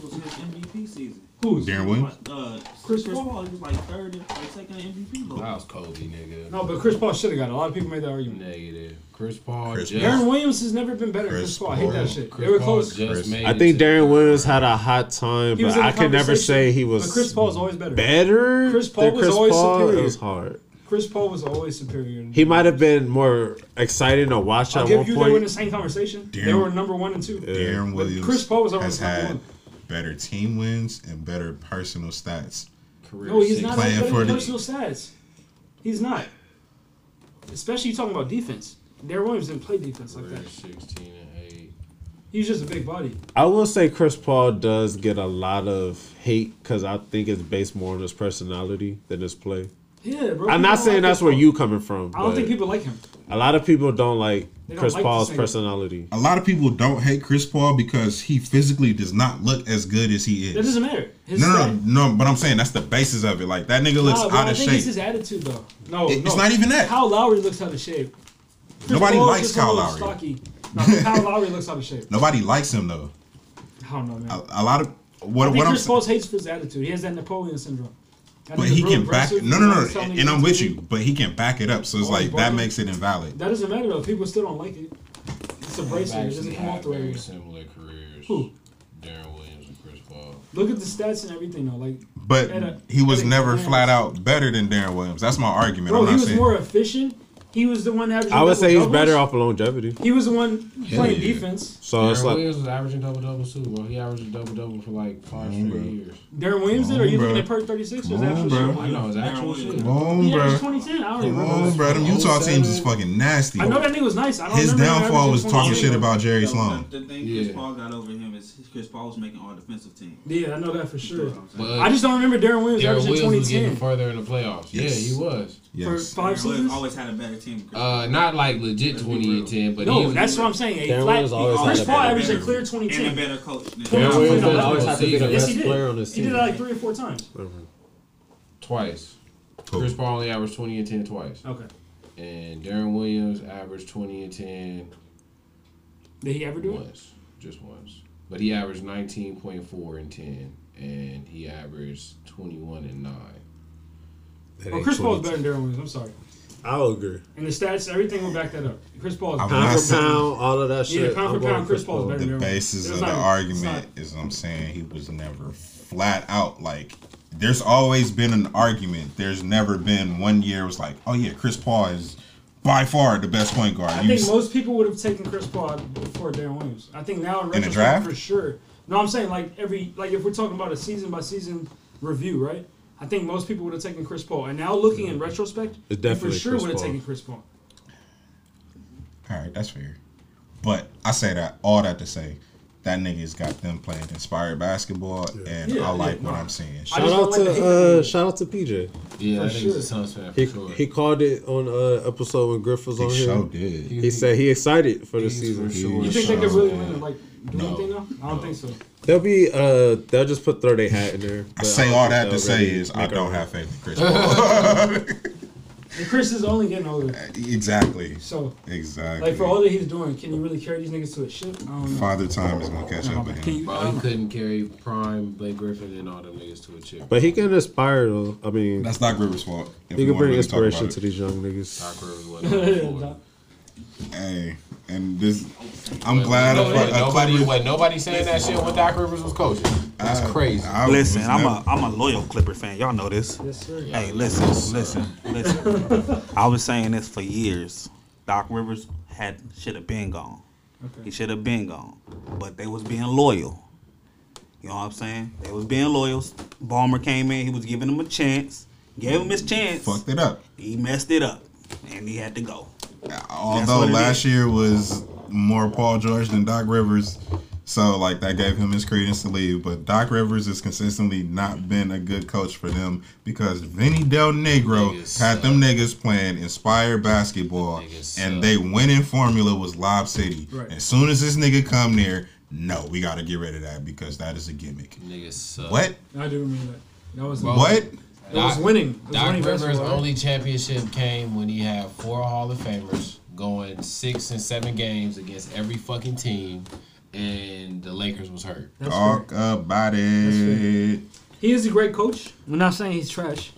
was his MVP season. Who's Deron Williams. Uh, Chris Chris, Paul? Paul he was like third, and, like second MVP. vote. That was Kobe, nigga. No, but Chris Paul should have got it. A lot of people made that argument. Negative. Chris Paul Chris just. Deron Williams has never been better than Chris Chris Paul. I hate that shit. Chris they were Paul close. just Chris. made I think Deron Williams had a hot time, but I can never say he was But Chris Paul's always better. better. Chris Paul than was always Paul. superior. It was hard. Chris Paul was always superior. He might have been more exciting to watch I'll at give one you they were in the same conversation. they were number one and two. Deron Williams Chris Paul was always has number had one. better team wins and better personal stats. Career No, he's six- not Playing had for the- personal stats. He's not. Especially talking about defense. Deron Williams didn't play defense like that. 16 and 8. He's just a big body. I will say Chris Paul does get a lot of hate because I think it's based more on his personality than his play. Yeah, bro. I'm not saying like that's Chris where Paul. you coming from. I don't think people like him. A lot of people don't like don't Chris like Paul's personality. A lot of people don't hate Chris Paul because he physically does not look as good as he That is. doesn't matter. His No, no, no, no. But I'm saying that's the basis of it. Like that nigga looks Nah, bro, out I of think shape. it's his attitude, though. No, It- no. it's not even that. Kyle Lowry looks out of shape. Chris Nobody Paul's likes Kyle Lowry. Stocky. No, Kyle Lowry looks out of shape. Nobody likes him though. I don't know, man. A, a lot of what I think what I'm Chris saying. Hates for his attitude. He has that Napoleon syndrome. That But he can back no no no, telling and I'm with you. But he can back it up, so it's Oh, like that bugging. makes it invalid. That doesn't matter though. People still don't like it. It's abrasive. It doesn't Actually come off had the way. very it is. similar careers. Who? Deron Williams and Chris Paul. Look at the stats and everything though. Like, But a- he was never flat out better than Deron Williams. That's my argument. bro, I'm he was saying more efficient. He was the one averaging. I would say he's double-doubles. better off of longevity. He was the one playing yeah. defense. So it's Deron like Williams was averaging double doubles too, bro. He averaged a double double for like five straight bro. years. Deron Williams did. Are you Come on, looking bro. at per thirty six? Come Was on, actual bro. shit? I know it's actual Deron shit. Williams. Come on, He averaged bro. 2010. I don't Come remember. on, bro. Them Utah teams is fucking nasty. I know that nigga was nice. I don't His remember him downfall averaging was talking 20. shit about Jerry The- Sloan. The, the thing Yeah. Chris Paul got over him is Chris Paul was making all defensive teams. Yeah, I know that for sure. But I just don't remember Deron Williams Deron averaging Williams was getting 2010 further in the playoffs. Yes. Yeah, he was. For Yes. five Deron Williams seasons. always had a better team. Uh, not like legit Let's 20 real. and 10, but No, he, that's what I'm saying. A Deron flat, Williams always Chris had a Paul better averaged a team. clear and a better coach. Than Deron Deron Williams didn't no, always no, have to be the. Yes, best he did. player on his He did it like three or four times. twice. Cool. Chris Paul only averaged 20 and 10 twice. Okay. And Deron Williams averaged 20 and 10 Did he ever do it? once. Just once. But he averaged 19.4 and 10. And he averaged 21 and 9. That Well, ain't Chris Paul's 22. better than Deron Williams. I'm sorry. I'll agree. And the stats, everything will back that up. Chris Paul is Pound for pound, all of that shit. Yeah, pound for I'm going pound, Chris Paul's better The than Deron Williams. basis of the argument is I'm saying he was never flat out like there's always been an argument. There's never been one year it was like, oh yeah, Chris Paul is by far the best point guard. I You think s- most people would have taken Chris Paul before Deron Williams. I think now in In the draft? for sure. No, I'm saying like every like if we're talking about a season by season review, right? I think most people would have taken Chris Paul. And now looking in retrospect, It's he for definitely sure Chris would have Paul. taken Chris Paul. all right, that's fair. But I say that all that to say that nigga's got them playing inspired basketball, and Yeah, I like yeah, what no. I'm seeing. I Shout just don't out like the hate to uh, shout out to PJ. Yeah, For I think he's a Suns fan for He sure. he called it on uh episode when Griff was He on here. sure did. He said he excited for the He's season. for sure. You think they Sure. could really win? Like do anything though? I don't think so. They'll be uh they'll just put throw their hat in there. I but say don't all that to say is I don't have faith in Chris Paul. And Chris is only getting older. exactly. So, Exactly. like, for all that he's doing, can you really carry these niggas to a ship? I don't know. Father time is gonna catch up with him. you, Bro, he couldn't carry Prime, Blake Griffin, and all them niggas to a ship. But he can inspire though. I mean That's Doc Rivers' fault. he can bring really inspiration to these young niggas. Doc Rivers wasn't on the. Hey, and this, I'm glad. No, a, wait, nobody, Clippers- what, nobody saying that shit when Doc Rivers was coaching. That's I- crazy. I Listen, I'm never- a I'm a loyal Clipper fan. Y'all know this. Yes, sir. Hey, listen, listen, listen. I was saying this for years. Doc Rivers had should have been gone. Okay. He should have been gone, but they was being loyal. You know what I'm saying? They was being loyal. Ballmer came in. He was giving him a chance. Gave him his chance. fucked it up. He messed it up, and he had to go. Although last is. year was more Paul George than Doc Rivers, so like that gave him his credence to leave. But Doc Rivers has consistently not been a good coach for them because Vinny Del Negro Niggas had suck. them niggas playing inspired basketball, Niggas and suck. they winning formula was Lob City. Right. As soon as this nigga come near, no, we got to get rid of that because that is a gimmick. Niggas suck. What? I do remember that. That was Bro, What? It was winning. It was Doc winning Rivers' basketball, only championship came when he had four Hall of Famers going six and seven games against every fucking team, and the Lakers was hurt. That's fair. Talk about it. He is a great coach. We're not saying he's trash.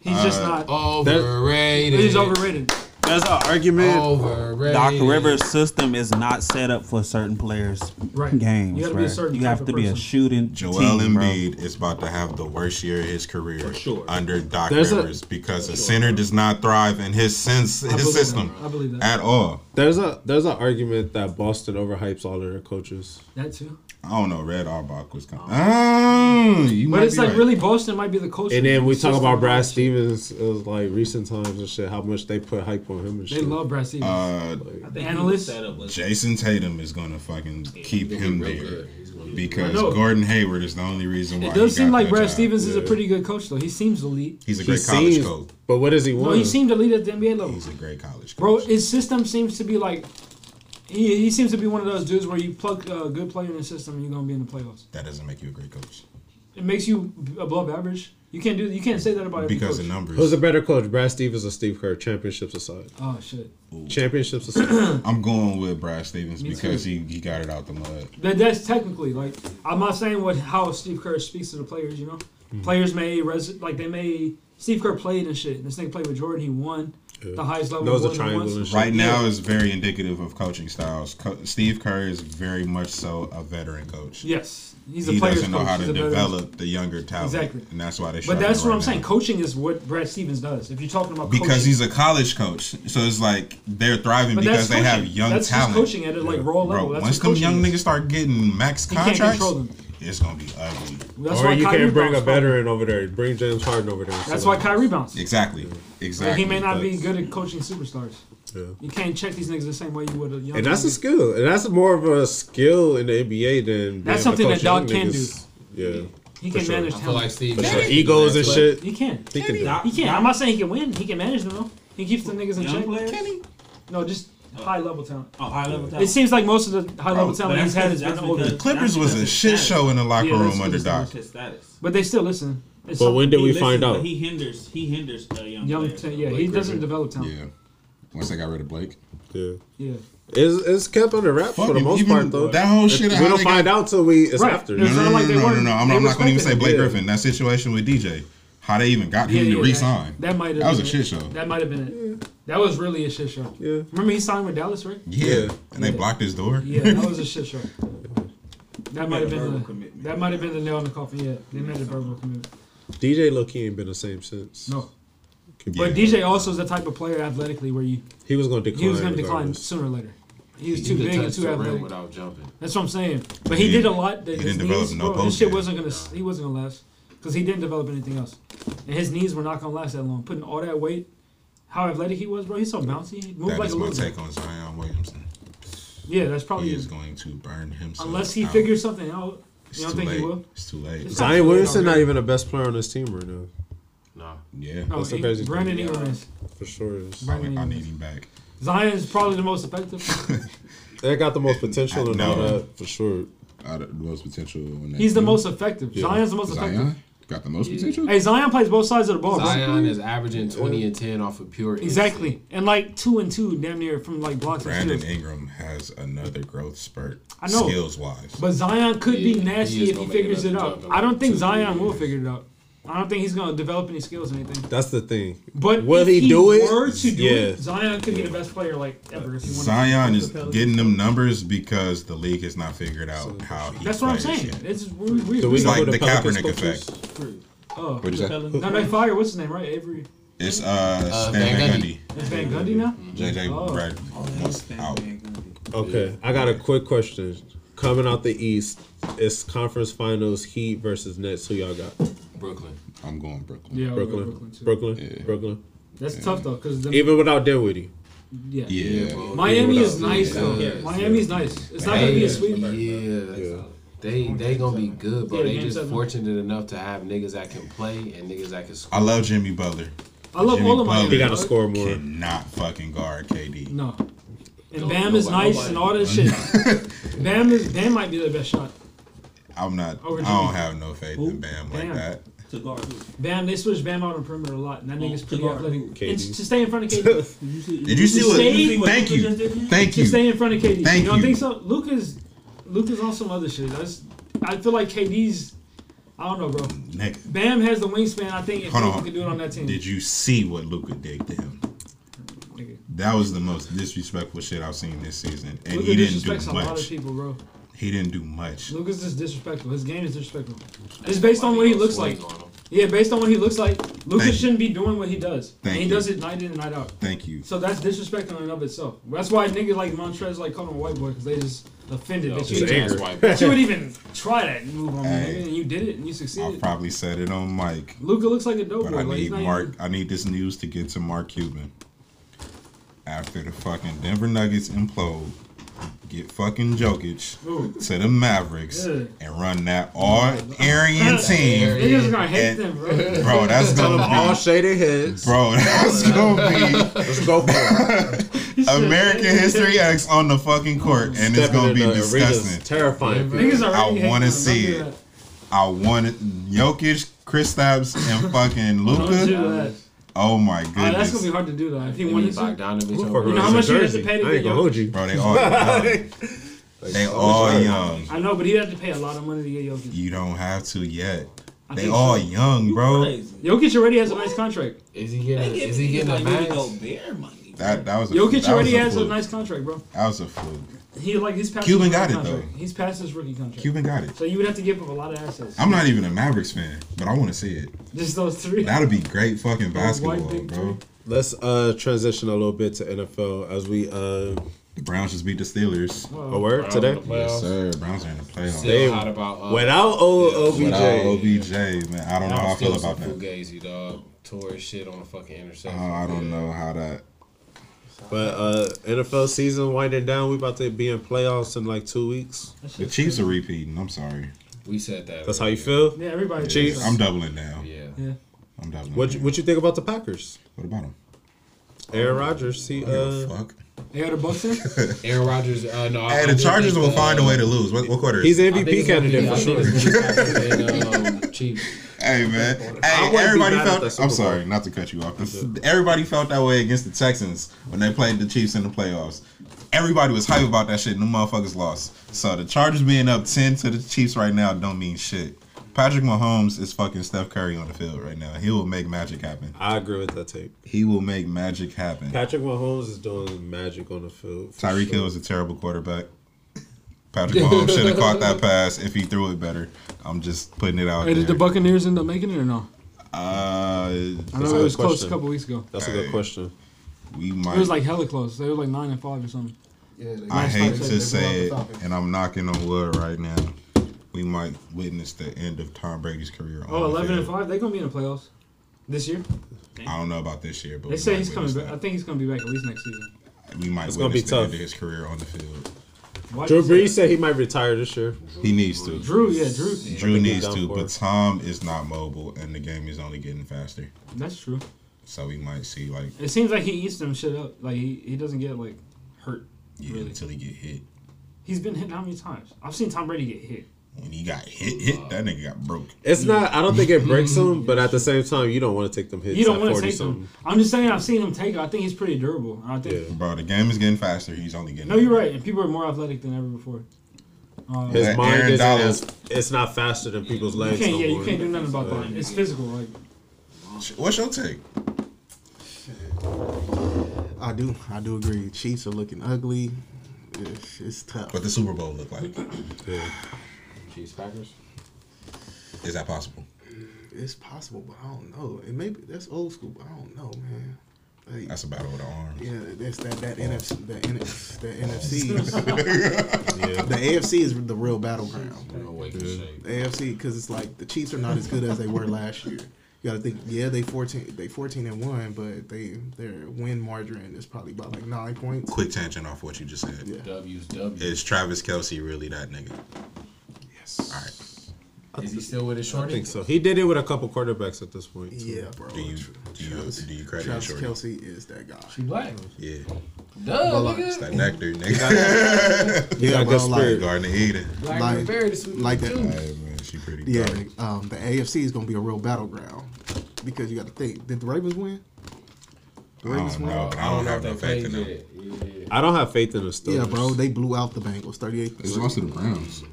He's just Uh, not. Overrated. He's overrated. There's an argument. Overrated. Doc Rivers' system is not set up for certain players' Right. games. You gotta be a certain You type have of to be a person. shooting Joel team, bro. Embiid is about to have the worst year of his career For sure. under Doc There's a- Rivers because a center does not thrive in his sense, his believe system that. I believe that. at all. There's a there's an argument that Boston overhypes all of their coaches. That too. I don't know. Red Auerbach was coming. Oh, you But it's like right. really Boston might be the coach. And then we talk about Brad Stevens, it was like recent times and shit, how much they put hype on him and shit. They love Brad Stevens. Uh, I think Analysts? He was set up with Jayson Tatum is gonna fucking keep him real there good. He's gonna be because Gordon Hayward is the only reason why. it does he seem got like Brad job. Stevens is a pretty good coach though. He seems elite. He's a He great college seems- coach. But what does he want? No, he seemed elite at the NBA level. He's a great college coach. Bro, his system seems to be like he, he seems to be one of those dudes where you plug a good player in the system and you're gonna be in the playoffs. that doesn't make you a great coach It makes you above average. You can't do you can't say that about every because coach. of numbers. Who's a better coach, Brad Stevens or Steve Kerr? Championships aside. Oh shit. Championships aside. I'm going with Brad Stevens Me because too. he, he got it out the mud. That, that's technically like I'm not saying what how Steve Kerr speaks to the players. You know, hmm. players may res like they may Steve Kerr played and shit. This nigga played with Jordan. He won the highest level. Knows more the than triangle once. and shit. Right now is very indicative of coaching styles. Co- Steve Kerr is very much so a veteran coach. Yes, he's a he doesn't know coach. how to a veteran. develop the younger talent, Exactly. and that's why they. But that's what right I'm saying. Coaching is what Brad Stevens does. If you're talking about Because coaching. he's a college coach, so it's like they're thriving But because that's they have young That's just talent. coaching at a, like, raw level. Bro, That's once what them young is. niggas start getting max He can't contracts, control them. It's gonna be ugly. That's or why you Kyrie can't bring a bounced veteran over there. Bring James Harden over there. That's why Kyrie bounced. Exactly, Like, exactly. he may not be good at coaching superstars. Yeah. You can't check these niggas the same way you would a young. Man. And that's a skill. And that's more of a skill in the NBA than That's being something that to coach Doc young can niggas. Yeah. He can sure. manage I feel talent. like Steve. For sure. Egos and too. shit. He can. He can do Doc- He can. Doc- I'm not saying he can win. He can manage them though. He keeps the niggas in Young check. players? No, just high level talent. Oh, high level talent. It seems like most of the high level talent he's had has because- been that's older. because- Clippers was a shit his show in the locker Yeah, room under because Doc. That's his status. But they still listen. It's But when did we listens, find but out? He hinders. He hinders uh, young, young, players. ta- yeah, he doesn't Griffin. develop talent. Yeah. Once they got rid of Blake. Yeah. Yeah. It's, it's kept under wraps for the most part, though. that whole shit We don't they find out till we it's Right. after. No, no, no, like no, no, no, no. I'm, they I'm not going to even say. Blake Yeah. Griffin. That situation with DJ, how they even got Yeah, him yeah, to resign. That, that might have. That was a been shit show. That might have been it. That was really a shit show. Yeah. Remember he signed with Dallas, right? Yeah. Yeah. And they Yeah. blocked his door. Yeah, that was a shit show. That might have been the, commitment. that might have been the nail in the coffin. Yeah, they made a verbal commitment. DJ Loki ain't been the same since. No, Could but DJ also is the type of player athletically where you He was going to decline. he was going to decline regardless. sooner or later. He was He too big and too the athletic. without jumping. That's what I'm saying. But he, He did a lot. That he his didn't develop knees, no bro, his post shit game. wasn't gonna. He wasn't gonna last because he didn't develop anything else, and his knees were not gonna last that long. Putting all that weight, how athletic he was, bro. He's so bouncy. He moved That like is a my little. take on Zion Williamson. Yeah, that's probably He is going to burn himself. unless he out. figures something out. It's You don't think late. he will? It's too late. It's Zion Williamson not even the best player on this team right now. No. Yeah. No, That's the he- crazy thing. Brandon Ingram is. For sure is. I, I need him back. Zion is probably the most effective. They got the most potential and all No. that for sure. Out of the most potential. In that He's the most effective. Yeah. Zion's the most Zion effective. Got the most potential. Hey, Zion plays both sides of the ball, bro. Zion is averaging 20 and 10 off of pure Exactly, instinct. and like two and two, damn near from like blocks and Brandon steals. Ingram has another growth spurt. I know. Skills wise. But Zion could Yeah, be nasty is if he figures it another out. I don't think Zion will figure it out. I don't think he's gonna develop any skills or anything. That's the thing. But Will if he he, do it? were to do Yeah. it, Zion could be the best player like ever. If he Zion is Pelicans. getting them numbers because the league has not figured out how he That's what I'm saying. yet. It's we, we, Do we we It's like the the Kaepernick coach is? effect. oh, What'd you say? no, they fire. What's his name? Right, Avery. It's uh, Uh, Stan Van Van Gundy. Gundy. It's Van Gundy now. JJ Oh. Brad wants out. Okay, I got a quick question. Coming out the East, it's conference finals Heat versus Nets. Who y'all got? Brooklyn. I'm going Brooklyn. Yeah, I'll go Brooklyn. Brooklyn too. Brooklyn. Yeah. Brooklyn. That's tough though, because Even without Dinwiddie. yeah. Yeah. bro. Miami Yeah, is nice Yeah. though. Yeah. Miami's nice. It's not gonna be a sweep. Yeah, Yeah. They they gonna be good, bro. Yeah, they game just seven. fortunate enough to have niggas that can play and niggas that can score. I love Jimmy Butler. I love Jimmy all of Butler Miami. He got to score more. Cannot fucking guard KD. No. And Bam is nobody- nice and all that shit. Bam is Bam might be the best shot. I'm not. Oh, Over I don't have no faith Who? in Bam like Bam. that. To guard who? Bam, they switch Bam out on perimeter a lot, and that nigga's pretty to guard athletic. KD. And to stay in front of KD. Did you see? Did you see what? Say- Thank Luka you. just did, man? Thank you. to you. stay in front of KD. Thank you don't you. think so? Luka's Luka's on some other shit. That's, I feel like KD's. I don't know, bro. Nigga, Bam has the wingspan. I think if Hold he on. could do it on that team. Did you see what Luka did to him? Nigga. That was the most disrespectful shit I've seen this season, and Luka he didn't do disrespects a lot of much. people, bro. He didn't do much. Luka's is disrespectful. His game is disrespectful. It's based on what he looks like. Swing on 'em. Yeah, based on what he looks like, Lucas Thank shouldn't be doing what he does. Thank and he you. does it night in and night out. Thank you. So that's disrespectful in and of itself. That's why niggas like Montrez like call him a white boy because they just offended that, you even, anger. That's white, that you would even try that move on me, Hey. and you did it and you succeeded. I succeeded. probably said it on Mike. Luka looks like a dope but boy. I need not Mark. even- I need this news to get to Mark Cuban. After the fucking Denver Nuggets implode, get fucking Jokic Ooh. to the Mavericks Yeah. and run that all Aryan team, Niggas are gonna hate And- them, bro. bro. That's Tell them all gonna shaded heads. bro. That's gonna be. Let's go for. American History X on the fucking court, and it's gonna be the arena's disgusting. Terrifying. Niggas are I wanna them. see Don't do it. that. I wanted Jokic, Kristaps, and fucking Don't do Luka. That. Oh my Oh, that's gonna be hard to do though. If he They wanted need to, Bogdanovich Who over fuck You know around how much some you have to jersey? pay to I ain't get gonna hold you. bro. They all young. They all young. I know, but he had to pay a lot of money to get Jokic. You don't have to yet. I They all so. young, bro. Crazy. Jokic already has a nice contract. Is he getting? Is he getting a like maybe max? no bear money. That that was a, Jokic that already was has a nice contract, bro. That was a fluke. He like he's past Cuban his got rookie it, contract. though. He's past his rookie contract. Cuban got it. So you would have to give up a lot of assets. I'm not even a Mavericks fan, but I want to see it. Just those three. That'd be great fucking Those white basketball, big bro. three. Let's uh transition a little bit to NFL as we uh The Browns just beat the Steelers. a word today. Yes, sir. Browns are in the playoffs. Still They- hot about uh, Without o- OBJ. Without OBJ, man, I don't know how I feel about that. Fugazi, dog. Tore his shit on a fucking interception. Oh, I don't know how that. But uh NFL season winding down. We about to be in playoffs in like two weeks. The Chiefs are repeating. I'm sorry. We said that. That's how you feel. Yeah, everybody. Chiefs. I'm doubling down. Yeah. Yeah. I'm doubling. What you, down. what you think about the Packers? What about them? Aaron Rodgers. He uh fuck. They got a Bucks in. Aaron Rodgers. Uh, no. I- Hey, I the Chargers think, will uh, find a way to lose. What, what quarter? he's Is the it? I think MVP it's gonna be- candidate for sure. it's gonna be Packers and, um, Chiefs. Hey man, hey, everybody felt. I'm sorry, not to cut you off. Everybody felt that way against the Texans when they played the Chiefs in the playoffs. Everybody was hype about that shit, and the motherfuckers lost. So the Chargers being up ten to the Chiefs right now don't mean shit. Patrick Mahomes is fucking Steph Curry on the field right now. He will make magic happen. I agree with that take. He will make magic happen. Patrick Mahomes is doing magic on the field. for Tyreek sure. Hill is a terrible quarterback. Patrick Mahomes should have caught that pass if he threw it better. I'm just putting it out Hey, there. did the Buccaneers end up making it or no? uh, I That's know it good was close a couple weeks ago. That's a good question. we might. It was like hella close. They were like nine and five or something. Yeah, I hate to say it, blew out the Falcons. and I'm knocking on wood right now. We might witness the end of Tom Brady's career. on Oh, the 11 and five. They're gonna be in the playoffs this year. I don't know about this year, but They say he's coming back. I think he's gonna be back at least next season. We might It's gonna witness be the end tough. of his career on the field. Why Drew you say Brees said he might retire this year. He needs to. Drew, yeah, Drew. Drew needs to, but. Tom is not mobile, and the game is only getting faster. That's true. So we might see like It seems like he eats them shit up. Like he, he doesn't get like hurt. Yeah, Really? until he get hit. He's been hit how many times? I've seen Tom Brady get hit. When he got hit, hit that nigga got broke. It's not. I don't think it breaks him, but at the same time, you don't want to take them hits. You don't at want to 40 take something. him. I'm just saying I've seen him take it. I think he's pretty durable. I think Bro, the game is getting faster. He's only getting. no, you're right. And people are more athletic than ever before. Uh, His That mind isn't as, It's not faster than people's you legs. can't. no Yeah, you can't do nothing about that. It's physical. Like What's your take? I do. I do agree. Chiefs are looking ugly. It's, it's tough. What the Super Bowl look like? Chiefs Packers. Is that possible? It's possible, but I don't know. It may be that's old school, but I don't know, man. Like, That's a battle with the arms. yeah, that's that that NFC that, NF, that NFC. The AFC is the real battleground. Real wake. The AFC because it's like the Chiefs are not as good as they were last year. You got to think, yeah, they fourteen, they fourteen and one, but they their win margin is probably about like nine points. Quick tangent off what you just said. Yeah. W's W. Is Travis Kelce really that nigga? Yes. All right. Is he still with his I shorty? think so. He did it with a couple quarterbacks at this point. too. Yeah, bro. Do you do you Travis, do you credit Travis Shorty? Kelce is that guy. she black. Yeah, Duh, But like- it's nigga. that nectar, nigga. Yeah, got bro. good spirit. Like, Garden of Eden. Black like- and berry, sweet like juice. that. Hey, man, she pretty. yeah, dark. um, the AFC is gonna be a real battleground because you got to think. Did the Ravens win? The I Ravens don't win. know, I don't have no faith in them. Yeah. I don't have faith in the Steelers. Yeah, bro. They blew out the Bengals, thirty-eight. They lost to the Browns.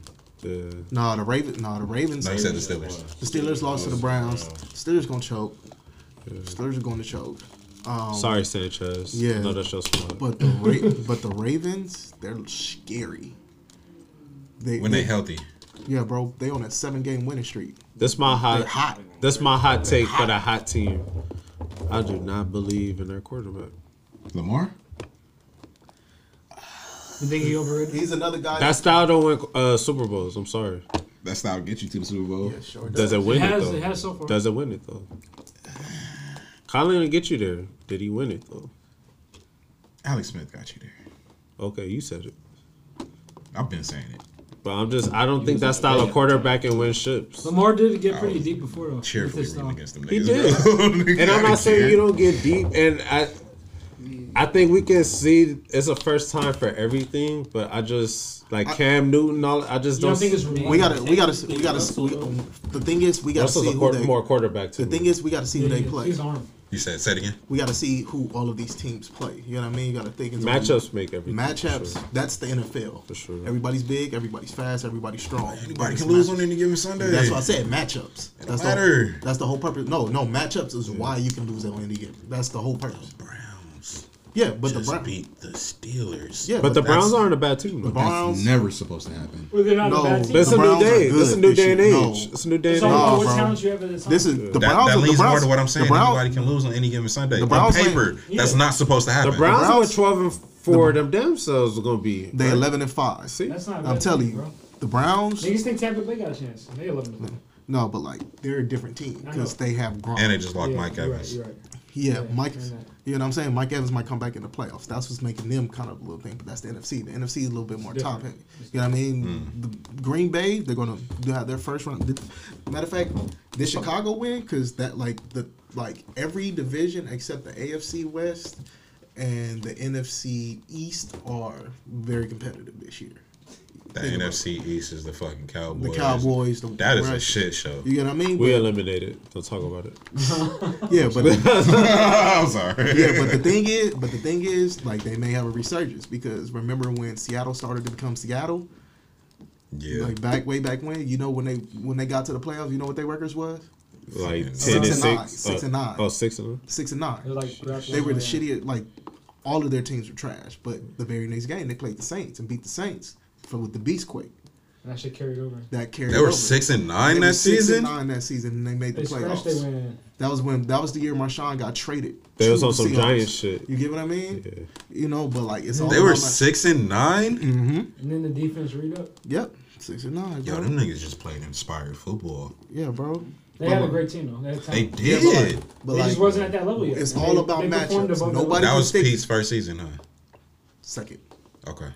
Yeah. No, the Ravens. No, the Ravens. No, you said the Steelers. The Steelers lost to the Browns. Steelers gonna choke. Steelers are going to choke. Um, Sorry, Sanchez. yeah. I know that's your spot. but the Ra- but the Ravens, they're scary. They, When they healthy, yeah, bro, they on a seven game winning streak. That's my hot. They're hot. This my hot take for the hot team. I do not believe in their quarterback. Lamar. You think he overrated? He's another guy. That style don't win uh, Super Bowls. I'm sorry. That style get you to the Super Bowl. yeah, sure Does it win It it, has- though? it has so far. Does it win it though? Colin didn't get you there. Did he win it though? Alex Smith got you there. Okay, you said it. I've been saying it. But I'm just. I don't think that style of quarterback can win ships. Lamar did get pretty deep before though. with Cheerfully his against them He niggas. did. And I'm not saying you don't get deep. And I, I think we can see it's a first time for everything. But I just like Cam Newton. All I just don't. don't think it's We gotta, we gotta, we gotta. We, the thing is, we gotta Russell's see a who they. more quarterback too. The thing is, we gotta see who they play. He's armed. You said, say it again. We gotta see who all of these teams play. You know what I mean? You gotta think. it's matchups make everything. Matchups. sure. That's the NFL. For sure. Everybody's big. Everybody's fast. Everybody's strong. Anybody It's can lose matchups. on any given Sunday. That's what I said. Matchups. That's the, matter. whole, that's the whole purpose. No, no. Matchups is why you can lose on any game. That's the whole purpose. Browns Yeah, but the Browns. beat the Steelers. Yeah, But the Browns aren't a bad team. The Though. Browns. never supposed to happen. Well, they're not No. a bad team. But it's a new Browns are day. good It's a new day and age. No. It's a new day and age. about No, what bro. talent you have at the time. This is the That, Browns. that leads Browns, more to what I'm saying. The Browns, Anybody can lose on any given Sunday. The Browns on paper, ain't- that's not supposed to happen. The Browns, Browns- went 12 and 4 them themselves are going to be. they right? eleven and five. See? That's not. a I'm telling you, bro. the Browns. Niggas think Tampa Bay got a chance. They 11 to five. No, but like they're a different team because they have Gronk. and they just lost Yeah, Mike you're Evans. Right, you're right. Yeah, Yeah, Mike. You know what I'm saying? Mike Evans might come back in the playoffs. That's what's making them kind of a little thing. But that's the NFC. The NFC is a little bit more top heavy. You know what I mean? Hmm. The Green Bay, they're gonna do have their first round. Matter of fact, did Chicago win? Because that like the like every division except the AFC West and the NFC East are very competitive this year. The Think NFC East is the fucking Cowboys. The Cowboys, the That is a shit show. You get what I mean? We But- eliminated. Don't talk about it. yeah, but I'm sorry. yeah, but the thing is, but the thing is, like they may have a resurgence because remember when Seattle started to become Seattle, yeah. like back way back when, you know when they when they got to the playoffs, you know what their records was Like 10 Six and and 6. nine. Six uh, and nine. Oh, 6 and 9. six and nine. They're like They were the shittiest. Like all of their teams were trash, but the very next game they played the Saints and beat the Saints for with the Beastquake And that shit carried over. that carried. They were over. six and nine were that six season. and nine that season, and they made the They scratched. They playoffs. That was when that was the year Marshawn got traded. They was to on some Seahawks. giant shit. You get what I mean? Yeah. You know, but like it's all They were six and nine. Mm-hmm. And then the defense read up. Yep. Six and nine, Yo, bro. them niggas just played inspired football. Yeah, bro. They had a great team though. They, had They did. Yeah, but like- but They like, just wasn't at that level yet. It's And all they- about they matchups. Nobody that was Pete's first season, huh? second. Okay.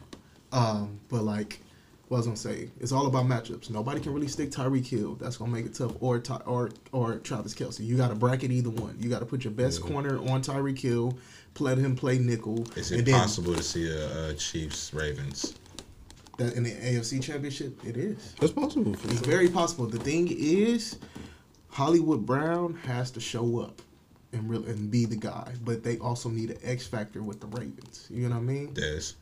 Um, but like what I was gonna say, it's all about matchups. Nobody can really stick Tyreek Hill. That's gonna make it tough. Or Ty, or or Travis Kelce. You got to bracket either one. You got to put your best corner on Tyreek Hill. Let him play nickel. Is and it then to see a, a Chiefs Ravens? that in the AFC Championship? It is. It's possible. For It's sure. very possible. The thing is, Hollywood Brown has to show up and real and be the guy, but they also need an X factor with the Ravens. You know what I mean? Des.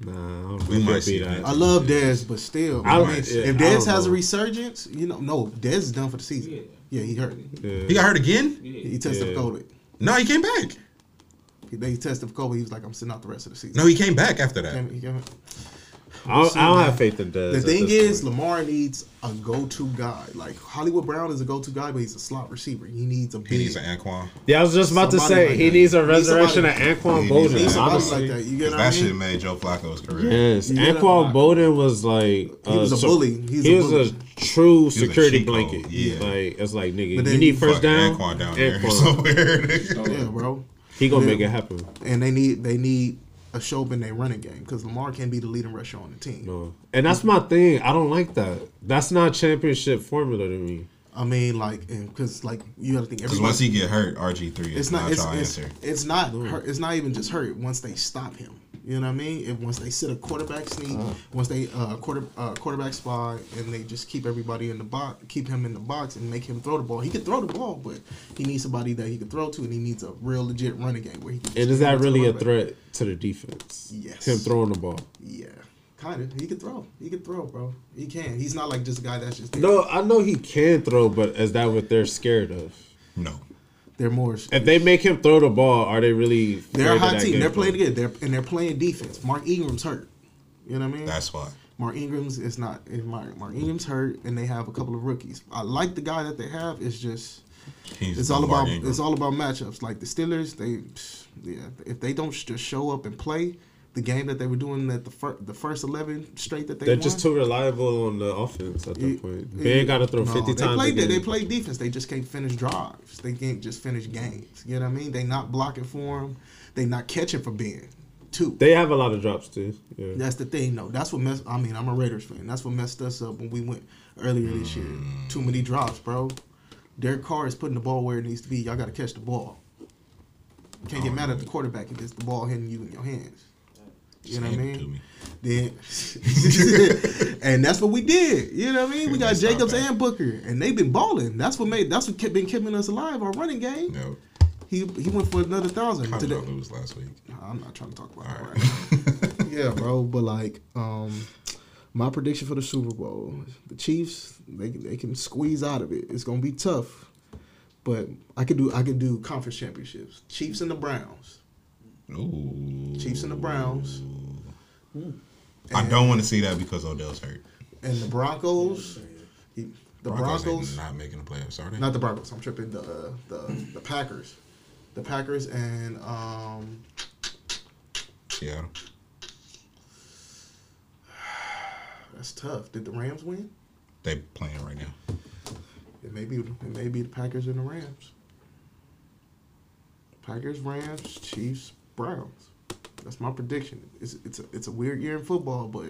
Nah, I We might see that. I love Dez, but still, I I don't- mean, yeah, if I Dez don't has a resurgence, you know, no, Dez is done for the season. Yeah. Yeah, he hurt. Yeah. He got hurt again? He tested Yeah. COVID. No, he came back. He, they tested for COVID. He was like, "I'm sitting out the rest of the season." No, he came back after that. Came- he came- I don't, I don't have faith in Dez. The thing is, point. Lamar needs a go-to guy. Like Hollywood Brown is a go-to guy, but he's a slot receiver. He needs a big. He needs an Anquan. yeah, I was just about to say like he that. needs a He needs resurrection of Anquan needs Boldin. he honestly. like that. You get that I shit made Joe Flacco's career. Yes, You Anquan it? Boldin was like He was a bully. He's he a was bully. a true a security cheat code, blanket. yeah. like it's like nigga, But you need first down. Anquan down there somewhere. Yeah, bro. He gonna make it happen. And they need they need a show in their running game because Lamar can't be the leading rusher on the team. No, and that's my thing. I don't like that. That's not championship formula to me. I mean, like, because like you got to think Because once he get hurt, RG three is it's not, not. It's, it's, it's not. Hurt, it's not even just hurt. Once they stop him, you know what I mean. If once they sit a quarterback sneak, once they uh, quarter uh, quarterback spy, and they just keep everybody in the box, keep him in the box, and make him throw the ball. He can throw the ball, but he needs somebody that he can throw to, and he needs a real legit running game where he can. And is that it to the really a threat to the defense? Yes. Him throwing the ball. Yeah, kind of. He can throw. He can throw, bro. He can. He's not like just a guy that's just. There. No, I know he can throw, but is that what they're scared of? No. They're more. If they make him throw the ball, are they really? They're a hot team. They're playing good. They're and they're playing defense. Mark Ingram's hurt. You know what I mean? That's why. Mark Ingram's is not. is Mark, Mark Ingram's hurt, and they have a couple of rookies. I like the guy that they have. It's just He's it's all Lamar about Ingram. it's all about matchups. Like the Steelers, they yeah. If they don't just show up and play the game that they were doing at the fir- the first eleven straight that they They're won, just too reliable on the offense at that point. Ben got to throw No, fifty they times. Play, they, they play defense. They just can't finish drives. They can't just finish games. You know what I mean? They not blocking for him. They not catching for Ben. Too. They have a lot of drops too. Yeah. That's the thing, though. That's what messed. I mean, I'm a Raiders fan. That's what messed us up when we went earlier this year. Mm. Too many drops, bro. Derek Carr is putting the ball where it needs to be. Y'all got to catch the ball. Can't get oh, mad at the quarterback if it's the ball hitting you in your hands. You know what I Hand to mean? me. Then, and that's what we did. You know what I mean? We got Jacobs bad. and Booker, and they've been balling. That's what made. That's what kept been keeping us alive. Our running game. No. He he went for another thousand How did today. I lose last week? I'm not trying to talk about All that right now. yeah, bro. But like, um, my prediction for the Super Bowl: the Chiefs, they they can squeeze out of it. It's gonna be tough, but I could do I could do conference championships. Chiefs and the Browns. Ooh. Chiefs and the Browns. I don't want to see that because Odell's hurt. And the Broncos. The Broncos, Broncos. not making the playoffs, are they? Not the Broncos. I'm tripping. The uh, the the Packers. The Packers and um. Seattle. That's tough. Did the Rams win? They playing right now. It may be it may be the Packers and the Rams. Packers, Rams, Chiefs, Browns. That's my prediction. It's it's a, it's a weird year in football, but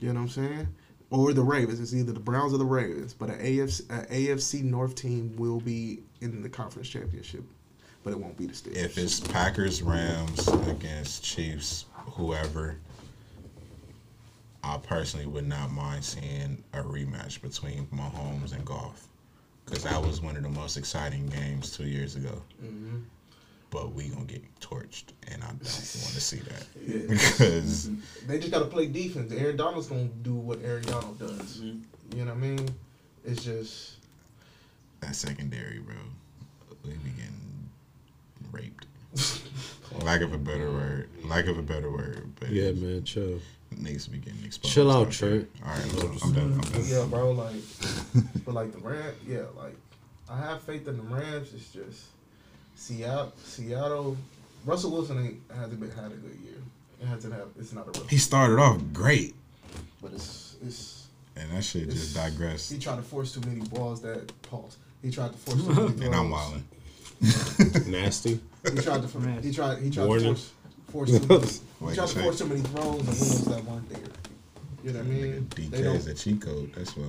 you know what I'm saying. Or the Ravens. It's either the Browns or the Ravens. But an AFC, a AFC North team will be in the conference championship, but it won't be the Steelers. If it's Packers, Rams against Chiefs, whoever, I personally would not mind seeing a rematch between Mahomes and Goff. Because that was one of the most exciting games two years ago. Mm-hmm. But we going to get torched, and I don't want to see that. Because they just got to play defense. Aaron Donald's gonna do what Aaron Donald does. Mm-hmm. You know what I mean? It's just that secondary, bro, we be getting raped. Lack of a better word. Lack of a better word. But Yeah, man, chill. Niggas be getting exposed. Chill out, out. Trent. All right, I'm, I'm done. I'm done. Yeah, bro. Like, but like the Rams, yeah, like I have faith in the Rams. It's just Seattle. Seattle. Russell Wilson ain't hasn't been had a good year. It hasn't had. It's not a Russell, He started off great, but it's it's. and that shit just digressed. He tried to force too many balls that pause. He tried to force too many. And I'm wilding. Nasty. He tried to. He tried. He tried Warning. to force force too many, Wait, try to force too many throws and wheels that weren't there. You know what I mean? They DK don't- is a cheat code. That's why.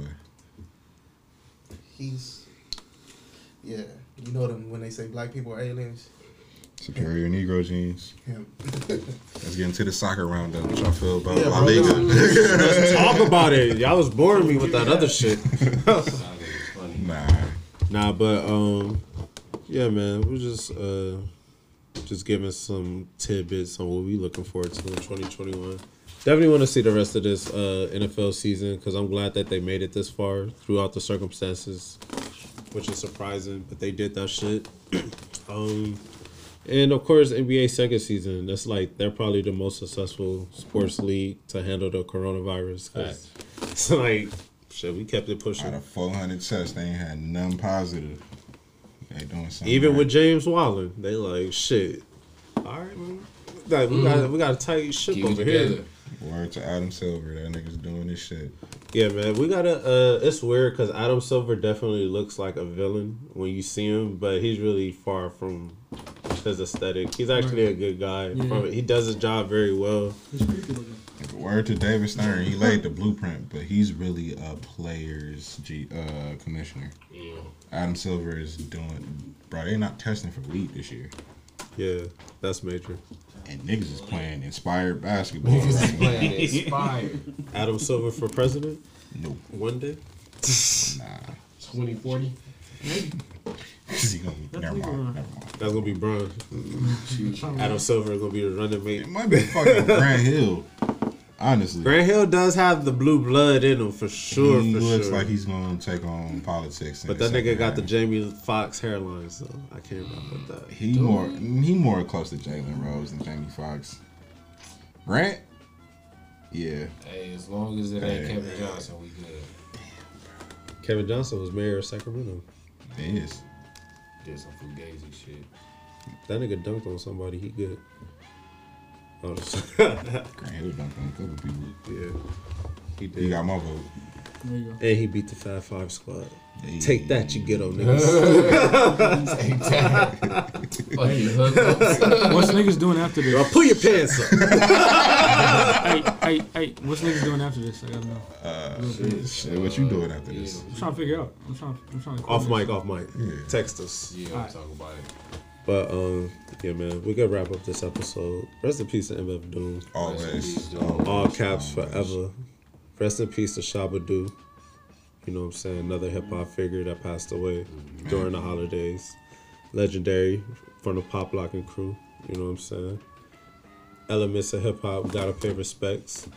He's yeah. You know them when they say black people are aliens. Superior Negro genes. Him. Let's get into the soccer roundup. What y'all feel about Yeah, La Liga? Let's talk about it. Y'all was boring me with that other shit. nah. Nah, but um, yeah, man, we're just uh, just giving some tidbits on what we looking forward to in 2021. Definitely want to see the rest of this uh, NFL season because I'm glad that they made it this far throughout the circumstances, which is surprising, but they did that shit. um, and of course, NBA second season. That's like they're probably the most successful sports league to handle the coronavirus. 'cause it's like shit, we kept it pushing. Out of 400 tests, they ain't had none positive. They doing something. Even right. with James Wallen, they like shit. All right, man. Like, we got we got a tight ship Keep it over here. together. Word to Adam Silver, that nigga's doing this shit. Yeah, man. We gotta. Uh, it's weird because Adam Silver definitely looks like a villain when you see him, but he's really far from his aesthetic. He's actually a good guy. Yeah. From- he does his job very well. He's creepy looking. Word to David Stern, he laid the blueprint, but he's really a players G, uh, commissioner. Yeah. Adam Silver is doing, bro. They're not testing for weed this year, Yeah, that's major. And niggas is playing inspired basketball. Niggas is playing inspired. Adam Silver for president Nope, one day. nah. 2040. He gonna be- never mind, never mind. That's gonna be Bron. Adam Silver gonna be the running mate. It might be fucking Grant Hill. Honestly, Grant Hill does have the blue blood in him for sure. he for looks sure. like he's gonna take on politics. But that nigga second got the. Jamie Foxx hairline, so I can't rock with that. He more he more close to Jalen Rose than Jamie Foxx. Grant, yeah, Hey, as long as it ain't Kevin Johnson, we good. Kevin Johnson was mayor of Sacramento. it is. Did some fugazi shit. That nigga dunked on somebody. He good. Oh, that's- Grant Hill dunked on a couple people. yeah, he did. He got my vote. There you go. and he beat the Fab Five squad. Hey. Take that, you ghetto niggas. Take that. What's niggas doing after Bro, this? pull your pants up. hey, hey, hey, what's niggas doing after this? I gotta know. Uh, shit, shit, what you doing after this? I'm trying to figure out. I'm trying. I'm trying to. off mic, off mic. Yeah. Text us. Yeah, we'll talk about it. But um, yeah, man, we gotta wrap up this episode. Rest in peace to MF Doom. Always. All caps forever. Rest in peace to Shabba-Doo. You know what I'm saying? Another hip hop figure that passed away during the holidays. Legendary from the Pop Locking crew. You know what I'm saying? Elements of hip hop gotta pay respects.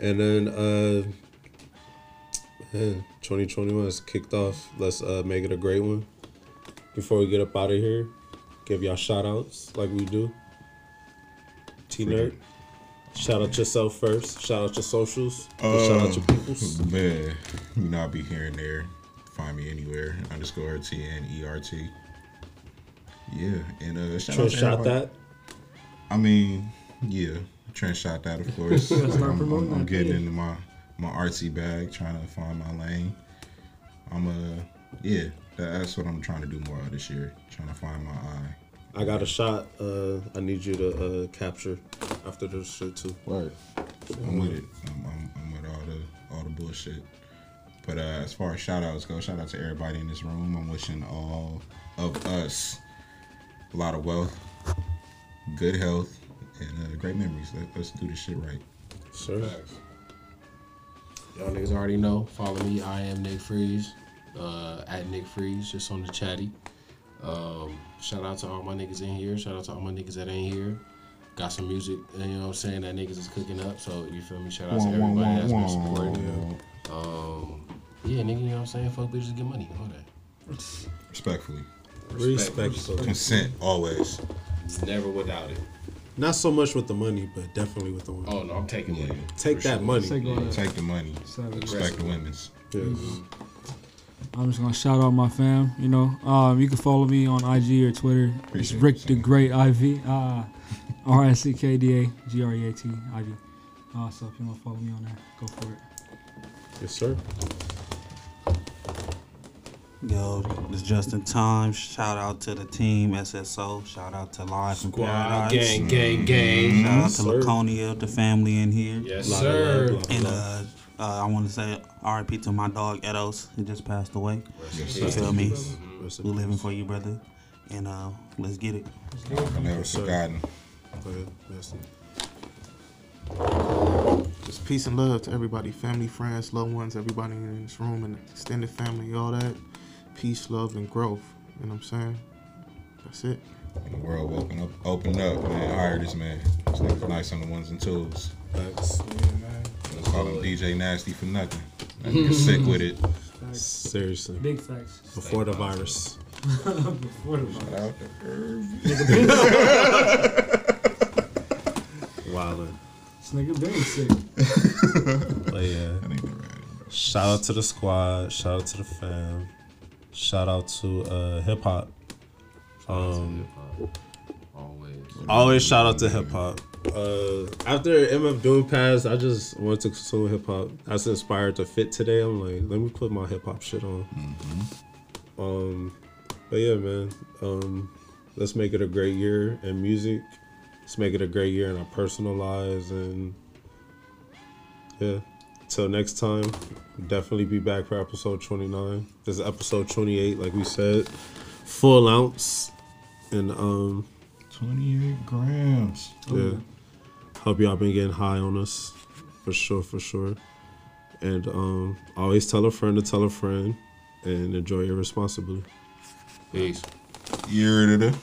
And then uh man, 2021 is kicked off. Let's uh make it a great one. Before we get up out of here, give y'all shout outs like we do. T Nerd. Shout out yourself first. Shout out your socials. and shout out your peoples. Man, you know I'll be here and there. Find me anywhere. Underscore T N E R T. Yeah, and uh, shout Trent out to shot that. I mean, yeah, Trent shot that, of course. Like, I'm, I'm, I'm getting yeah. into my my artsy bag, trying to find my lane. I'm uh, yeah, that, that's what I'm trying to do more of this year. Trying to find my eye. I got a shot. Uh, I need you to uh, capture after this shit too. Word. I'm with it. I'm, I'm, I'm with all the all the bullshit. But uh, as far as shout outs go, shout out to everybody in this room. I'm wishing all of us a lot of wealth, good health, and uh, great memories. Let, let's do this shit right. Sure. Y'all niggas already know. Follow me. I am Nick Freeze. Uh, at Nick Freeze, just on the chatty. Um, shout out to all my niggas in here. Shout out to all my niggas that ain't here. Got some music, you know what I'm saying, that niggas is cooking up. So, you feel me? Shout out to Wah, wah, everybody wah, that's been wah. supporting. Um, yeah, nigga, you know what I'm saying? Fuck bitches, get money. All that. Respectfully. Respectful. Consent always. Never without it. Not so much with the money, but definitely with the women. Oh, no, I'm taking Yeah. money. Take For that sure. money. Take all that. Take the money. Respect the women's. Yeah. I'm just gonna shout out my fam. You know, um, you can follow me on IG or Twitter. It's Rick the. Great IV. Uh, R I C K D A G R E A T I V. Uh, so if you want to follow me on there, go for it. Yes, sir. Yo, it's just in time. Shout out to the team SSO. Shout out to Live from Squad, Paradise. gang, gang, gang. Shout out to Sir. Laconia, the family in here. Yes, sir. blah, blah, And uh, uh, I want to say RIP to my dog Edos. He just passed away. Yes, You sir. feel me? Rest in We living for you, brother. And uh, let's get it. I'll never sir. forgotten. Go ahead. Yes. Just peace and love to everybody, family, friends, loved ones, everybody in this room and extended family, all that. Peace, love, and growth. You know what I'm saying? That's it. When the world opened up, opened up, man. Hire this man. This nigga's nice on the ones and twos. Facts. Don't call him DJ Nasty for nothing. That nigga sick with it. Seriously. Big facts. Before the virus. Before the Shout out to Irv. Wildin'. This nigga been sick. But yeah. That nigga ready, bro. Shout out to the squad. Shout out to the fam. Shout out to uh, hip hop. Um, Always. always shout out to hip hop. Uh, after MF Doom passed, I just wanted to consume hip hop. I was inspired to fit today. I'm like, let me put my hip hop shit on. Um, but yeah, man. Um, let's make it a great year in music. Let's make it a great year in our personal lives, and yeah. Till next time, definitely be back for episode 29. This is episode 28, like we said, full ounce, and um, 28 grams. yeah. Hope y'all been getting high on us, for sure, for sure. And um, always tell a friend to tell a friend, and enjoy it responsibly. Peace. You heard it.